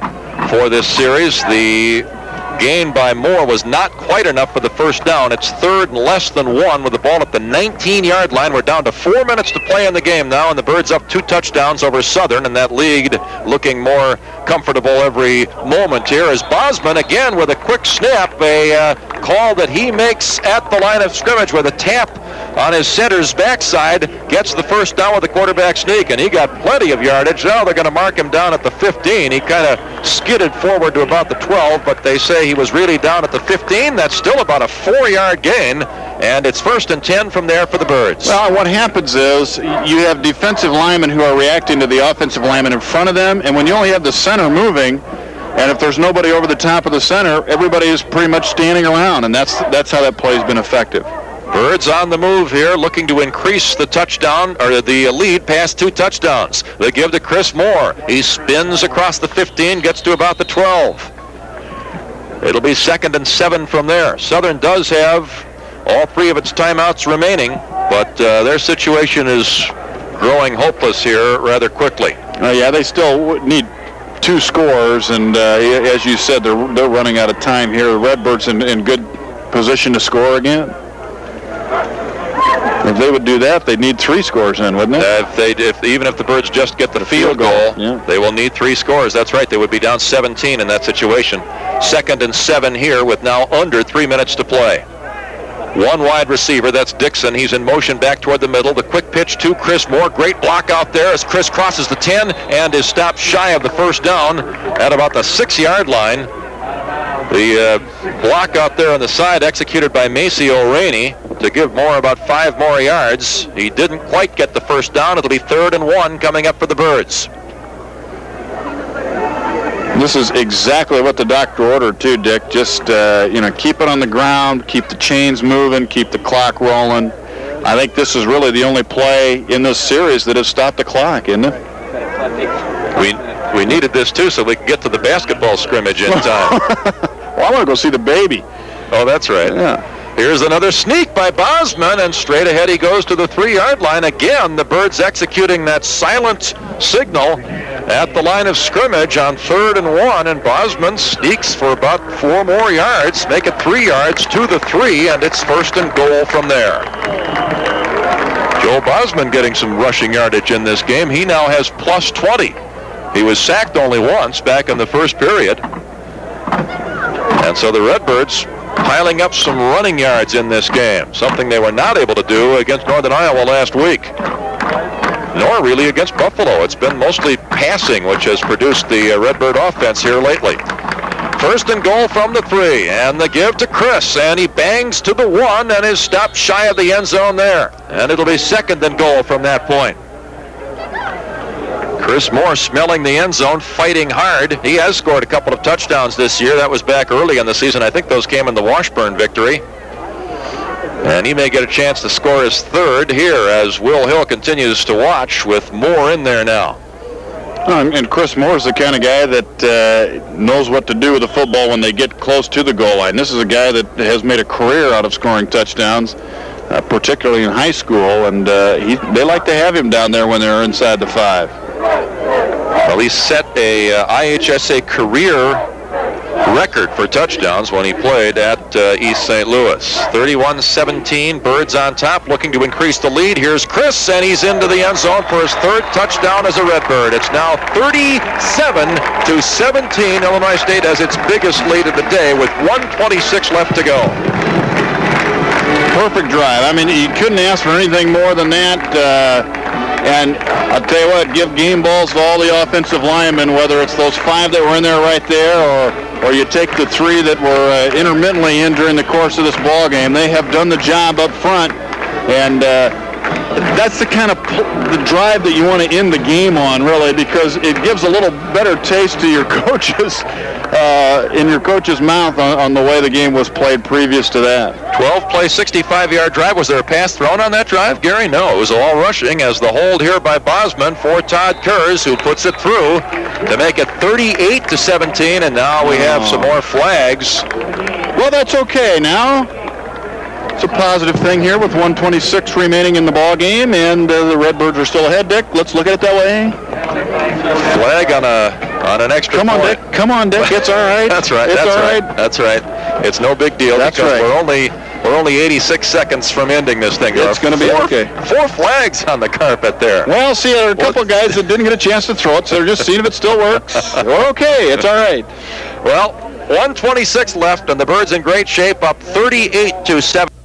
for this series. The gain by Moore was not quite enough for the first down. It's third and less than one with the ball at the 19-yard line. We're down to four minutes to play in the game now, and the Birds up two touchdowns over Southern, and that lead looking more comfortable every moment here as Bosman again with a quick snap, a uh, call that he makes at the line of scrimmage with a tap on his center's backside, gets the first down with the quarterback sneak, and he got plenty of yardage. Now they're going to mark him down at the 15. He kind of skidded forward to about the 12, but they say he was really down at the 15. That's still about a four-yard gain, and it's first and 10 from there for the Birds. Well, what happens is you have defensive linemen who are reacting to the offensive lineman in front of them, and when you only have the center moving, and if there's nobody over the top of the center, everybody is pretty much standing around, and that's that's how that play's been effective. Birds on the move here, looking to increase the touchdown or the lead past two touchdowns. They give to Chris Moore. He spins across the 15, gets to about the 12. It'll be second and seven from there. Southern does have all three of its timeouts remaining, but uh, their situation is growing hopeless here rather quickly. Uh, yeah, they still need two scores, and uh, as you said, they're they're running out of time here. The Redbirds in, in good position to score again. If they would do that, they'd need three scores in, wouldn't they? Uh, if they, if even if the Birds just get the, field field goal, goal, yeah. they will need three scores. That's right. They would be down 17 in that situation. Second and seven here with now under three minutes to play. One wide receiver, that's Dixon. He's in motion back toward the middle. The quick pitch to Chris Moore. Great block out there as Chris crosses the 10 and is stopped shy of the first down at about the six-yard line. The uh, block out there on the side executed by Maceo Rainey to give Moore about five more yards. He didn't quite get the first down. It'll be third and one coming up for the Birds. This is exactly what the doctor ordered too, Dick. Just uh, you know, keep it on the ground, keep the chains moving, keep the clock rolling. I think this is really the only play in this series that has stopped the clock, isn't it? We we needed this too so we could get to the basketball scrimmage in time. Well, I want to go see the baby. oh, that's right. Yeah. Here's another sneak by Bosman, and straight ahead he goes to the three-yard line. Again, the Birds executing that silent signal at the line of scrimmage on third and one, and Bosman sneaks for about four more yards, make it three yards to the three, and it's first and goal from there. Joe Bosman getting some rushing yardage in this game. He now has plus 20. He was sacked only once back in the first period. And so the Redbirds piling up some running yards in this game, something they were not able to do against Northern Iowa last week, nor really against Buffalo. It's been mostly passing, which has produced the uh, Redbird offense here lately. First and goal from the three, and the give to Chris, and he bangs to the one and is stopped shy of the end zone there. And it'll be second and goal from that point. Chris Moore smelling the end zone, fighting hard. He has scored a couple of touchdowns this year. That was back early in the season. I think those came in the Washburn victory. And he may get a chance to score his third here as Will Hill continues to watch with Moore in there now. And Chris Moore is the kind of guy that uh, knows what to do with the football when they get close to the goal line. This is a guy that has made a career out of scoring touchdowns, uh, particularly in high school, and uh, he, they like to have him down there when they're inside the five. Well, he set a uh, IHSA career record for touchdowns when he played at uh, East St. Louis. 31-17, Birds on top, looking to increase the lead. Here's Chris, and he's into the end zone for his third touchdown as a Redbird. It's now 37 to 17. Illinois State has its biggest lead of the day with 126 left to go. Perfect drive. I mean, you couldn't ask for anything more than that. Uh, and I'll tell you what, give game balls to all the offensive linemen, whether it's those five that were in there right there or or you take the three that were uh, intermittently in during the course of this ball game. They have done the job up front, and uh, that's the kind of the drive that you want to end the game on, really, because it gives a little better taste to your coaches uh, in your coach's mouth on, on the way the game was played previous to that. 12 play, 65 yard drive. Was there a pass thrown on that drive, Gary? No, it was all rushing as the hold here by Bosman for Todd Kurz, who puts it through to make it 38 to 17. And now we have some more flags. Well, that's okay now. It's a positive thing here with 126 remaining in the ball game, and uh, the Redbirds are still ahead. Dick, let's look at it that way. Flag on a on an extra Come on, point. Dick. Come on, Dick. It's all right. That's right. It's that's all right. right. That's right. It's no big deal That's because right. we're only we're only 86 seconds from ending this thing. There It's gonna be okay. Four flags on the carpet there. Well, see, there are a couple of guys that didn't get a chance to throw it, so they're just seeing if it still works. We're okay. It's all right. Well, 126 left, and the Birds in great shape, up 38 to 7.